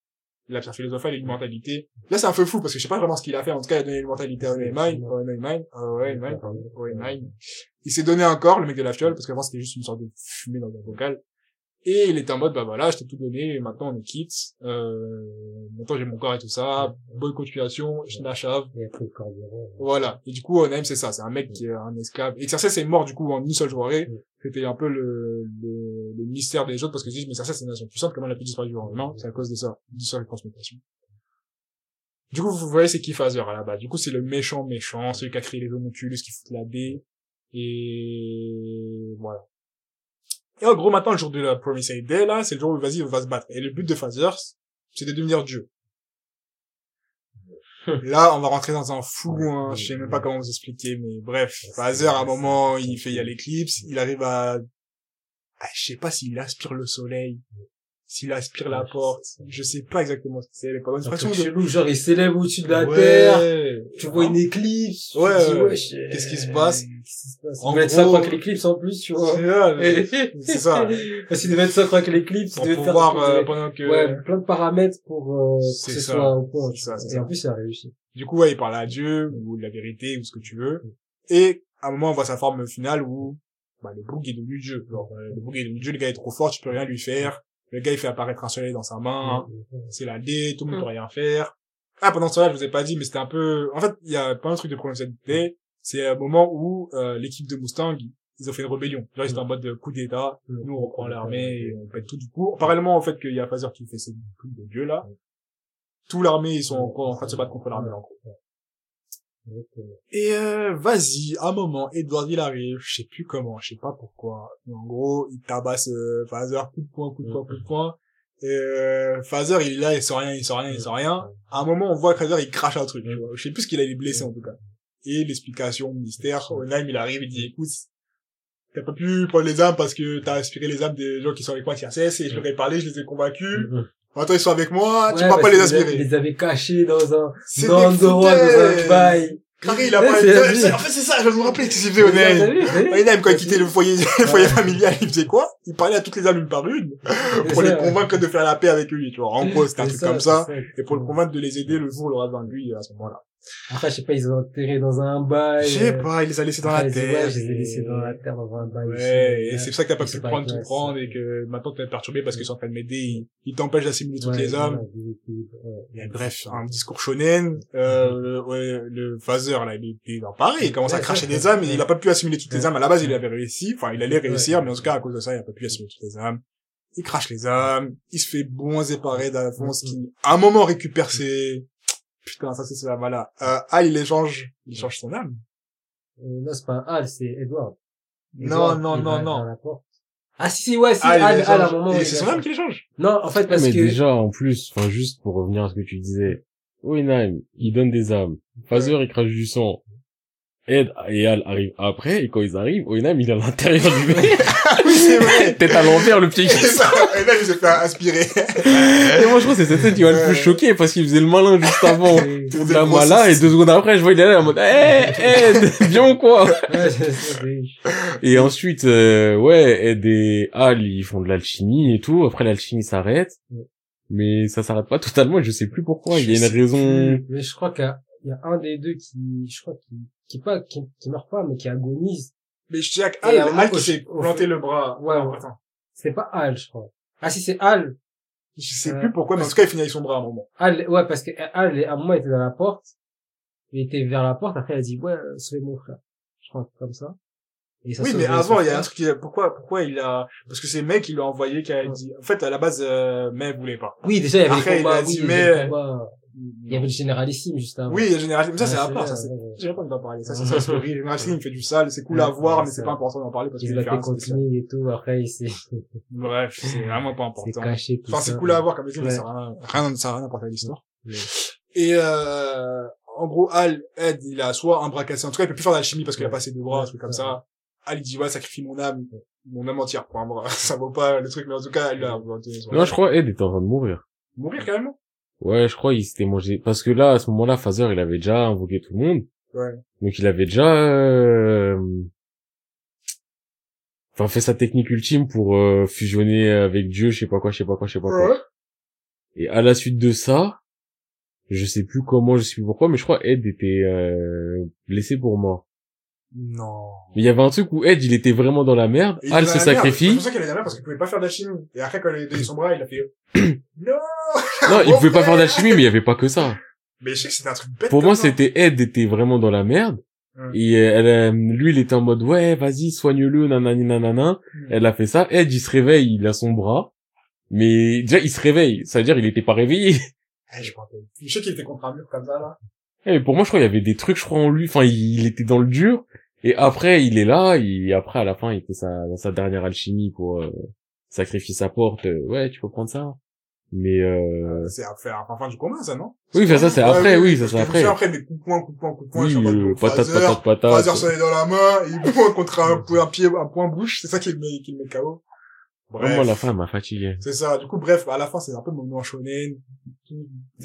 la pierre philosophale et. Là, c'est un peu fou parce que je sais pas vraiment ce qu'il a fait. En tout cas, il a donné l'immortalité à Oenheim, Oenheim, Oenheim, Oenheim. Il s'est donné un corps, le mec de la fiole, parce qu'avant c'était juste une sorte de fumée dans un bocal. Et il était en mode, bah voilà, je t'ai tout donné, maintenant on est quitte, euh, maintenant j'ai mon corps et tout ça, bonne continuation, je
corbeau.
Voilà. Et du coup, Oenheim, c'est ça, c'est un mec qui est un esclave. Et Xerxes est mort, du coup, en une seule soirée. C'était un peu le, le, le mystère des autres, parce que ils disent, mais Xerxes, c'est une nation puissante, comment elle a pu disparaître du lendemain? C'est à cause de ça, du sort de transmutation. Du coup, vous voyez, c'est qui Phaser, à la base. Du coup, c'est le méchant méchant, celui qui a créé les homonculus, qui fout la D. Et voilà. Et en gros, maintenant, le jour de la Promised Day, là, c'est le jour où, vas-y, on va se battre. Et le but de Phaser, c'est de devenir Dieu. Là, on va rentrer dans un fou, hein, je sais même pas comment vous expliquer, mais bref. Phaser, à un moment, il fait, il y a l'éclipse, il arrive à, ah, je sais pas s'il aspire le soleil, s'il aspire la porte, je sais pas exactement ce que c'est, mais pendant une
truc
de...
chelou, genre, il s'élève au-dessus de la
Ouais.
terre. Tu vois une éclipse.
Ouais, ouais.
euh,
Qu'est-ce qui se passe En
devait être ça
gros-
quoi que l'éclipse en plus, tu vois.
C'est ça, c'est ça. [LAUGHS]
Parce qu'il devait être ça quoi que l'éclipse.
Pour
faire
pouvoir, euh, pendant que...
Ouais, plein de paramètres pour, euh, que ce
ça.
soit au point.
Ça,
Et
ça.
en plus, ça a réussi.
Du coup, ouais, il parle à Dieu, ou de la vérité, ou ce que tu veux. Et, à un moment, on voit sa forme finale où, bah, le bouc est devenu Dieu. Genre, euh, le bouc est devenu Dieu, le gars est trop fort, tu peux rien lui faire. Le gars, il fait apparaître un soleil dans sa main.
Ouais.
C'est la D, tout le monde
Mm.
peut rien faire. Ah, pendant ce temps-là, je vous ai pas dit, mais c'était un peu, en fait, il y a pas un truc de provincialité. C'est un moment où, euh, l'équipe de Mustang, ils ont fait une rébellion. Genre, ils étaient en mode de coup d'état.
Mm.
Nous, on reprend l'armée et on pète tout du coup. Parallèlement au fait qu'il y a Phaser qui fait ses trucs de dieu, là. Tout l'armée, ils sont encore en train de se battre contre l'armée, en gros. Et euh, vas-y, un moment, Edward il arrive, je sais plus comment, je sais pas pourquoi. Mais en gros, il tabasse euh, Phaser, coup de poing, coup de poing, coup de poing. Euh, Phaser, il est là, il sent rien, il sent rien, il sent rien. À un moment, on voit que Phaser, il crache un truc. tu vois. Je sais plus ce qu'il a, il est blessé en tout cas. Et l'explication, mystère, Onheim, il arrive, il dit, écoute, t'as pas pu prendre les âmes parce que t'as aspiré les âmes des gens qui sont avec moi TRCS et je leur ai parlé, je les ai convaincus. Maintenant, ils sont avec moi, tu vas pas
parce
les aspirer.
Il les avait cachés dans un, dans un endroit, dans un bail.
Carré, il a
Ouais,
pas... En fait, c'est ça, je me rappeler ce qu'il faisait,
vu
Onheim, quand il quittait le foyer, [LAUGHS] le foyer familial, il faisait quoi? Il parlait à toutes les âmes une par une, pour les convaincre de faire la paix avec lui, tu vois. En gros, c'était un truc comme ça. Et pour le convaincre de les aider le jour où il aura besoin de lui, à ce moment-là.
Après, je sais pas, ils ont enterré dans un bail.
Je sais
euh,
pas, il les a laissés dans la
ils
terre.
Ouais, je les ai laissés dans la terre, dans un bail.
Ouais, et c'est pour ça que t'as pas
Ils
pu prendre tout prendre et que maintenant t'es perturbé parce qu'ils sont en train de m'aider, ils, ils t'empêchent d'assimiler toutes
Ouais,
les âmes.
ouais, déséquilibre, ouais.
Et bref, un discours shonen, euh, le, ouais, le phaser, là, il est dans Paris, il commence à cracher des âmes, et il a pas pu assimiler toutes les âmes. À la base, il avait réussi, enfin, il allait réussir, mais en tout cas, à cause de ça, il a pas pu assimiler toutes les âmes. Il crache les âmes, il se fait moins séparer d'Alphonse,
Mhm.
qui, à un moment, récupère ses, putain, ça, c'est voilà. Euh, ah, il échange, il change son âme.
Euh, non, c'est pas un Hal, c'est Edward.
Non,
Edward,
non, non, non.
porte. Ah, si, si, ouais, si,
Ah,
Hal, Hal, à un
échange.
moment.
C'est son âme qui l'échange.
Non, en fait, parce
mais
que...
déjà, en plus, enfin, juste pour revenir à ce que tu disais, Oenheim, il donne des âmes. Phaser, il crache du sang. Ed et Al arrivent après, et quand ils arrivent, Oenheim, il est à l'intérieur du verre. [LAUGHS]
oui, c'est vrai. [LAUGHS]
Tête à l'envers, le pied qui
ça. Et là, il s'est fait aspirer.
Et moi, je crois que c'est cette scène qui m'a le plus choqué, parce qu'il faisait le malin juste avant. [LAUGHS] La
grosses-
mala, et deux secondes après, je vois, il est là, en mode, hé, Ed, viens ou quoi? Et ensuite, euh, ouais, Ed et Al, ils font de l'alchimie et tout. Après, l'alchimie s'arrête. Mais ça s'arrête pas totalement et je sais plus pourquoi. Il y a une raison.
Mais je crois qu'il y a, il y a un des deux qui, je crois, qui, qui pas, qui, qui meurt pas, mais qui agonise.
Mais je
Et
Al, Al qui s'est planté le bras.
Ouais, ouais.
Attends.
C'est pas Hal, je crois. Ah, si, c'est Hal.
Je sais
Euh,
plus pourquoi, mais en tout cas, il finit avec son bras à un moment.
Hal, ouais, parce que Hal, à un moment, il était dans la porte. Il était vers la porte, après, il a dit, ouais, euh, sauvez mon frère. Je crois, comme ça. Et ça
Oui, mais avant, il y a un truc qui, pourquoi, pourquoi il a, parce que c'est May qui l'a envoyé, qui a
Ouais.
dit, en fait, à la base, euh, May voulait pas.
Oui, déjà, il y avait
Après, il a dit,
oui,
mais-.
Il y avait le généralissime, juste avant.
Oui, il y a Génération, mais ça,
Ouais,
c'est à
c'est
part, ça, c'est,
ouais.
j'ai pas envie d'en parler. Ça, c'est ça, c'est horrible. Génération, il me fait du sale, c'est cool
Ouais,
à voir,
ouais,
mais c'est
c'est
pas important d'en parler parce
Il
qu'il fait
continue et tout, après, il s'est, [LAUGHS]
Bref, c'est vraiment pas [LAUGHS]
c'est
important.
caché, tout
Enfin, c'est cool à voir comme ça, mais
Ouais.
ça n'a rien, rien, ça rien apporté à l'histoire. Et euh, en gros, Al, Ed, il a soit un bras cassé, en tout cas, il peut plus faire d'alchimie parce qu'il a pas ses deux bras, un truc comme ça. Al, il dit, ouais, sacrifie mon âme, mon âme entière pour un bras. ça vaut pas le truc, mais en tout cas, il a
Non, je crois Ed était en train de mourir.
Mourir carrément.
Ouais, je crois il s'était mangé. Parce que là, à ce moment-là, Phaser, il avait déjà invoqué tout le monde.
Ouais.
Donc il avait déjà, euh... enfin, fait sa technique ultime pour euh, fusionner avec Dieu, je sais pas quoi, je sais pas quoi, je sais pas quoi. Et à la suite de ça, je sais plus comment, je sais plus pourquoi, mais je crois Ed était euh, blessé pour mort.
Non.
Mais il y avait un truc où Ed, il était vraiment dans la merde.
Et
Al se
dans la merde. C'est
sacrifie.
pour ça qu'il a derrière parce qu'il pouvait pas faire d'alchimie. Et après, quand il a donné son bras, il a fait, [CLEARS THROAT] non!
Non, il pouvait pas faire [LAUGHS] d'alchimie, mais il y avait pas que ça.
Mais je sais que c'était un truc bête.
Pour moi, c'était Ed était vraiment dans la merde.
Hum.
Et euh, elle, euh, lui, il était en mode, ouais, vas-y, soigne-le, nanani, nanana.
Hmm.
Elle a fait ça. Ed, il se réveille, il a son bras. Mais déjà, il se réveille. Ça veut dire, il était pas réveillé. [LAUGHS]
Eh, je. Je sais qu'il était contre un mur comme ça, là.
Et pour moi, je crois, il y avait des trucs, je crois, en lui. Enfin, il, il était dans le dur. Et après, il est là. Et après, à la fin, il fait sa, sa dernière alchimie pour euh, sacrifier sa porte. Euh, ouais, tu peux prendre ça. Mais euh...
C'est à la fin du combat, ça, non?
oui, enfin, ça c'est après, oui, ça c'est après.
après, des coups de poing, coups de poing, coups de poing,
Oui, patate, patate, patate.
Phaser se met dans la main, il [LAUGHS] poing contre un, un pied, un point bouche, c'est ça qui le met, qui le met KO. Bref.
Vraiment, la fin m'a fatigué.
C'est ça. Du coup, bref, à la fin, c'est un peu mon moment shonen.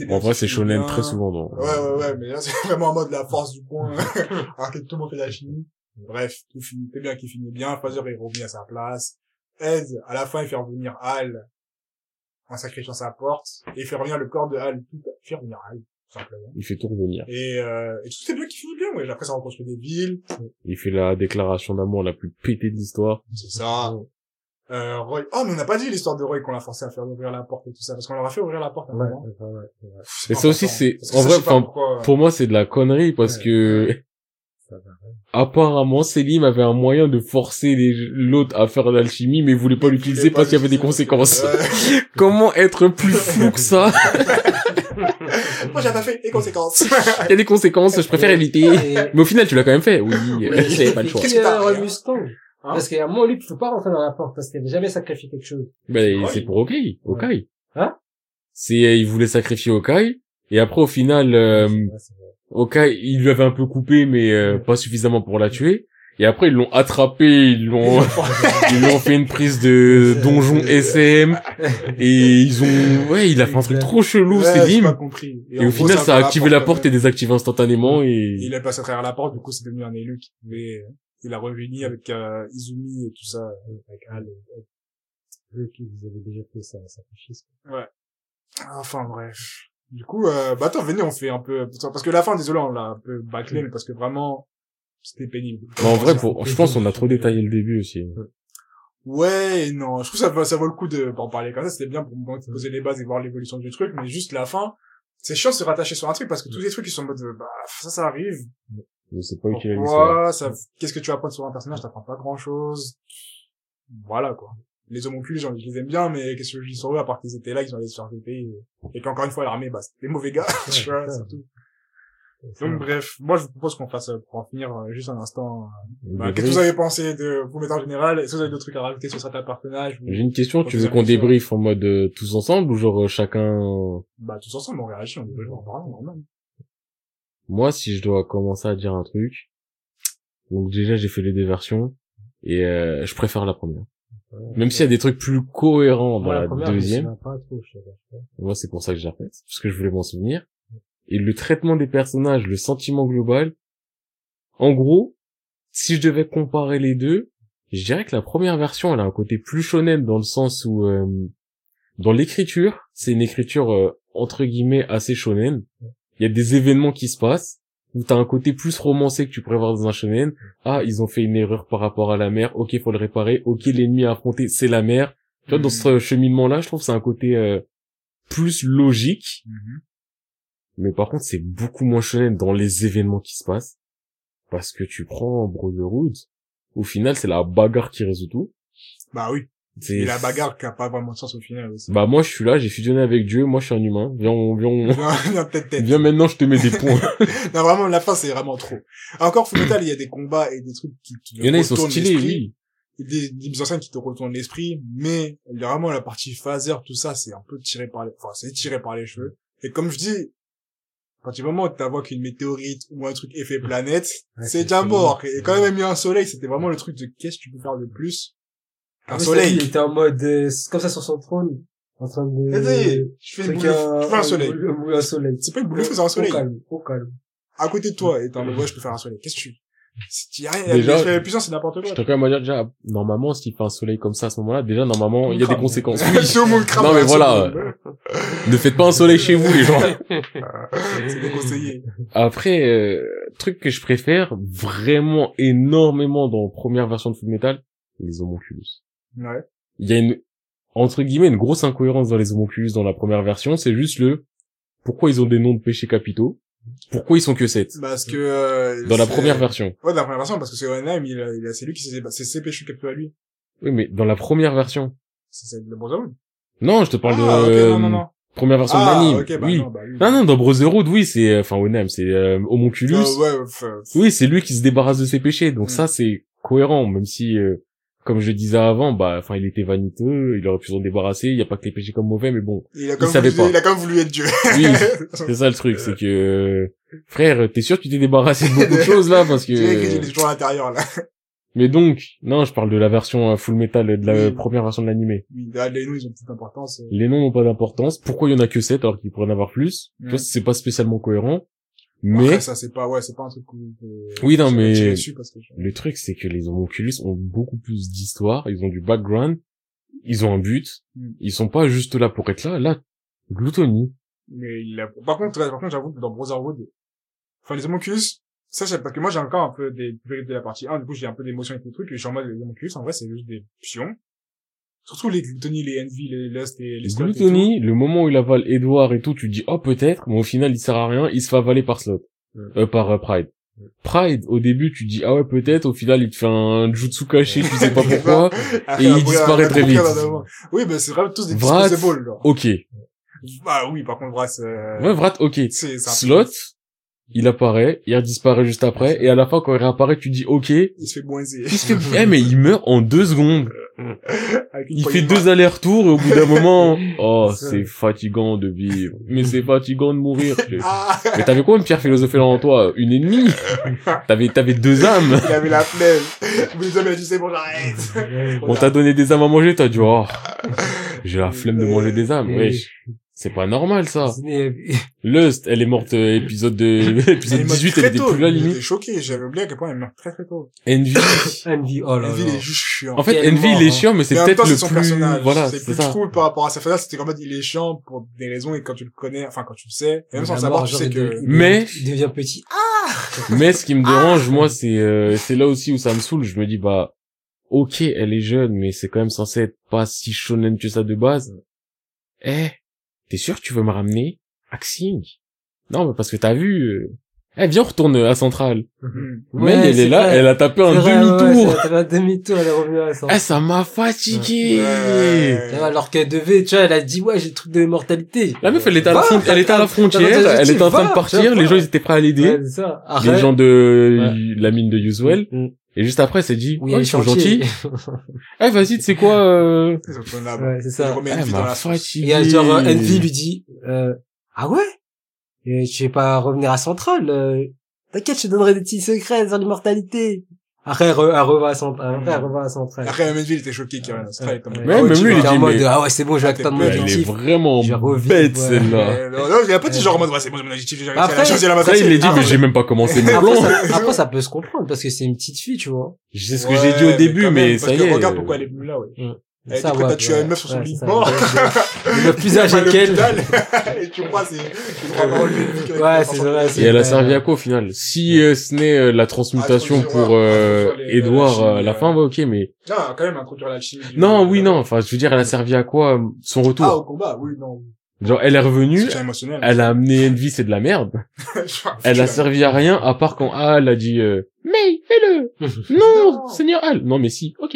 En vrai, c'est shonen
bien.
très souvent, non.
Ouais, ouais, ouais, mais là, c'est [LAUGHS] vraiment en mode la force du point, [LAUGHS] alors que tout le monde fait la chimie. Bref, tout finit, c'est bien qu'il finit bien, Phaser, il revient à sa place. Ed, à la fin, il fait revenir Hal, en sacrifiant sa porte, et il fait revenir le corps de Hal, tout, il fait revenir Hal, tout simplement.
Il fait tout revenir.
Et, euh, et tout est bien qui finit bien, ouais. Après, ça reconstruit des villes,
Il fait la déclaration d'amour la plus pétée de l'histoire.
c'est ça. Euh, Roy. Oh, mais on n'a pas dit l'histoire de Roy qu'on l'a forcé à faire ouvrir la porte et tout ça, parce qu'on leur a fait ouvrir la porte à
Ouais,
moment.
ouais, ouais, ouais.
Pff,
Mais
pas
ça aussi, c'est- en
ça,
vrai, enfin,
pourquoi-
Pour moi, c'est de la connerie parce
Ouais.
que
Ça
apparemment Selim avait un moyen de forcer les- l'autre à faire l'alchimie, mais il voulait pas
Il
l'utiliser parce qu'il y avait des conséquences.
Ouais. [LAUGHS]
Comment être plus fou que ça? [LAUGHS]
Moi, j'ai pas fait les conséquences.
Il y a des conséquences, je préfère éviter.
Et-
Mais au final, tu l'as quand même fait. Oui, j'avais pas le choix.
Qu'est-ce que hein
Parce qu'à un moment, lui, il faut pas rentrer dans la porte parce qu'il avait jamais sacrifié quelque chose.
Ben,
Ouais,
c'est pour Okai. Okai.
Hein
C'est, euh, il voulait sacrifier Okai. Et après, au final, euh,
Ouais, c'est vrai.
Okai, il lui avait un peu coupé, mais euh, pas suffisamment pour la tuer. Et après, ils l'ont attrapé, ils l'ont, ils lui ont [LAUGHS] fait une prise de [LAUGHS] donjon SM. Et ils ont, ouais, il a fait un truc trop chelou,
Ouais, pas compris.
Et, au
gros,
final, ça a activé la porte et désactivé instantanément et...
Il est passé à travers la porte, du coup, c'est devenu un élu qui pouvait, il a réuni avec euh, Izumi et tout ça.
Avec Al eux qui vous avez déjà fait ça, sacrifice.
Enfin, bref. Du coup, euh, bah attends, venez, on fait un peu, parce que la fin, désolé, on l'a un peu bâclé, mais parce que vraiment, c'était pénible.
Mais en vrai, pour, je pense qu'on a trop détaillé le début aussi.
Ouais, et non, je trouve que ça, vaut- ça vaut le coup de, d'en parler comme ça, c'était bien pour moi de poser les bases et voir l'évolution du truc, mais juste la fin, c'est chiant de se rattacher sur un truc parce que tous les trucs qui sont en mode, euh, bah, ça, ça arrive.
Mais c'est pas à l'histoire.
Pourquoi? Ça, qu'est-ce que tu apprends sur un personnage? T'apprends pas grand chose. Voilà, quoi. Les homoncules, j'en- je les aime bien, mais qu'est-ce que je dis sur eux, à part qu'ils étaient là, ils ont allé se faire et, et qu'encore une fois, l'armée, bah, c'était des mauvais gars, [LAUGHS] tu vois,
Ouais.
c'est tout. Donc, bref, moi, je vous propose qu'on fasse, euh, pour en finir, euh, juste un instant, euh, bah, qu'est-ce que vous avez pensé de vous mettre en général? Est-ce que vous avez d'autres trucs à rajouter sur certains personnages? ou-
J'ai une question, tu veux qu'on débriefe en mode euh, tous ensemble ou genre chacun...
Bah, tous ensemble, on réagit, on dit, on parle, normal.
Moi, si je dois commencer à dire un truc, donc déjà j'ai fait les deux versions et euh, je préfère la première. Même s'il y a des trucs plus cohérents dans la,
première,
deuxième,
pas trop, je sais pas.
moi c'est pour ça que j'ai refait, parce que je voulais m'en souvenir. Et le traitement des personnages, le sentiment global, en gros, si je devais comparer les deux, je dirais que la première version, elle a un côté plus shonen dans le sens où, euh, dans l'écriture, c'est une écriture euh, entre guillemets assez shonen. Il y a des événements qui se passent où t'as un côté plus romancé que tu pourrais voir dans un shonen. Ah, ils ont fait une erreur par rapport à la mer. Ok, faut le réparer. Ok, l'ennemi à affronter, c'est la mer. Tu vois, dans ce cheminement-là, je trouve que c'est un côté euh, plus logique.
Mhm.
Mais par contre, c'est beaucoup moins shonen dans les événements qui se passent. Parce que tu prends Brotherhood, au final, c'est la bagarre qui résout tout.
Bah oui.
C'est
Et la bagarre qui a pas vraiment de sens au final aussi.
Bah moi, je suis là, j'ai fusionné avec Dieu, moi je suis un humain. Viens, on- viens, on- [LAUGHS]
Non,
viens maintenant, je te mets des points. [LAUGHS]
Non, vraiment, la fin, c'est vraiment trop. Encore, Fullmetal, il y a des combats et des trucs qui te
Il y en a, ils sont stylés, oui.
Des, des mises en scène qui te retournent l'esprit, mais vraiment, la partie phaser, tout ça, c'est un peu tiré par les, enfin, c'est tiré par les cheveux. Et comme je dis, à partir du moment où tu vois qu'une météorite ou un truc effet planète,
Ouais,
c'est déjà mort. Et quand même, il y a un soleil, c'était vraiment le truc de qu'est-ce que tu peux faire de plus? Un
Ah,
soleil.
Il était en mode, euh, comme ça sur son trône, en train de...
Vas-y, je fais boule
un-
je fais un soleil.
Un, un soleil.
C'est pas une boule c'est un soleil.
Au calme, au calme.
À côté de toi, et t'es en mode, ouais, je peux faire un soleil. Qu'est-ce que tu, il y a rien,
Déjà,
la puissance, c'est n'importe
Je
quoi.
te quand même à dire déjà, normalement, s'il fait un soleil comme ça à ce moment-là, déjà, normalement, il y a des conséquences. [LAUGHS]
Tout le monde crame
Non, mais voilà. ne faites pas un soleil chez vous, les gens. [LAUGHS]
c'est déconseillé.
Après, euh, truc que je préfère vraiment énormément dans la première version de Fullmetal, les homonculus.
Ouais.
Il y a une, entre guillemets, une grosse incohérence dans les homonculus dans la première version, c'est juste le, pourquoi ils ont des noms de péchés capitaux? Pourquoi ils sont que 7?
Parce que, euh,
Dans la première version.
Ouais, dans la première version, parce que c'est Oenheim, il, a- il a, c'est lui qui s'est, c'est ses péchés capturés à lui.
Oui, mais dans la première version.
C'est, c'est le Brotherhood.
Non, je te parle
ah,
de,
ok,
euh,
non, non, non.
première version
ah,
de l'anime.
ok, bah
oui.
non, bah oui.
Non, non, dans Brotherhood, oui, c'est, euh, enfin, Onem, c'est, euh, Homonculus.
Euh, ouais,
Oui, c'est lui qui se débarrasse de ses péchés. Donc
Mm.
ça, c'est cohérent, même si, euh, comme je disais avant, bah, enfin, il était vaniteux, il aurait pu s'en débarrasser. Il y a pas que les péchés comme mauvais, mais bon,
il a quand
savait
même voulu,
pas.
il a quand même voulu être Dieu.
oui, [LAUGHS] c'est ça le truc, c'est que, euh, frère, t'es sûr que tu t'es débarrassé de beaucoup de [LAUGHS] choses là, parce
que j'ai
que.
les jours à l'intérieur, là.
Mais donc, non, je parle de la version euh, Full Metal, de la
Oui.
première version de l'animé.
Oui, les noms, ils ont toute importance. euh.
Les noms n'ont pas d'importance. Pourquoi il y en a que 7 alors qu'il pourrait en avoir plus? Tu
Mm.
vois, c'est pas spécialement cohérent. Mais
Après, ça, c'est pas, ouais, c'est pas un truc euh,
Oui, non, mais-
parce que
Le truc, c'est que les homonculus ont beaucoup plus d'histoire, ils ont du background, ils ont un but,
Mm.
ils sont pas juste là pour être là, là, gloutonie.
Mais il a... par contre, par contre, j'avoue que dans Brotherhood, enfin, les homonculus, ça, c'est parce que moi, j'ai encore un peu des de la partie 1, du coup, j'ai un peu d'émotion avec le truc, et je suis en mode, les homonculus, en vrai, c'est juste des pions. Surtout les Gluttony, les Envy, les Lust et les Slot
Gluttony, le moment où il avale Edward et tout, tu te dis, oh, peut-être, mais au final, il sert à rien, il se fait avaler par Slot. Euh, par euh, Pride. Pride, au début, tu dis, ah ouais, peut-être, au final, il te fait un jutsu caché, tu sais pas pourquoi. [LAUGHS] Et il disparaît très vite.
Oui, ben c'est vraiment tous des
Vrat.
disposables, là.
Ok.
Ah oui, par contre, Vrat, c'est...
Ouais, Vrat, ok. Slot, il apparaît, il redisparaît juste après, et à la fin, quand il réapparaît, tu dis, ok.
Il se fait boinzer.
Il se fait- [LAUGHS] Eh, mais il meurt en deux secondes. Il fait deux allers-retours, et au bout d'un moment, [LAUGHS] oh,
C'est
fatigant de vivre. Mais c'est fatigant de mourir.
Ah,
Mais t'avais quoi une pierre philosophale en toi? Une ennemie? [LAUGHS] T'avais, t'avais deux âmes.
il avait la flemme. Les bon, j'arrête.
On t'a donné des âmes à manger, t'as dit, oh, j'ai la flemme de manger des âmes. C'est pas normal, ça. [LAUGHS] Lust, elle est morte euh, épisode de, [LAUGHS] épisode
meurt
18,
très
elle était
tôt,
plus là,
J'étais
limite.
choqué, j'avais oublié à quel point il meurt très très tôt.
Envy. [COUGHS]
Envy, oh là
Envy, il est juste chiant.
En fait, Envy,
mort,
il est
hein.
chiant, mais c'est peut-être le
son
plus,
personnage.
voilà,
c'est plus
ça.
cool par rapport à sa personnage, c'était qu'en fait, il est chiant pour des raisons et quand tu le connais, enfin, quand tu le sais, et même sans savoir, tu sais que,
Mais-
Il devient petit. [LAUGHS]
Mais ce qui me dérange, moi, c'est euh, c'est là aussi où ça me saoule. Je me dis bah, ok, elle est jeune, mais c'est quand même censé être pas si shonen que ça de base. Eh, t'es sûr que tu veux me ramener Axing Non, mais parce que t'as vu. euh, Eh, viens, on retourne à Centrale.
Mhm.
mais
Ouais,
elle est là,
vrai.
elle a tapé un
ouais,
demi-tour.
ouais, c'est un demi-tour, elle est revenue à ça.
Eh, ça m'a fatigué.
Ouais.
Alors qu'elle devait, tu vois, elle a dit, ouais, j'ai le truc de l'immortalité.
La meuf, elle était à la, elle était à frontière, elle était en train de partir, les gens ils étaient prêts à l'aider, les gens de la mine de Usuel,
Mm.
Et juste après, elle s'est dit,
Oui,
oh, ils sont gentils. [LAUGHS] Eh, vas-y, tu sais quoi, euh...
Ouais, c'est ça.
remet
Eh, fatigué.
Et genre, euh, Envy lui dit, euh, ah ouais? Et tu vais pas revenir à Centrale, euh, t'inquiète, je te donnerai des petits secrets sur l'immortalité. Après, elle, re- elle revient à Centrale, après, elle revient à Centrale.
Après, même Envy, il était choqué qu'il y avait un strike. comme-
Ouais.
Même lui, il
était en mode, ah ouais, c'est bon, j'ai atteint mon
bête,
Elle est
objectif.
vraiment bête, celle-là.
Euh, Non, il a pas dit genre en mode, ouais, c'est bon, c'est mon objectif, j'ai
Après-
j'ai choisi la
Ça, il l'a dit,
Après-
mais j'ai même pas commencé mon
Après
plan.
ça, après, ça peut se comprendre, parce que c'est une petite fille, tu vois.
Sais ce que j'ai dit au début, mais ça y est.
Regarde pourquoi elle est plus là, ouais. Elle
Ça,
était prête
ouais,
à tuer
ouais,
une meuf sur son
ouais,
lit de mort.
Meuf plus [LAUGHS] âgée
À
qu'elle. [LAUGHS]
Et tu crois, c'est,
Ouais, c'est vrai,
Et elle a servi à quoi au final Si euh, ce n'est euh, la transmutation
Ah,
pour euh,
les-
Edouard
la
euh, à la
chimie,
fin, ouais, ok, mais
Non, quand même, introduire l'alchimie.
non, oui, non. Enfin, je veux dire, elle a servi à quoi euh, son
Ah, au
retour
combat, oui, non.
Genre, elle est revenue,
émotionnel.
elle a amené Envy, c'est de la merde. [LAUGHS] Elle a servi à rien à part quand ah, elle a dit euh, mais fais-le. Non,
Non.
Seigneur Al. Non, mais si. Ok.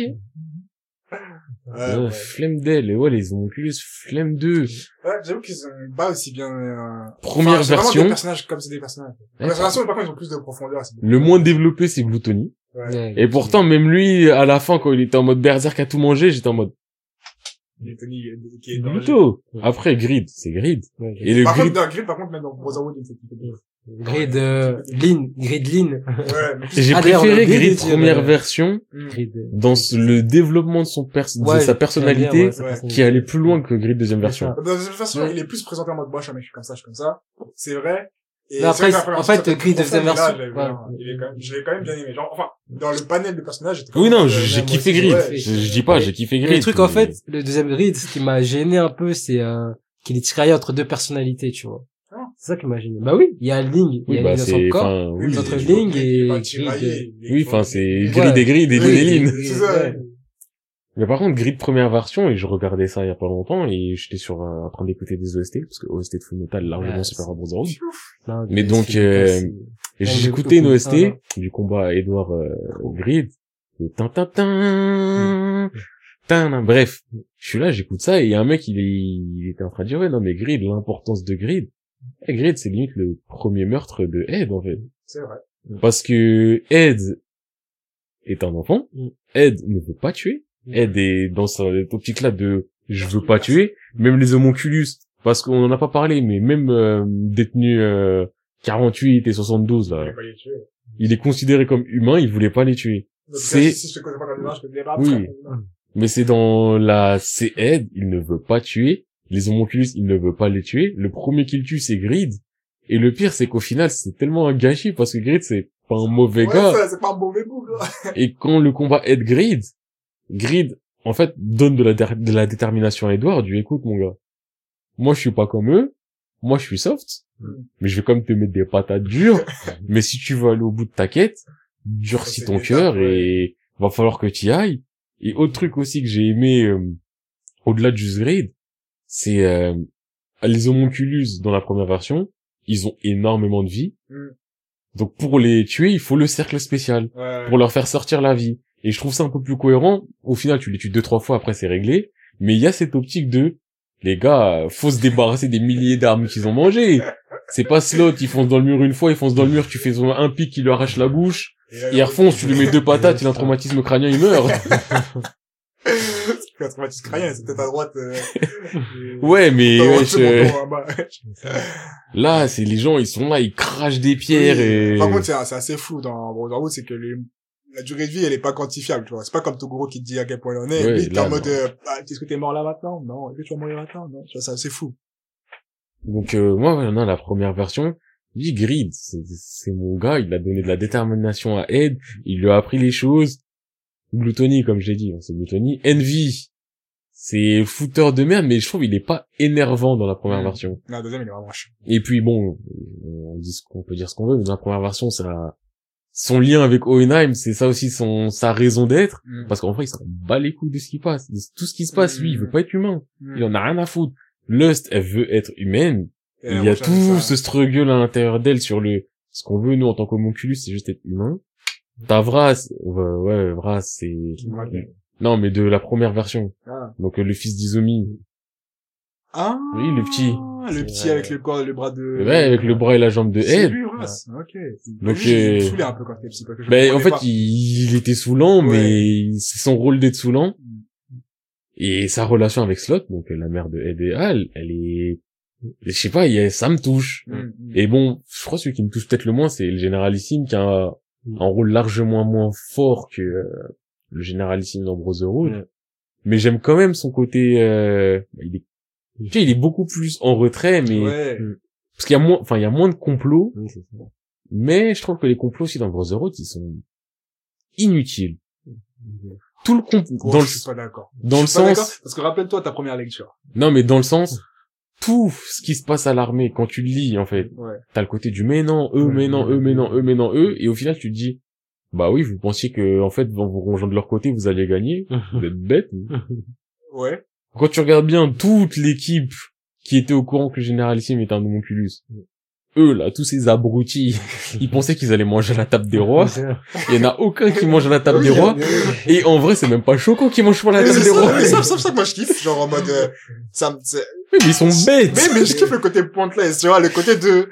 Ouais,
Euh,
ouais.
Flemme d'elle. Et ouais, les Homunculus, flemme d'eux.
Ouais, j'avoue qu'ils ont pas aussi bien, euh...
Première
enfin, vraiment
version.
des personnages comme c'est des personnages. La
Ouais,
version, par contre, ils ont plus de profondeur.
Le moins développé, c'est Gluttony.
Ouais.
Et pourtant, même lui, à la fin, quand il était en mode berserk à tout manger, j'étais en mode
Il est Tony, euh, qui est dans le-
plutôt. Après, Grid, c'est Grid.
Ouais.
Et le
Par
Grid,
contre, dans Grid, par contre, même dans Brotherhood, il
Grid, euh, Lean, Grid Lean.
Ouais, mais [LAUGHS]
j'ai
Ah,
préféré
Grid
première
ouais.
version.
Grid.
dans le développement de son pers de sa personnalité
bien, ouais,
qui allait plus loin que Grid deuxième version.
ça.
Dans cette façon,
Ouais.
il est plus présenté en mode, moi, je suis comme ça, je suis comme ça. C'est vrai. Et
Mais après, en fait, Grid deuxième version,
je l'ai quand même bien aimé. Genre, enfin, dans le panel de personnages,
Oui, non,
euh,
j'ai kiffé Grid. Je, je dis pas, j'ai kiffé Grid.
le truc, en fait, le deuxième Grid, ce qui m'a gêné un peu, c'est, euh, qu'il est tiraillé entre deux personnalités, tu vois.
Ah.
C'est ça qui m'a gêné. Bah oui, il y a Ling, il y a
bah,
Ling dans son corps.
Oui,
entre
il
Ling et
Oui, enfin, c'est
Ouais.
Grid et Grid et
Oui,
Lynn.
C'est ça.
Ouais.
Mais par contre, Grid première version, et je regardais ça il y a pas longtemps, et j'étais sur, euh, en train d'écouter des OST, parce que OST de Full Metal, largement
Ouais,
super Brotherhood. Mais donc, euh, écouté une. OST
Ah,
du combat Edouard euh, Grid. Et tin, tin, tin, tin, tin. Bref, je suis là, j'écoute ça, et il y a un mec, il, est, il était en train de dire, ouais, non, mais Grid, l'importance de Grid. Grid, c'est limite le premier meurtre de Ed, en fait.
C'est vrai.
Parce que Ed est un enfant.
Mm.
Ed ne veut pas tuer.
Mm.
Ed est dans cette optique-là de je veux pas tuer. Même les homonculus, parce qu'on en a pas parlé, mais même euh, détenu euh, 48 et 72
Il
là, il est considéré comme humain, il voulait pas les tuer. C'est- Oui. Mais c'est dans la c'est Ed, il ne veut pas tuer. Les homonculus, il ne veut pas les tuer. Le premier qu'il tue, c'est Grid. Et le pire, c'est qu'au final, c'est tellement un gâchis parce que Grid, c'est pas un mauvais
Ouais,
gars.
c'est pas un mauvais bout. [LAUGHS]
Et quand le combat aide Grid, Grid, en fait, donne de la, dé- de la détermination à Edward, du écoute, mon gars. Moi, je suis pas comme eux. Moi, je suis soft.
Mm.
Mais je vais quand même te mettre des patates dures. [LAUGHS] mais si tu veux aller au bout de ta quête, durcis ton cœur
ouais.
et va falloir que tu y ailles. Et autre truc aussi que j'ai aimé, euh, au-delà du Grid, c'est euh, les homonculus dans la première version, ils ont énormément de vie.
Mm.
Donc pour les tuer, il faut le cercle spécial
Ouais.
pour leur faire sortir la vie. Et je trouve ça un peu plus cohérent. Au final, tu les tues deux trois fois après c'est réglé. Mais il y a cette optique de les gars, faut se débarrasser des milliers d'armes qu'ils ont mangées. C'est pas slot, ils foncent dans le mur une fois, ils foncent dans le mur, tu fais un pic qui lui arrache la bouche,
là,
il refonce, tu lui mets deux patates, il a un traumatisme crânien, il meurt. [LAUGHS]
C'est c'est peut-être à droite. euh, [LAUGHS]
Ouais, mais
non, bah, [LAUGHS]
là, c'est les gens, ils sont là, ils crachent des pierres
oui.
et...
Par contre, c'est assez flou dans Brotherhood, c'est que les, la durée de vie, elle est pas quantifiable, tu vois. C'est pas comme Toguro qui te dit à quel point il en est.
Ouais,
Lui, t'es en mode, euh, ah, est-ce que t'es mort là maintenant? Non. Est-ce que tu vas mourir maintenant? Non. Tu vois, c'est assez flou.
Donc euh, moi, ouais, non, la première version, lui, Grid, c'est mon gars, il a donné de la détermination à Ed, il lui a appris les choses. Gluttony, comme j'ai dit, hein, c'est Gluttony. Envy, c'est fouteur de merde, mais je trouve il est pas énervant dans la première
Mm.
version.
La deuxième, il est vraiment chiant.
Et puis bon, on dit ce qu'on peut dire ce qu'on veut, mais dans la première version, ça, son lien avec Oenheim, c'est ça aussi son sa raison d'être, parce qu'en vrai, il s'en bat les couilles de ce qui passe, de tout ce qui se passe. Lui, il veut pas être humain, il en a rien à foutre. Lust, elle veut être humaine.
Et
il y a tout
ça.
ce struggle à l'intérieur d'elle sur le ce qu'on veut nous en tant qu'homonculus, c'est juste être humain. T'as Vras, ouais, ouais Vras, c'est non mais de la première version.
Ah.
Donc euh, le fils d'Izomi,
Ah.
Oui, le petit.
Le petit avec le corps, le bras de...
ouais, avec le bras et la jambe de
C'est lui, Ras. Ok.
Donc,
Lui, il me
euh,
saoulait un peu quand t'es petit, parce que je
Ben, en fait,
pas.
il, il était saoulant,
Ouais.
mais c'est son rôle d'être saoulant.
Mm.
Et sa relation avec Slot, donc euh, la mère de Ed et Al, elle est, je sais pas, il ça me touche.
Mm, mm.
Et bon, je crois que celui qui me touche peut-être le moins, c'est le généralissime qui a un, un rôle largement moins fort que euh, le généralissime dans Brotherhood. Mais j'aime quand même son côté, euh, bah, il est, tu sais, il est beaucoup plus en retrait, mais
Ouais.
parce qu'il y a moins, enfin, il y a moins de complots. Mais je trouve que les complots aussi dans Brotherhood, ils sont inutiles. Tout le complot,
Oh,
dans le,
je suis pas d'accord.
dans le
Je suis pas d'accord,
sens,
Parce que rappelle-toi ta première lecture.
non mais dans le sens, tout ce qui se passe à l'armée, quand tu le lis, en fait,
Ouais.
t'as le côté du mais non, eux, mais non, eux, mais non, eux, mais non, eux, et au final tu te dis, bah oui, vous pensiez que, en fait, en vous rangeant de leur côté, vous alliez gagner. [LAUGHS] Vous êtes bêtes.
Ouais.
Quand tu regardes bien toute l'équipe qui était au courant que le généralissime était un homunculus, eux, là, tous ces abrutis, [LAUGHS] ils pensaient qu'ils allaient manger à la table des rois. [LAUGHS] Il y en a aucun qui mange à la table des rois. Et en vrai, c'est même pas choquant qu'ils mangent pas à la table des rois.
c'est ça que moi je kiffe, genre en mode, euh, ça
mais ils sont bêtes.
mais, mais je kiffe le côté pointless, tu vois, le côté de,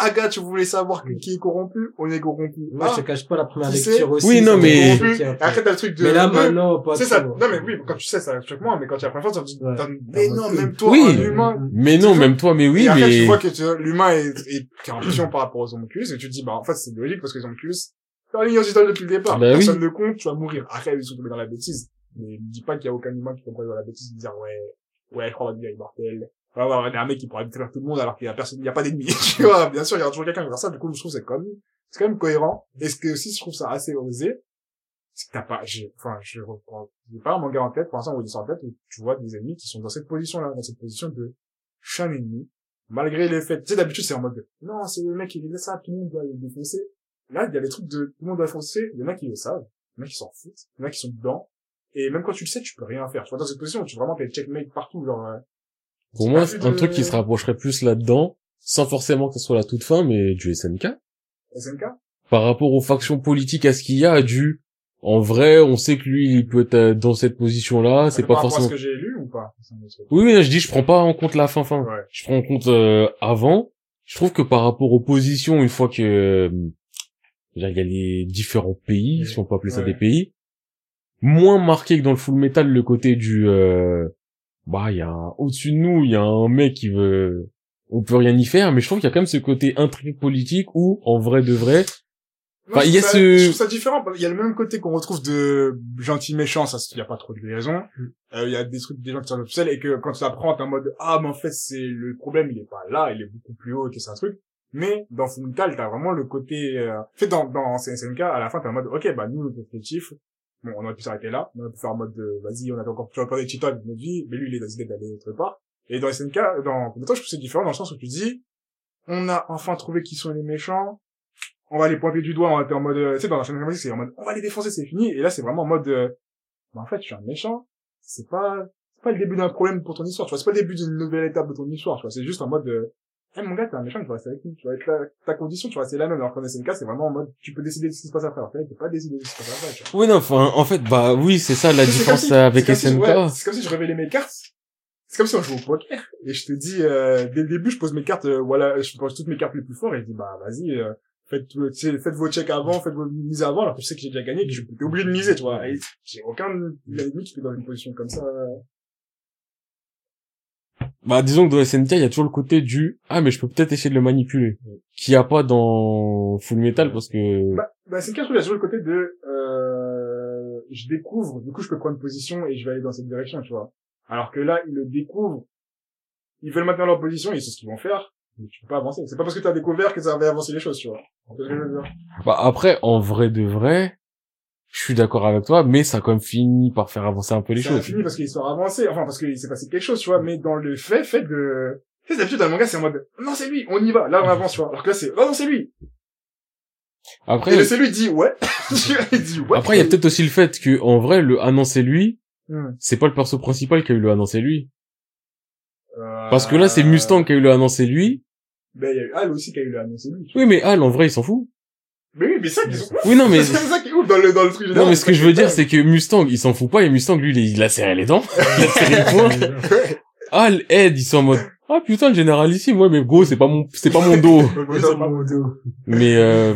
Aga, tu voulais savoir qui- qui est corrompu? On est corrompu.
Moi,
Ah,
je te cache pas la première
sais-
lecture aussi.
Oui, non, mais-
après, t'as le truc de,
Mais là,
de-
maintenant, pas
c'est ça. Non, mais oui, quand tu sais, ça choque moi, mais quand tu as la première fois, tu te dis,
Ouais.
mais non, même toi,
Oui.
un humain.
Mais non, même toi, mais oui,
et après,
mais...
tu vois que l'humain est, est, est en pression par rapport aux homunculus, et tu te dis, bah, en fait, c'est logique parce que les homunculus, t'as une identité depuis le départ.
Bah oui.
Personne ne compte, tu vas mourir. Après, ils sont tombés dans la bêtise. Mais ne dis pas qu'il y a aucun humain qui tomberait dans la bêtise de dire, ouais, ouais, je crois est immortelle. Ouais, ouais, ouais, il a un mec qui pourra détruire tout le monde alors qu'il y a personne, il y a pas d'ennemis. [LAUGHS] tu vois, bien sûr, il y aura toujours quelqu'un qui va faire ça. Du coup, je trouve c'est quand même, c'est quand même cohérent. Et ce que aussi, je trouve ça assez osé, c'est que t'as pas, j'ai, enfin, je reprends, j'ai pas un manga en tête, pour l'instant, dit ça en tête, où tu vois des ennemis qui sont dans cette position-là, dans cette position de, je suis un ennemi, malgré les faits. Tu sais, d'habitude, c'est en mode, de, non, c'est le mec qui dit ça, tout le monde doit le défoncer. Là, il y a des trucs de, tout le monde doit défoncer, il y en a qui le savent, il y en a qui s'en foutent, il y en a qui sont dedans. Et même quand tu le sais, tu peux rien faire. Tu vois, dans cette position tu vraiment t'es checkmate partout, genre, euh,
Pour moi, c'est un
de-
truc qui se rapprocherait plus là-dedans, sans forcément que ce soit la toute fin, mais du SNK.
SNK.
Par rapport aux factions politiques, à ce qu'il y a, du... En vrai, on sait que lui, il peut être dans cette position-là, c'est
Par
pas
à
forcément...
ce que j'ai lu ou pas? C'est.
Oui, oui, je dis, je prends pas en compte la fin-fin.
Ouais.
Je prends en compte euh, avant. Je trouve que par rapport aux positions, une fois que... euh, il y a les différents pays, si on peut appeler ça
Ouais.
des pays, moins marqué que dans le full metal le côté du... euh, bah, il y a un- au-dessus de nous, il y a un mec qui veut... On peut rien y faire, mais je trouve qu'il y a quand même ce côté intrigue politique où, en vrai de vrai, Enfin, il y a
ça-
ce-
Je trouve ça différent. qu'il y a le même côté qu'on retrouve de gentil méchant, ça, il y a pas trop de raison. Euh, Il y a des trucs, des gens qui sont officiels et que quand tu apprends, t'es en mode, ah, mais en fait, c'est, le problème, il est pas là, il est beaucoup plus haut et que c'est un truc. Mais, dans Fullmetal, t'as vraiment le côté, euh, en fait, dans, dans SNK, à la fin, t'es en mode, ok, bah, nous, notre objectif, bon, on aurait pu s'arrêter là, on aurait pu faire en mode, de, vas-y, on a encore, tu vas pas des cheetahs de notre vie, mais lui, il est décidé d'aller autre part. Et dans SNK, dans Fullmetal, je trouve que c'est différent dans le sens où tu dis, on a enfin trouvé qui sont les méchants, on va les pointer du doigt, on était en mode, euh, tu sais, dans la chaîne de c'est en mode, on va les défoncer, c'est fini. Et là, c'est vraiment en mode, euh, bah, en fait, je suis un méchant. C'est pas, c'est pas le début d'un problème pour ton histoire, tu vois. C'est pas le début d'une nouvelle étape de ton histoire, tu vois. C'est juste en mode de, eh, mon gars, t'es un méchant, tu vois, c'est avec lui, tu vois. Ta, ta condition, tu vois, c'est la même. Alors qu'en SNK, c'est vraiment en mode, tu peux décider de ce qui se passe après. Alors que là, tu peux pas décider de ce qui se passe après, tu vois.
Oui, non, enfin, en fait, bah oui, c'est ça la différence
si-
avec
comme si-
SNK.
ouais, C'est comme si je révélais mes cartes. C'est comme si on jouait au poker. Et je te dis, euh, dès le début, je pose mes cartes, euh, voilà, je pose toutes mes cartes les plus fortes et je dis, bah, vas-y, euh, faites, tout- tu sais, faites vos checks avant, faites vos mises avant, alors que je sais que j'ai déjà gagné et que je t'es obligé de miser, tu vois. Et j'ai aucun ennemi qui est dans une position comme ça.
Bah, disons que dans SNK, il y a toujours le côté du, ah, mais je peux peut-être essayer de le manipuler. Qu'il y a pas dans Full Metal parce que,
Bah, bah, c'est je trouve, il y a toujours le côté de, euh, je découvre, du coup, je peux prendre position et je vais aller dans cette direction, tu vois. Alors que là, ils le découvrent, ils veulent maintenir leur position, ils savent ce qu'ils vont faire, mais tu peux pas avancer. C'est pas parce que tu as découvert que ça va avancer les choses, tu vois. C'est
bah, après, en vrai de vrai, je suis d'accord avec toi, mais ça a quand même fini par faire avancer un peu les
Ça a
choses.
fini parce que l'histoire a avancé, enfin, parce qu'il s'est passé quelque chose, tu vois, mais dans le fait, fait de, tu sais, d'habitude, dans le manga, c'est en mode, non, c'est lui, on y va, là, on avance, tu vois. Alors que là, c'est, non, non, c'est lui.
Après,
Et le c'est lui, dit, ouais. [LAUGHS] il dit, ouais.
après, il y a peut-être aussi le fait que, en vrai, le annoncer lui,
Hmm.
c'est pas le perso principal qui a eu le annoncer lui.
Euh,
Parce que là, c'est Mustang qui a eu le annoncer lui.
Ben, il y a eu Al aussi qui a eu le annoncé lui.
Oui, mais Al, en vrai, il s'en fout.
Mais oui, mais ça, qu'ils sont
Oui, non, mais, [LAUGHS]
C'est ça qui est ouf dans le, dans le truc général.
non, mais ce que je veux dire, c'est que Mustang, il s'en fout pas, et Mustang, lui, il a serré les dents. [LAUGHS] Il a serré le poing. Al, Ed, ils sont en mode, ah, putain, le généralissime, ouais, mais gros, c'est pas mon, c'est pas mon dos. [LAUGHS]
Ouais, c'est pas-
mais, euh,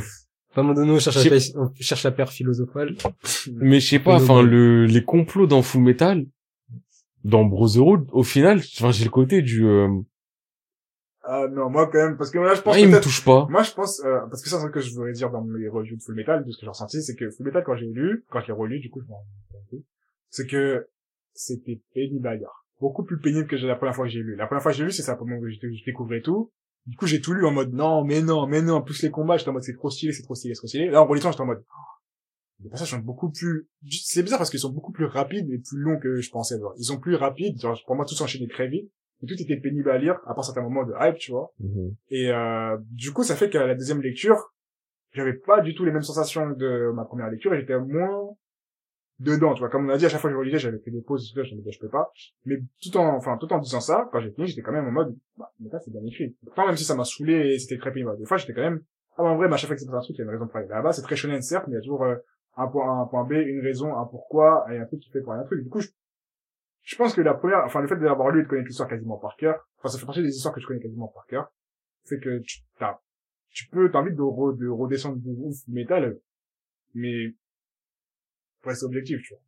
Pas mon dono, on cherche, la on cherche la paire philosophale.
mais je sais pas, enfin, le, les complots dans Full Metal, dans Brotherhood, au final, enfin, j'ai le côté du, euh,
Ah, non, moi, quand même, parce que là, je pense
ah, il me touche pas.
moi, je pense, euh, parce que ça, c'est ce que je voudrais dire dans mes reviews de Full Metal, de ce que j'ai ressenti, c'est que Full Metal, quand j'ai lu, quand j'ai relu, du coup, je m'en c'est que c'était pénible à lire. Beaucoup plus pénible que la première fois que j'ai lu. La première fois que j'ai lu, c'est ça, moment où je je découvrais tout. Du coup, j'ai tout lu en mode, non, mais non, mais non, en plus les combats, j'étais en mode, c'est trop stylé, c'est trop stylé, c'est trop stylé. Là, en relisant, j'étais en mode, oh, les passages sont beaucoup plus, c'est bizarre parce qu'ils sont beaucoup plus rapides et plus longs que je pensais, genre. Ils sont plus rapides, genre, pour moi, tout s'enchaînait très vite. Et tout était pénible à lire, à part certains moments de hype, tu vois.
Mhm.
Et euh, du coup, ça fait qu'à la deuxième lecture, j'avais pas du tout les mêmes sensations de ma première lecture et j'étais moins dedans, tu vois. Comme on a dit, à chaque fois que je relisais, j'avais fait des pauses, je me disais, je peux pas. Mais tout en, enfin, tout en disant ça, quand j'ai fini, j'étais quand même en mode, bah, mais là, c'est bien écrit. Pourtant, même si ça m'a saoulé et c'était très pénible, des fois, j'étais quand même, ah, bah, en vrai, bah, à chaque fois que c'est un truc, il y a une raison pour aller là-bas. C'est très shonen, certes, mais il y a toujours euh, un point A, un point B, une raison, un pourquoi, et un truc qui fait pour un truc. Du coup, je, je pense que la première, enfin, le fait d'avoir lu et de connaître l'histoire quasiment par cœur, enfin, ça fait partie des histoires que je connais quasiment par cœur, fait que tu, t'as, tu peux, t'as envie de, re- de redescendre de ouf métal, mais, pour rester objectif, tu vois.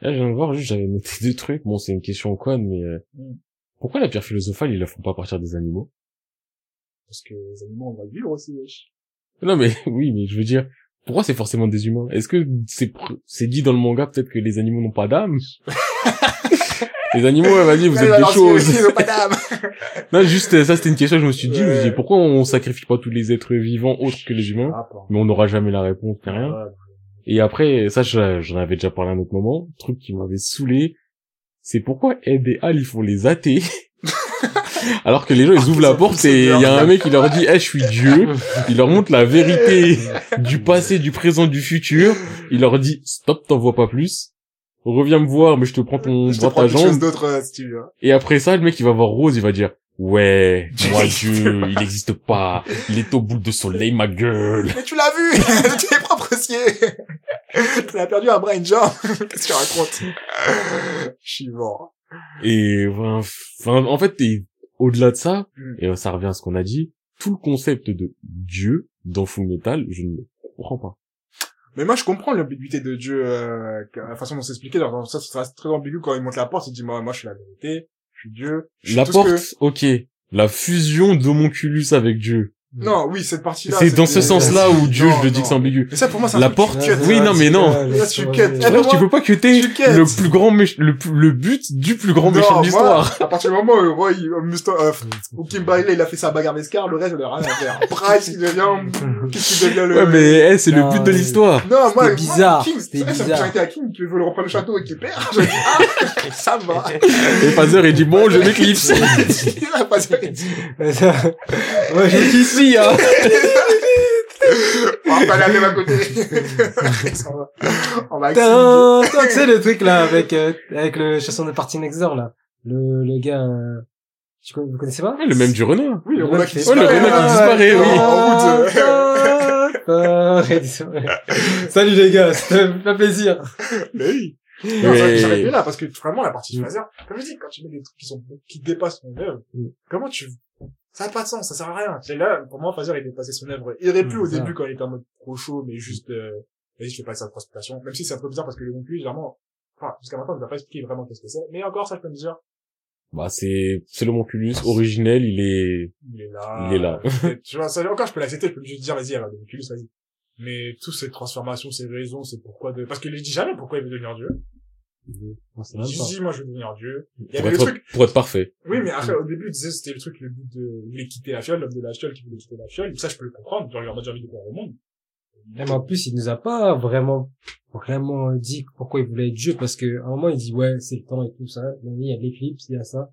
Là, je viens de voir, juste, j'avais noté [LAUGHS] deux trucs. Bon, c'est une question conne, mais, euh,
Mm.
pourquoi la pierre philosophale, ils la font pas à partir des animaux?
Parce que les animaux, on va vivre aussi, wesh.
Non, mais, [LAUGHS] oui, mais je veux dire, pourquoi c'est forcément des humains? Est-ce que c'est, c'est dit dans le manga, peut-être que les animaux n'ont pas d'âme? [LAUGHS] les animaux, ouais, vas-y, vous êtes des choses. [LAUGHS] Non, juste, euh, ça, c'était une question que je me suis dit, je me suis dit, pourquoi on sacrifie pas tous les êtres vivants autres que les humains?
Ah.
Mais on n'aura jamais la réponse, ni rien. Et après, ça, je- j'en avais déjà parlé à un autre moment, truc qui m'avait saoulé, c'est pourquoi Ed et Al, ils font les athées, [LAUGHS] alors que les gens, ils ouvrent la porte et il y a un mec qui leur dit, eh, je suis Dieu, il leur montre la vérité [LAUGHS] du passé, du présent, du futur, il leur dit, stop, t'en vois pas plus, reviens me voir, mais je te prends ton
Je te
bras
prends
ta
quelque chose
jambe,
d'autre, euh, si tu veux.
et après ça, le mec, il va voir Rose, il va dire, ouais, [LAUGHS] moi, Dieu, il n'existe pas, il est au bout de soleil, ma gueule.
Mais tu l'as vu! [LAUGHS] de tes propres yeux! [LAUGHS] tu as perdu un bras et une jambe! Qu'est-ce que tu racontes? Je suis mort.
Et enfin, en fait, et au-delà de ça,
Mm.
et ça revient à ce qu'on a dit, tout le concept de Dieu dans Full Metal, je ne comprends pas.
Mais moi, je comprends l'ambiguïté de Dieu, euh, la façon dont c'est expliqué. Dans ça, ça reste très ambigu quand il monte la porte. Il dit, moi, moi, je suis la vérité. Je suis Dieu. Je suis
La
tout ce
porte,
que-
ok. La fusion d'Homonculus avec Dieu.
Non, oui, cette partie-là.
C'est dans ce sens-là où Dieu,
Non,
je le dis que c'est ambigu.
Mais ça, pour moi, c'est un
La
truc
porte-
tu
oui, non, mais non.
Là, tu cut.
Ouais,
mais
tu peux pas cuter
tu cut.
le plus grand méch- le, plus- le but du plus grand méchant de l'histoire.
À partir du moment où, Mustang, euh, où Kim Bailey, il a fait sa bagarre d'escar, le reste, il a rien à faire. [LAUGHS] Price, il devient, qu'est-ce qu'il devient le...
Ouais, mais eh, c'est le but de l'histoire.
Non, moi,
C'était bizarre, c'était bizarre.
fait arrêter à King, qui veut le reprendre le château et qui perd. Je dis, ah, [LAUGHS] ça va.
Et Phaser, il dit, bon, je m'éclipse.
Ça, [LAUGHS] il dit,
Ouais, je suis ici, hein. [LAUGHS]
On va pas aller à côté. [LAUGHS] on va, on va
tu sais le truc là avec euh, avec le chanson de Party Next Door là, le le gars, euh, tu connais- vous connaissez pas?
Ouais, le même du renard.
Oui, le
Le mec
qui
qui-
Oh, le
disparaît.
Qui
hein.
disparaît, oui.
En route.
il [LAUGHS] disparaît. Salut les gars, ça me fait plaisir.
Mais oui.
Mais-
Non, j'arrêtais là, parce que vraiment, la partie phaser, comme je dis, quand tu mets des trucs qui sont, qui dépassent ton
Mm.
comment tu, ça n'a pas de sens, ça sert à rien. C'est là, pour moi, phaser, il dépassait son œuvre. Il aurait pu
Mm,
au
ça.
début quand il était en mode trop chaud, mais juste, euh, vas-y, je fais pas ça de. Même si c'est un peu bizarre parce que le non plus, généralement, enfin, jusqu'à maintenant, on a pas expliqué vraiment qu'est-ce que c'est. Mais encore, ça, je peux me dire,
Bah, c'est, c'est le Monculus originel, il est,
il est là.
Il est là. [LAUGHS]
Tu vois, ça, encore, je peux l'accepter, je peux juste dire, vas-y, alors, le Oculus, vas-y. Mais toutes ces transformations, ces raisons, c'est pourquoi de, parce qu'il dit jamais pourquoi il veut devenir Dieu.
On sait
Il
même
dit,
pas.
si, moi, je veux devenir Dieu. Il y
pour
avait le
être,
truc,
pour être parfait.
Oui, mais après, au début, il disait c'était le truc, le but de, il voulait quitter la fiole, l'homme de la fiole qui voulait quitter la fiole. Ça, je peux le comprendre. Genre, il en a déjà envie de découvrir le monde.
Même en plus, il nous a pas vraiment, vraiment dit pourquoi il voulait être Dieu, parce que, à un moment, il dit, ouais, c'est le temps et tout ça. Il y a l'éclipse, il y a ça.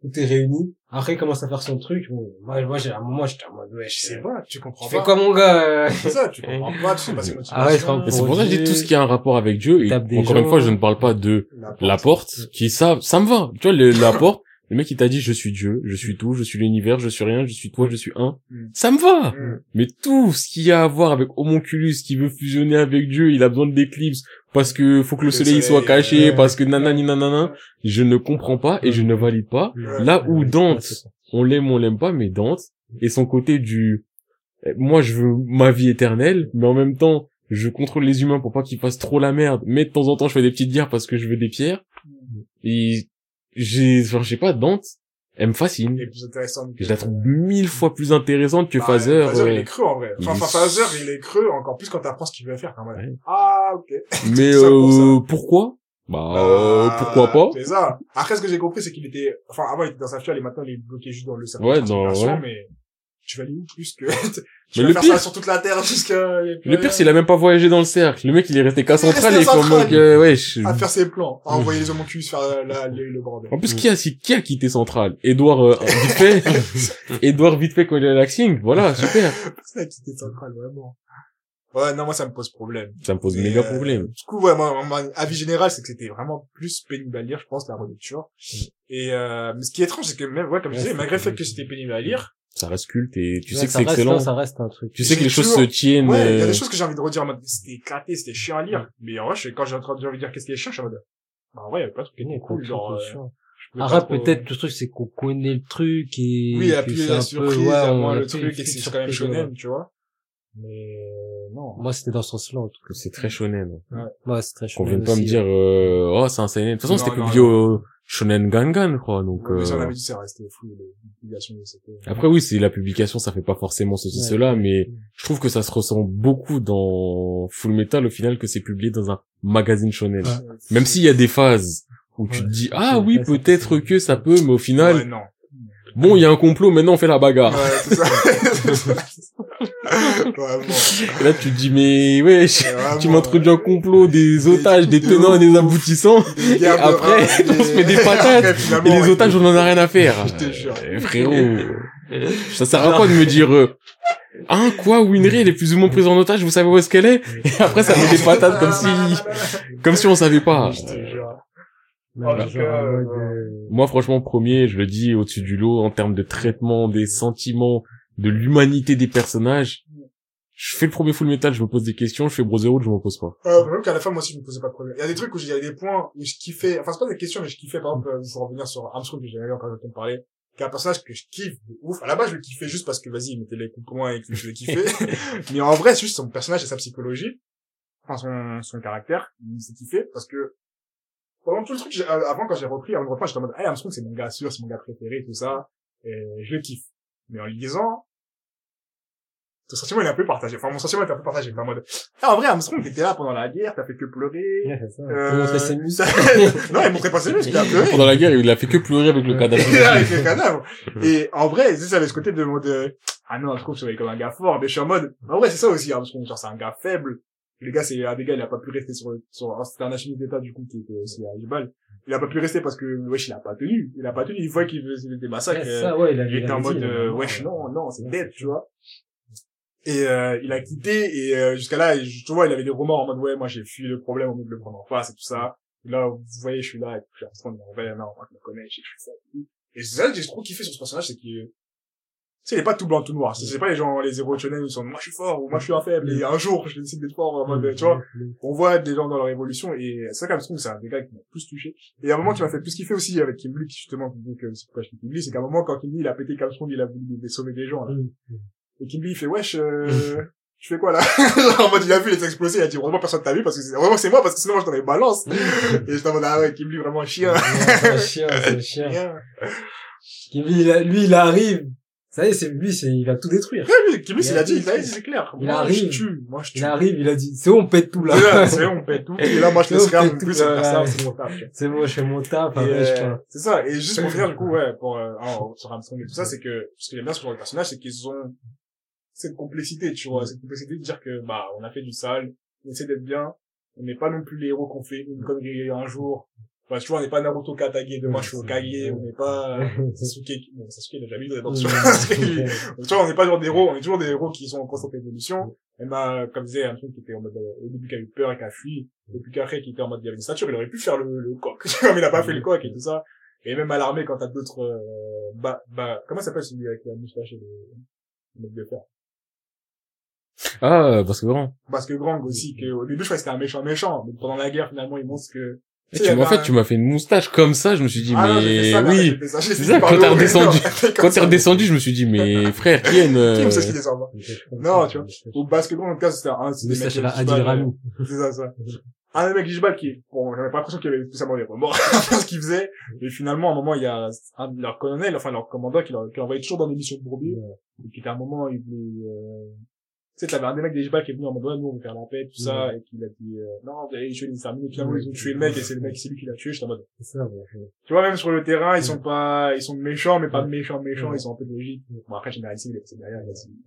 Tout est réuni. Après, il commence à faire son truc. Bon, moi, moi, j'ai, à un moment, j'étais en mode, ouais, je
C'est
sais
vrai, tu comprends
Tu fais
pas.
quoi, mon gars? [LAUGHS]
C'est ça, tu comprends pas, tu sais pas
frère,
Et c'est pour ça que je dis tout ce qui a un rapport avec Dieu. Et encore une fois, je ne parle pas de
La
la porte, qui ça, ça me va. Tu vois, le- la porte, le mec, il t'a dit, je suis Dieu, je suis tout, je suis l'univers, je suis rien, je suis toi, je suis un.
Mm.
Ça me va.
Mm.
Mais tout ce qu'il y a à voir avec Homonculus qui veut fusionner avec Dieu, il a besoin d'éclipse parce que faut que le,
Le
soleil,
soleil,
soit caché, parce que nanani nanana, je ne comprends pas et je ne valide pas. Là où Dante, on l'aime, on l'aime pas, mais Dante, et son côté du, eh, moi je veux ma vie éternelle, mais en même temps, je contrôle les humains pour pas qu'ils fassent trop la merde, mais de temps en temps je fais des petites guerres parce que je veux des pierres. Et j'ai, enfin, je sais pas, Dante, elle me fascine.
Il est plus intéressant que...
Je la trouve mille fois plus intéressante que
Bah,
Phaser.
Phaser, il est creux, en vrai. Enfin, Phaser, il est creux, encore plus quand t'apprends ce qu'il veut faire, quand même.
Ouais.
Ah, ok. [LAUGHS]
Mais
pour
euh, pourquoi? Bah, euh, pourquoi pas?
C'est ça. Après, ce que j'ai compris, c'est qu'il était, enfin, avant, il était dans sa fiole et maintenant, il est bloqué juste dans le cercle
Ouais, dans- ouais.
mais tu vas aller où plus que, [LAUGHS] tu
Mais
vas
le
faire
pire-
ça sur toute la Terre jusqu'à,
Le pire, c'est qu'il a même pas voyagé dans le cercle. Le mec, il est resté qu'à
Il à
et comme donc, euh, ouais, je-
à faire ses plans, à envoyer les homonculus faire euh, la, le, le bordel.
En plus, qui a, qui a quitté Centrale? Edouard, euh, [LAUGHS] vite fait. Edouard, vite fait, quand il est à l'Axing. Voilà, [LAUGHS] super.
C'est la quitté centrale, vraiment. Ouais, non, moi, ça me pose problème.
Ça me pose
Et,
méga
euh,
problème.
Du coup, ouais, moi, mon avis général, c'est que c'était vraiment plus pénible à lire, je pense, la relecture. Et, euh, mais ce qui est étrange, c'est que même, ouais, comme je disais, malgré le fait que c'était pénible à lire,
Ça reste culte et tu
Ouais,
sais que c'est excellent.
non, ça reste un truc.
Tu sais que les choses se tiennent.
ouais, il y a
euh,
des choses que j'ai envie de redire en c'était éclaté, c'était chiant à lire. Mais en vrai, quand j'ai envie de dire qu'est-ce qui est chiant, je suis en mode, bah, ouais, il y avait pas de truc qui était cool, genre, euh, trop-
peut-être le truc c'est qu'on connaît le truc et
Oui, appuyer
c'est
la
un
surprise,
peu, ouais,
à le truc, et que c'est quand même shonen,
ouais.
tu vois. Mais, non.
Moi, c'était dans ce sens-là, en tout
C'est très shonen.
cas. Ouais, c'est très
Qu'on
shonen
vienne pas me dire,
ouais.
euh, oh, c'est un seinen. De toute façon, c'était publié au Shonen Gangan, je crois, donc,
Ouais, mais ça, on
euh,
avait dit, c'est resté fou, les publications de cette,
Après oui, c'est la publication, ça fait pas forcément ceci
Ouais.
cela, mais je trouve que ça se ressent beaucoup dans Full Metal au final que c'est publié dans un magazine shonen.
Ouais.
Même s'il y a des phases où tu te dis ah oui peut-être que ça peut, mais au final
Ouais, non.
Bon il y a un complot, maintenant on fait la bagarre.
Ouais, c'est ça. [LAUGHS] Vraiment.
Et là tu te dis mais ouais tu m'introduis un complot des otages, des tenants et des aboutissants.
Des
Et
guerres de
après, on se met des patates,
Après,
Et les otages, on en a rien à faire.
Je te jure.
Euh, frérot, [LAUGHS] ça sert à quoi de me dire, euh, hein, quoi, Winry, elle est plus ou moins prise en otage, vous savez où est-ce qu'elle est? Et après, ça met des patates comme si, comme si on savait pas.
Je te jure.
Genre, en mode,
euh,
euh,
Moi, franchement, premier, je le dis au-dessus du lot, en termes de traitement des sentiments, de l'humanité des personnages. Je fais le premier full metal, je me pose des questions, je fais Brotherhood, je me pose pas.
Euh, même qu'à la fin, moi aussi, je me posais pas de problème. Il y a des trucs où il y a des points où je kiffais, enfin, c'est pas des questions, mais je kiffais, par exemple, euh, pour revenir sur Armstrong, que j'avais encore entendu parler, qui est un personnage que je kiffe de ouf. À la base, je le kiffais juste parce que, vas-y, il mettait les coups pour moi et que je le kiffais. mais en vrai, c'est juste son personnage et sa psychologie. Enfin, son, son caractère, il me fait kiffer parce que, pendant tout le truc, j'ai- euh, avant, quand j'ai repris, avant de reprendre, j'étais en mode, hey, Armstrong, c'est mon gars sûr, c'est mon gars préféré, tout ça. Et je le kiffe. Mais en lisant, ce sentiment, il est un peu partagé. Enfin, mon sentiment est un peu partagé. J'étais en mode, ah, en vrai, Armstrong, t'étais là pendant la guerre, t'as fait que pleurer. [LAUGHS]
ouais, c'est ça.
Euh,
fait ses muscles. [LAUGHS]
non, il montrait pas ses muscles, il a pleuré.
Pendant la guerre, il a fait que pleurer avec le cadavre.
Il [LAUGHS] avec le cadavre. Et en vrai, tu sais, ça avait ce côté de mode, euh, ah non, Armstrong, c'est comme un gars fort, mais je suis en mode, en vrai, c'est ça aussi, Armstrong, genre, c'est un gars faible. Le gars, c'est un des gars, il a pas pu rester sur, sur, c'était un achiniste d'état, du coup, qui était aussi à Hannibal. Il a pas pu rester parce que, wesh, il a pas tenu. Il a pas tenu. Une fois qu'il faisait des massacres,
Ouais,
euh,
ça, ouais, il, a,
il était en mode,
dit,
euh,
a-
wesh, non, non, c'est dead, tu vois. Et euh, il a quitté et euh, jusqu'à là, tu vois, il avait des remords en mode ouais, moi j'ai fui le problème en mode de le prendre en face et tout ça. Et là, vous voyez, je suis là et puis je suis en train de me non, moi je me connais, je que suis ça. Et, c'est ça que j'ai trop kiffé sur ce personnage, c'est qu'il sais, il est pas tout blanc, tout noir. C'est pas les gens, les héros shonen, ils sont, moi je suis fort, ou moi je suis un faible, et un jour, je décide d'être fort, en mode, tu vois. On voit des gens dans leur évolution, et ça quand même, je c'est un des gars qui m'a plus touché. Et à un moment qui m'a fait plus kiffer aussi avec Kim Lee, qui justement, dit que c'est pourquoi je Kim Lee, c'est qu'à un moment, quand Kim Lee, il a pété Capstone, il a voulu sauver des gens, là. Et Kim Lee, il fait, wesh, euh, je fais quoi là? [LAUGHS] En mode, il a vu les exploser, il a dit, heureusement personne t'a vu, parce que c'est, vraiment c'est moi, parce que sinon moi je t'en avais balance. et j'étais en mode, ah ouais, Kim vraiment chien.
c'est un chien, c'est un [LAUGHS] chien. Kim Lee, lui, il arrive, ça y est, c'est lui, c'est il va tout détruire.
Ouais, lui, il a dit, ça y est, c'est clair.
Il
moi,
arrive.
Je tue, moi je tue.
Il arrive, il a dit, c'est où on pète tout là?
C'est on pète tout. Et là, moi je laisse rien non plus, c'est ça, c'est mon taf.
C'est moi, je fais mon taf.
Euh, c'est ça. Et juste pour dire du coup, ouais, pour euh, sur Armstrong et tout ça, c'est que ce que j'aime bien sur le personnage, c'est qu'ils ont cette complexité, tu vois, cette complexité de dire que bah on a fait du sale, on essaie d'être bien, on n'est pas non plus les héros qu'on fait une connerie un jour bah, tu vois, on n'est pas Naruto Katage, demain je suis Kage, on n'est pas [LAUGHS] Sasuke, bon, Sasuke il a jamais eu de rédemption. [LAUGHS] tu vois, on n'est pas genre des héros, on est toujours des héros qui sont en constante évolution. Elle m'a, comme disait, un truc qui était en mode, au début qui a eu peur et qui a fui, et puis qu'après qui était en mode, il y avait une stature, il aurait pu faire le, le coq. [LAUGHS] mais il a pas fait le coq et tout ça. Et même à l'armée, quand t'as d'autres, euh, bah, bah, comment s'appelle celui avec la moustache et le, le de fer?
Ah, parce que grand.
Parce que grand aussi, que, au début, je croyais que c'était un méchant méchant, mais pendant la guerre, finalement, il montre que,
tu en fait, tu m'as fait une moustache comme ça, je me suis dit, ah mais oui. C'est ça, quand t'es redescendu, quand t'es redescendu, je me suis dit, mais [LAUGHS] frère, qui est une...
Qui c'est qui descend [LAUGHS] Non, tu vois. Au basket, en tout cas, c'était un,
c'est des mecs Adil
C'est ça, ça. Un mec Gijbal qui, bon, j'avais pas l'impression qu'il avait spécialement des remords [LAUGHS] ce qu'il faisait. Et finalement, à un moment, il y a un de leurs colonels, enfin, leur commandant qui l'envoyait toujours dans des missions de bourbier. Et qui à un moment, il voulait, euh, sais, t'avais un des mecs des qui est venu en mode, ouais, nous, on veut faire la paix, tout ça, et qu'il a dit, euh, non, allez tuer les terminés, finalement, ils ont tué le mec, et c'est le mec, c'est lui qui l'a tué, j'étais en mode.
C'est ça, ouais.
Tu vois, même sur le terrain, ils sont pas, ils sont méchants, mais pas méchants, méchants, ils sont un peu logiques. Bon, après, généralisé, il est passé derrière, il a dit,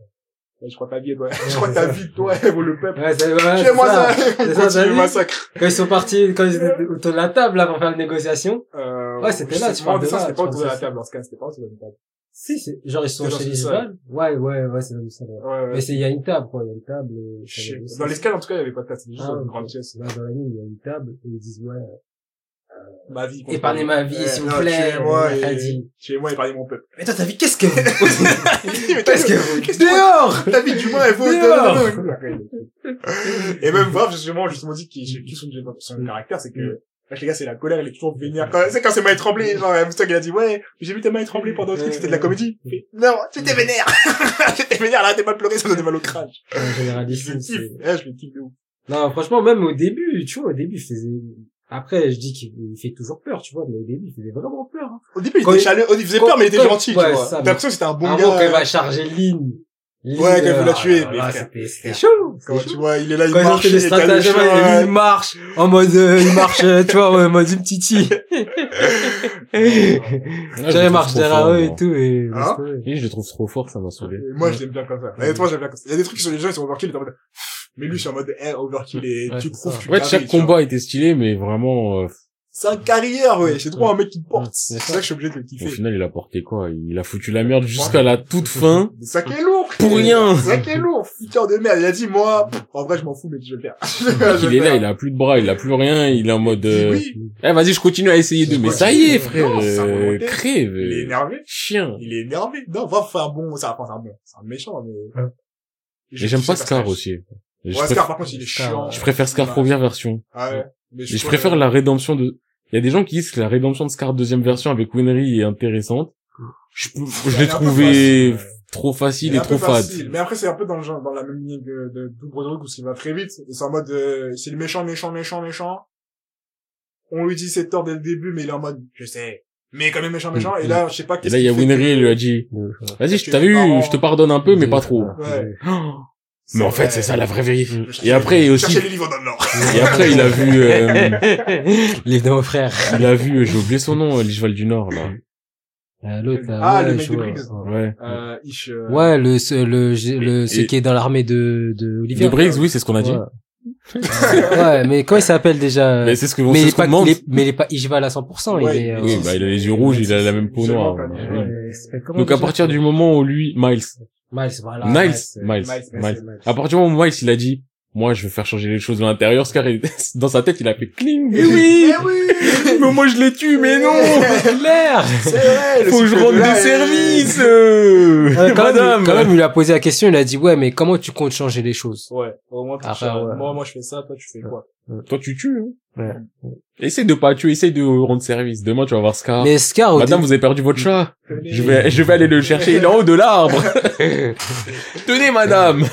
je crois [LAUGHS] ta vie, toi, je crois ta vie, toi, vaut le peuple.
Ouais, c'est, ouais,
c'est moi ça. C'est ça, [LAUGHS] le massacre.
Quand ils sont partis, quand ils étaient autour de la table, là, pour faire la négociation.
Euh,
ouais, c'était là, tu vois.
C'était pas autour de la table, dans ce cas, c'était pas autour de la table.
Si, c'est, genre, ils sont chez les Ouais, ouais, ouais, c'est dans le salon. Ouais, ouais. Mais c'est, il y a une table, quoi, il y a une table.
Euh, dans l'escale, en tout cas, il y avait pas de table, c'était juste ah, une grande pièce.
Là, dans la nuit, il y a une table, et ils disent, ouais,
euh, ma vie.
Épargnez ma vie, s'il vous plaît.
Tuez-moi, et... tuez-moi, épargnez mon peuple.
Mais toi, ta vie, qu'est-ce que, [LAUGHS] qu'est-ce que,
dehors! [LAUGHS] Ta vie, du moins, elle vaut dehors! [LAUGHS] Et même, bref, justement, justement dit qui, qui son, son caractère, c'est que, les gars, c'est la colère, elle est toujours vénère. Quand, c'est quand c'est mains tremblé, genre, il a dit, ouais, j'ai vu tes mains trembler pendant le truc, c'était de la comédie. non, j'étais vénère. [LAUGHS] j'étais vénère, là, t'es pas pleurer, ça donnait mal au crâne.
Généraliste.
Je kiffe. Eh, je me kiffe de ouf.
Non, franchement, même au début, tu vois, au début, je faisais, après, je dis qu'il fait toujours peur, tu vois, mais au début, il faisait vraiment peur. Hein.
Au début, il était chaleureux, il faisait peur, mais il était gentil, tu vois. T'as l'impression que c'était un bon gars.
Quand il va charger Lynn,
Ouais, quand il veut la tuer.
mais c'était chaud.
Quand tu vois, il est là, il
quand
marche.
il stratagèmes, il marche en mode, euh, il marche, tu vois, en mode une petite J'avais marche derrière eux et tout, et,
hein oui, je le trouve trop fort, ça m'a sauvé.
Moi, je l'aime bien comme ça. Honnêtement, j'aime bien comme ça. Il y a des trucs sur les gens, ils sont overkill, ils en mode, mais lui, je suis en mode, eh, overkill et tu trouves,
Ouais, chaque combat était stylé, mais vraiment, euh,
c'est un carrière, ouais. C'est trop un mec qui porte. C'est ça que je suis obligé de le kiffer.
Au final, il a porté quoi? Il a foutu la merde jusqu'à la toute fin. [LAUGHS]
Ça qui est lourd.
Pour rien.
Ça qui est lourd. Fouteur de merde. Il a dit, moi, en vrai, je m'en fous, mais je vais le
faire. [LAUGHS] il est là, il a plus de bras, il a plus rien, il est en mode, euh... eh, vas-y, je continue à essayer de, mais ça y est, frère, euh, crève.
Il est énervé.
Chien.
Il est énervé. Non, va faire un bon, ça va faire un bon. C'est un méchant, mais...
Et j'aime pas Scar aussi.
Ouais, Scar, par contre, il est chiant.
Je préfère Scar première version.
Ah ouais.
Mais je préfère la rédemption de, il y a des gens qui disent que la rédemption de Scar deuxième version avec Winry est intéressante. Je, je l'ai trouvé trop facile et trop fade.
Mais après, c'est un peu dans le genre, dans la même ligne de, de Double Drug où ça va très vite. C'est en mode, euh, c'est le méchant, méchant, méchant, méchant. On lui dit c'est tort dès le début, mais il est en mode, je sais. Mais quand même méchant, méchant. Et là, je sais pas
Et là, il y a Winry, il lui a dit, vas-y, t'as vu, je te pardonne un peu, mais pas trop.
Ouais. [GASPS]
Mais en fait, c'est ça la vraie vérité. Et après aussi.
les livres dans le Nord.
Et après, il a vu. Euh... [LAUGHS]
les deux frères.
Il a vu. euh, J'ai oublié son nom, euh, l'Ishval du Nord là.
Euh, L'autre. là,
Ah,
ouais,
le mec de. Briggs.
Ouais.
Euh, Ish, euh,
Ouais, le ce- le le, ce qui est dans l'armée de de Olivier.
De Briggs, oui, c'est ce qu'on a dit.
Ouais. ouais, mais comment il s'appelle déjà
Mais c'est ce que
Mais il
ce
pas, il est, mais il est pas Ishval à 100%.
Ouais,
il est.
Oui,
euh,
bah il a les yeux rouges, il a la même peau noire.
il
Donc à partir du moment où lui, Miles,
Miles, voilà. Ouais,
Miles,
Miles,
Miles.
Miles.
Miles.
À partir du moment où Miles, il a dit, moi, je veux faire changer les choses de l'intérieur, Scar, il- [LAUGHS] dans sa tête, il a fait cling.
Eh
Mais oui! [LAUGHS]
Eh oui! [LAUGHS]
Mais moi, je l'ai tué, mais non!
Claire!
C'est vrai!
Faut que je rende des services! euh,
Ouais, quand,
Madame!
même, quand même, il lui a posé la question, il a dit, ouais, mais comment tu comptes changer les choses?
Ouais, au moins, tu
Après,
sais,
ouais.
moi, moi, je fais ça, toi, tu fais quoi?
Toi, tu tues, hein.
Ouais.
Essaye de pas tuer, essaye de rendre service. Demain, tu vas voir Scar.
Mais Scar,
Madame, vous avez perdu votre chat.
Tenez.
Je vais, je vais aller le chercher. Il est en haut de l'arbre. Tenez, madame.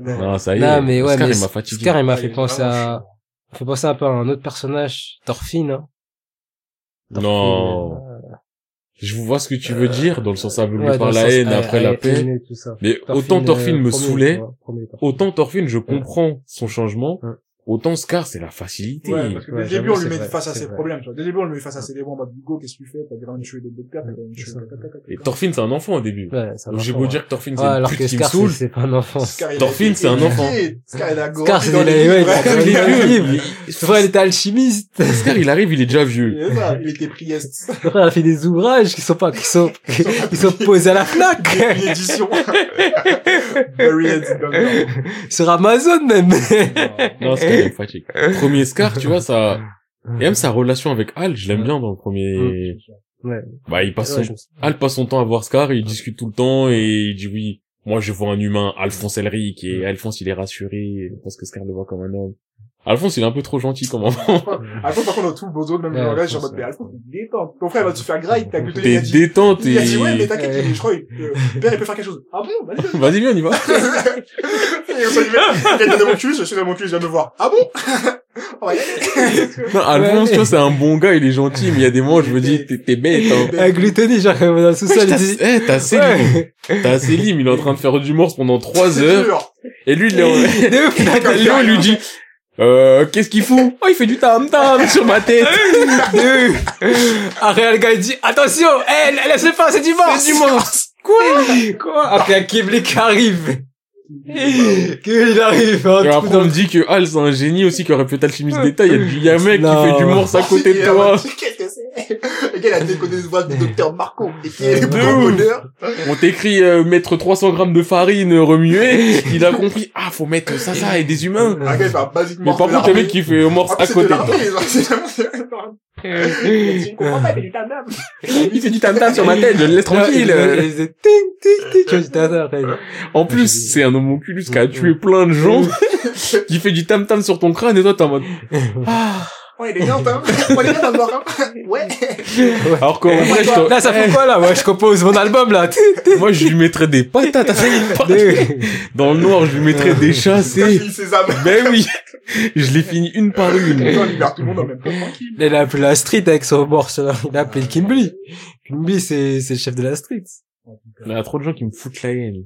Non, ça y est.
Non, mais ouais, mais
il m'a fatigué.
Scar, il m'a
Ah,
fait penser à, il fait penser un peu à un autre personnage, Thorfinn, hein.
Non.
Thorfinn,
Je vois ce que tu veux dire, dans le sens aveuglé
ouais,
par la
sens,
haine
euh,
après la
euh,
paix.
haine ça.
Mais autant Thorfinn
euh,
me
premier,
saoulait, autant Thorfinn, je comprends son changement,
Ouais.
Autant Scar, c'est la facilité.
Ouais, parce que
Ouais,
dès le début, on lui
c'est
met
vrai,
face à ses
vrai.
problèmes, tu vois. Dès le début, on lui met face à ses démons en mode, Hugo, qu'est-ce que tu fais? T'as
ça.
des- tac, tac, tac,
Et. Thorfinn, c'est un enfant au début.
Ouais,
j'ai beau dire que Thorfinn, c'est
Ouais,
une
alors
pute
que
qui me
Scar, c'est
saoule.
c'est pas un enfant.
Il
Thorfinn, c'est un enfant.
Scar, il a grandi
Scar, c'est
dans
il
les
a, ouais, il il
Il est
il il était alchimiste. [LAUGHS]
Scar, il arrive, il est déjà vieux.
Il est il était prieste.
Le frère a fait des ouvrages qui sont pas, qui sont, [LAUGHS] qui sont posés à la Fnac.
Une édition. Buried [LAUGHS] Dungeon.
Sur Amazon, même.
Non, il me fatigue. [LAUGHS] Premier Scar, tu vois, ça, et même sa relation avec Al, je l'aime bien dans le premier,
Ouais.
bah, il passe
Ouais,
son, Al passe son temps à voir Scar, il discute tout le temps, et il dit oui, moi je vois un humain, Alphonse Elric, et Alphonse il est rassuré, parce que Scar le voit comme un homme. Alphonse il est un peu trop gentil comme enfant.
Alphonse, par contre, dans tout le beau même le langage, je suis en
Alphonse,
mode, mais. Alphonse, détente. Ton frère va se faire graille, t'as il
T'es
a dit,
détente
il a dit, ouais, mais
et,
t'inquiète, il- je crois, il- euh, [LAUGHS] père, il peut faire quelque chose. Ah bon, vas-y,
viens, on y va.
Et on s'en y met. Il a donné mon cul, je suis dans mon cul, je viens me voir. Ah bon? [LAUGHS] On va y aller.
Non, Alphonse,
Ouais.
tu vois, c'est un bon gars, il est gentil, mais il y a des moments où je me dis, t'es, t'es bête, hein.
Avec Gluttony, genre, dans le sous-sol, il
t'as,
dit,
eh, t'as Célim.
ouais.
T'as Célim, il est en train de faire du morse pendant trois heures, et lui, il est. [LAUGHS]
De.
Et Léo il lui dit, euh, qu'est-ce qu'il fout Oh, il fait du tam-tam sur ma tête.
Après, [LAUGHS] le gars, il dit, attention, eh, laisse-le pas, c'est du.
C'est du morse.
Quoi? [LAUGHS] Quoi? Après, qui arrive. Qu'il arrive, un
Et après, on me dit que Al, c'est un génie aussi qui aurait pu être alchimiste d'État. Il y a, il y a un mec
Non.
qui fait du morse à côté de [LAUGHS] toi. [LAUGHS]
Le gars, il a déconné de voix du docteur Marco. Et qui est le.
On t'écrit euh, mettre 300 grammes de farine euh, remuée. Il a compris, ah, faut mettre ça, ça et des humains.
Va basiquement.
Mais par contre, le mec qui fait morse
Ah,
à côté [LAUGHS]
comprends pas, il fait du tam-tam.
Il fait du tam-tam sur ma tête, je le laisse tranquille. En plus, c'est un homonculus qui a tué plein de gens, [LAUGHS] qui fait du tam-tam sur ton crâne et toi t'es en mode, ah.
Ouais, il est bien, hein. [LAUGHS] [LAUGHS] Ouais, il est bien hein. Ouais.
Alors qu'en vrai, je te-
Là, ça fait quoi, là? Ouais, je compose mon album, là. [LAUGHS]
moi, je lui mettrais des patates Dans le noir, je lui mettrais des
ses âmes.
Ben oui. Je l'ai fini une par une.
On libère tout le monde en même temps, tranquille.
Il a appelé la street avec son morse, là. Il a appelé Kimbly. Kimbly, c'est, c'est le chef de la street.
Il y a trop de gens qui me foutent la haine.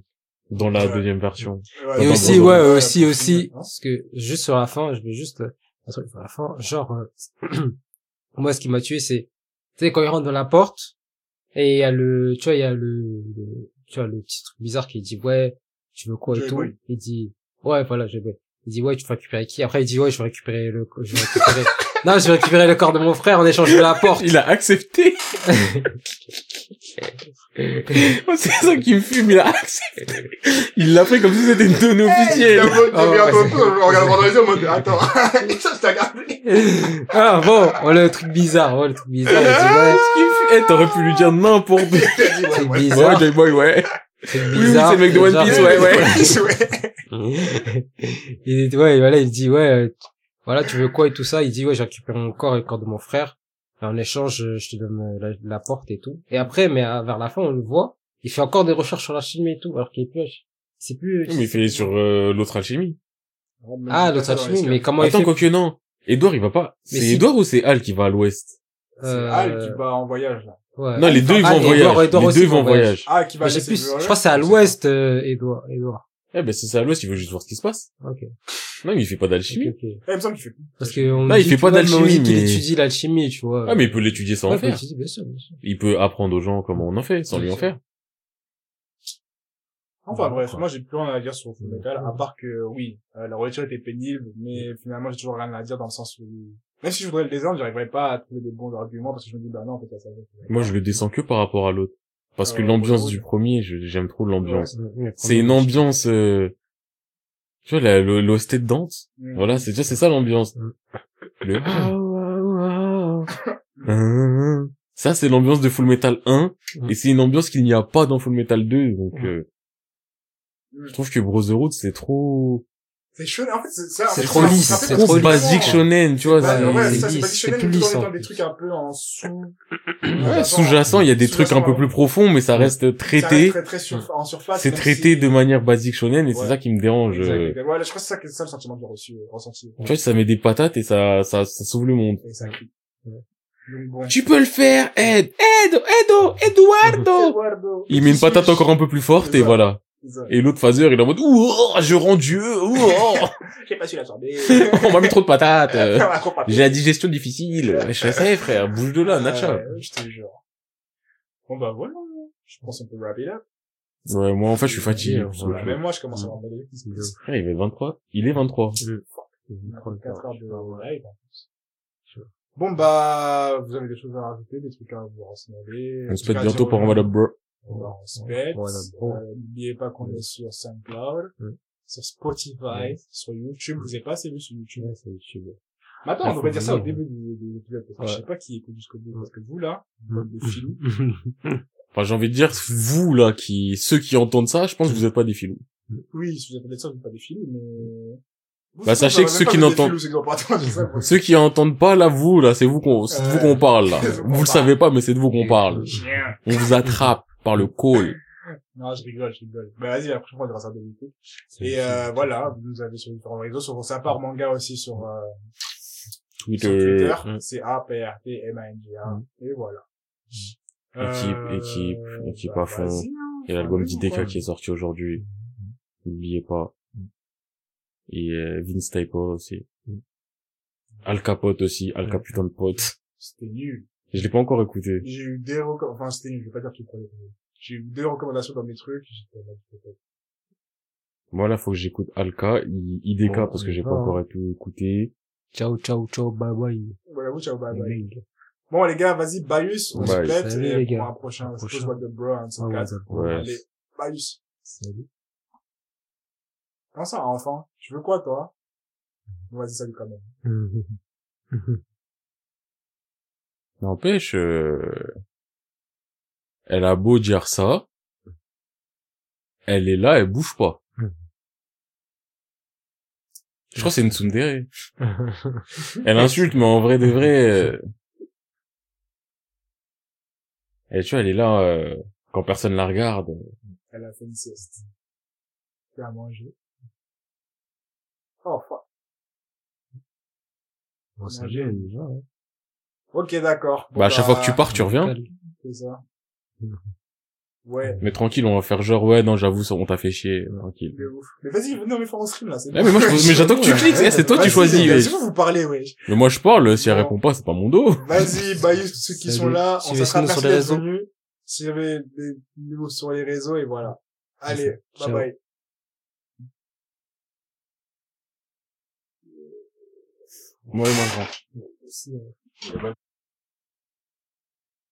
Dans la deuxième version.
Et aussi, ouais, aussi, aussi, parce que juste sur la fin, je vais juste, euh, un truc sur la fin, genre, euh, [CLEARS THROAT] moi, ce qui m'a tué, c'est, tu sais, quand il rentre dans la porte, et il y a le, tu vois, il y a le, le- tu vois, le petit truc bizarre qui dit, ouais, tu veux quoi et tout. Il dit, ouais, voilà, je vais. Il dit, ouais, tu vas récupérer qui? Après, il dit, ouais, je vais récupérer le, je vais récupérer, [LAUGHS] non, je vais récupérer le corps de mon frère en échange de la porte.
Il a accepté. Moi, [LAUGHS] c'est ça qui me fume, il a accepté. Il l'a fait comme si c'était une donnée officielle.
J'avoue, j'ai
Ah,
mis un
ouais.
peu, je regarde dans les yeux en mode, attends, [LAUGHS] ça, je t'ai regardé.
ah, bon, oh, le truc bizarre, oh, le truc bizarre, il dit, ouais,
fait- Eh, t'aurais pu lui dire n'importe quoi.
Ouais,
c'est
ouais.
Ouais,
bizarre,
oui, c'est
bizarre.
le mec de One Piece, ouais, ouais. [LAUGHS]
il dit, ouais, voilà, il dit, ouais, euh, tu- voilà, tu veux quoi et tout ça? Il dit, ouais, j'ai récupéré mon corps et le corps de mon frère. Et en échange, euh, je te donne euh, la, la porte et tout. Et après, mais vers la fin, on le voit. Il fait encore des recherches sur la chimie et tout, alors qu'il est plus, c'est plus,
Mais il fait sur euh, l'autre alchimie.
ah, l'autre alchimie, mais comment
Attends,
il fait,
quoique non. Edouard, il va pas. C'est
si.
Edouard ou c'est Al qui va à l'ouest?
C'est
euh,
Al qui va en voyage, là.
Ouais.
Non, les deux, ils vont
Ah,
en voyage.
Edouard
Les deux, ils vont en voyage.
Ah, qui va
plus,
le-
je crois que c'est à l'ouest, euh, Edouard, Edouard.
Eh ben, si c'est à l'ouest, il veut juste voir ce qui se passe.
Ok.
Non, mais il fait pas d'alchimie.
ok, ok.
Eh, il me semble qu'il fait.
Parce que on
Là, il
dit
fait pas
mais
d'alchimie, mais-
étudie l'alchimie, tu vois.
Ah, mais il peut l'étudier sans
Ouais,
en
il
faire.
étudier, bien sûr, bien sûr.
Il peut apprendre aux gens comment on en fait, sans lui en faire.
Enfin bref, moi j'ai plus rien à dire sur Full Metal, à part que oui, euh, la relecture était pénible, mais finalement j'ai toujours rien à dire dans le sens où même si je voudrais le descendre, j'arriverais pas à trouver des bons arguments parce que je me dis bah non en fait ça ça. ça-
Moi, je le descends que par rapport à l'autre. Parce que
Euh,
l'ambiance du premier, j'aime trop l'ambiance.
Ouais,
C'est une ambiance, euh, tu vois, le state dance.
Mm.
Voilà, c'est déjà, c'est ça l'ambiance.
Mm.
Le [LAUGHS] Hein. [LAUGHS] Ça, c'est l'ambiance de Full Metal 1,
Mm.
et c'est une ambiance qu'il n'y a pas dans Full Metal 2, donc, euh, je trouve que Brotherhood, c'est trop,
C'est shonen, en fait, c'est ça. en
C'est
fait,
trop lisse, c'est
trop
basique shonen, tu vois.
Bah,
c'est-
plus
mais tout en
lisse, en
étant des trucs un peu en sous.
Ouais, sous-jacent, il y a des trucs un peu plus profonds, mais ça reste traité.
en surface.
C'est traité de manière basique shonen, et c'est ça qui me dérange. Euh.
Ouais, je crois que c'est ça, que c'est ça le sentiment que j'ai reçu, euh, ressenti.
Tu vois, ça met des patates et ça, ça, ça sauve le monde. Tu peux le faire, Ed! Ed! Edo! [LAUGHS] Eduardo! Il met une patate encore un peu plus forte et voilà. Et l'autre phaser, il est en mode, ouh, oh, je rends Dieu, ouh, oh, [LAUGHS]
J'ai pas su l'absorber. [LAUGHS]
on m'a mis trop de patates, [LAUGHS] euh, j'ai la digestion difficile. Je sais, frère, bouge de là, Nacha.
Ouais, je te jure. Bon, bah, voilà. Je pense qu'on peut wrap it up.
Ouais, moi, en fait, je suis fatigué.
Ouais,
Voilà, même moi, je commence à cuisses.
Frère, il est 23. Il est 23.
4 heures de live, en plus. Bon, bah, vous avez des choses à rajouter, des trucs à vous renseigner.
On se pète bientôt pour Envelope Bro.
On.
Voilà, bon.
Euh, N'oubliez pas qu'on est sur SoundCloud,
Mm.
sur Spotify, sur YouTube. Vous avez pas assez vu sur YouTube.
Ouais, c'est YouTube.
Mais attends,
Ah,
on devrait dire ça au début du, du l'épisode, parce que je sais pas qui écoute jusqu'au bout, parce que vous, là,
Mm.
des filous. [LAUGHS]
Enfin, j'ai envie de dire, vous, là, qui, ceux qui entendent ça, je pense que vous êtes pas des filous.
Oui, si vous appelez ça, vous n'êtes pas des filous, mais... Vous,
Bah, sachez que ceux qui n'entendent-
des.
Ceux qui entendent pas, là, vous, là, c'est vous qu'on, c'est de vous
Euh,
qu'on parle, là. [LAUGHS]
vous
le savez pas, mais c'est de vous qu'on parle. On vous attrape par le col. [LAUGHS]
Non, je rigole, je rigole. Bah, vas-y, la prochaine fois, on dira ça de vérité. Et, euh, voilà, vous nous avez sur différents réseaux, sur sa part manga aussi sur, euh, sur
Twitter.
Twitter.
Mm.
C'est A-P-R-T-M-A-N-G-A. Et voilà.
Équipe,
Euh,
équipe, équipe
bah,
à fond.
vas-y,
Il y a l'album d'IDK qui est sorti aujourd'hui. N'oubliez pas. Et euh, Vince Typo aussi. Al Capote aussi. Al Caputain de pote.
C'était nul.
Je l'ai pas encore écouté.
J'ai eu des recommandations, enfin, c'était nul, je vais pas dire tout le premier. J'ai eu deux recommandations dans mes trucs.
Moi là, faut que j'écoute Alka, IDK
Bon,
parce que j'ai pas
hein.
encore tout écouté.
Ciao, ciao, ciao, bye bye.
Voilà, vous, ciao, bye bye. Bon, les gars, vas-y, Baius, on se
Salut,
et
les gars.
pour un prochain,
Un
suppose
prochain.
what the bro, un de ces
Ah, ouais.
Allez, Baius.
Salut.
Comment ça, enfant? Tu veux quoi, toi? Vas-y, salut quand même. [LAUGHS]
N'empêche, euh, elle a beau dire ça, elle est là, elle bouge pas. Je crois que c'est une tsundere. [LAUGHS] Elle insulte, mais en vrai de vrai, euh... et tu vois, elle est là, euh, quand personne la regarde.
Elle a fait une sieste. Elle a mangé. Oh, fuck.
Bon, ça vient, déjà, hein.
Ok, d'accord. Bon,
Bah, à chaque fois que tu pars, tu reviens.
C'est ça. Ouais.
Mais tranquille, on va faire genre, ouais, non, j'avoue, ça, on t'a fait chier, tranquille.
Mais vas-y, venez, on met en stream, là. c'est
Eh, mais moi, je, mais j'attends que tu cliques, eh, c'est toi qui
Vas-y,
choisis.
C'est vous, vous parlez, wesh.
Mais moi, je parle, si elle répond pas, c'est pas mon dos.
Vas-y, Bayus, tous ceux qui sont là. On s'attrape
sur
merci
les
d'être
réseaux.
venus. Suivez des vidéos sur les réseaux et voilà. Allez, bye bye.
Moi, moi, je rentre.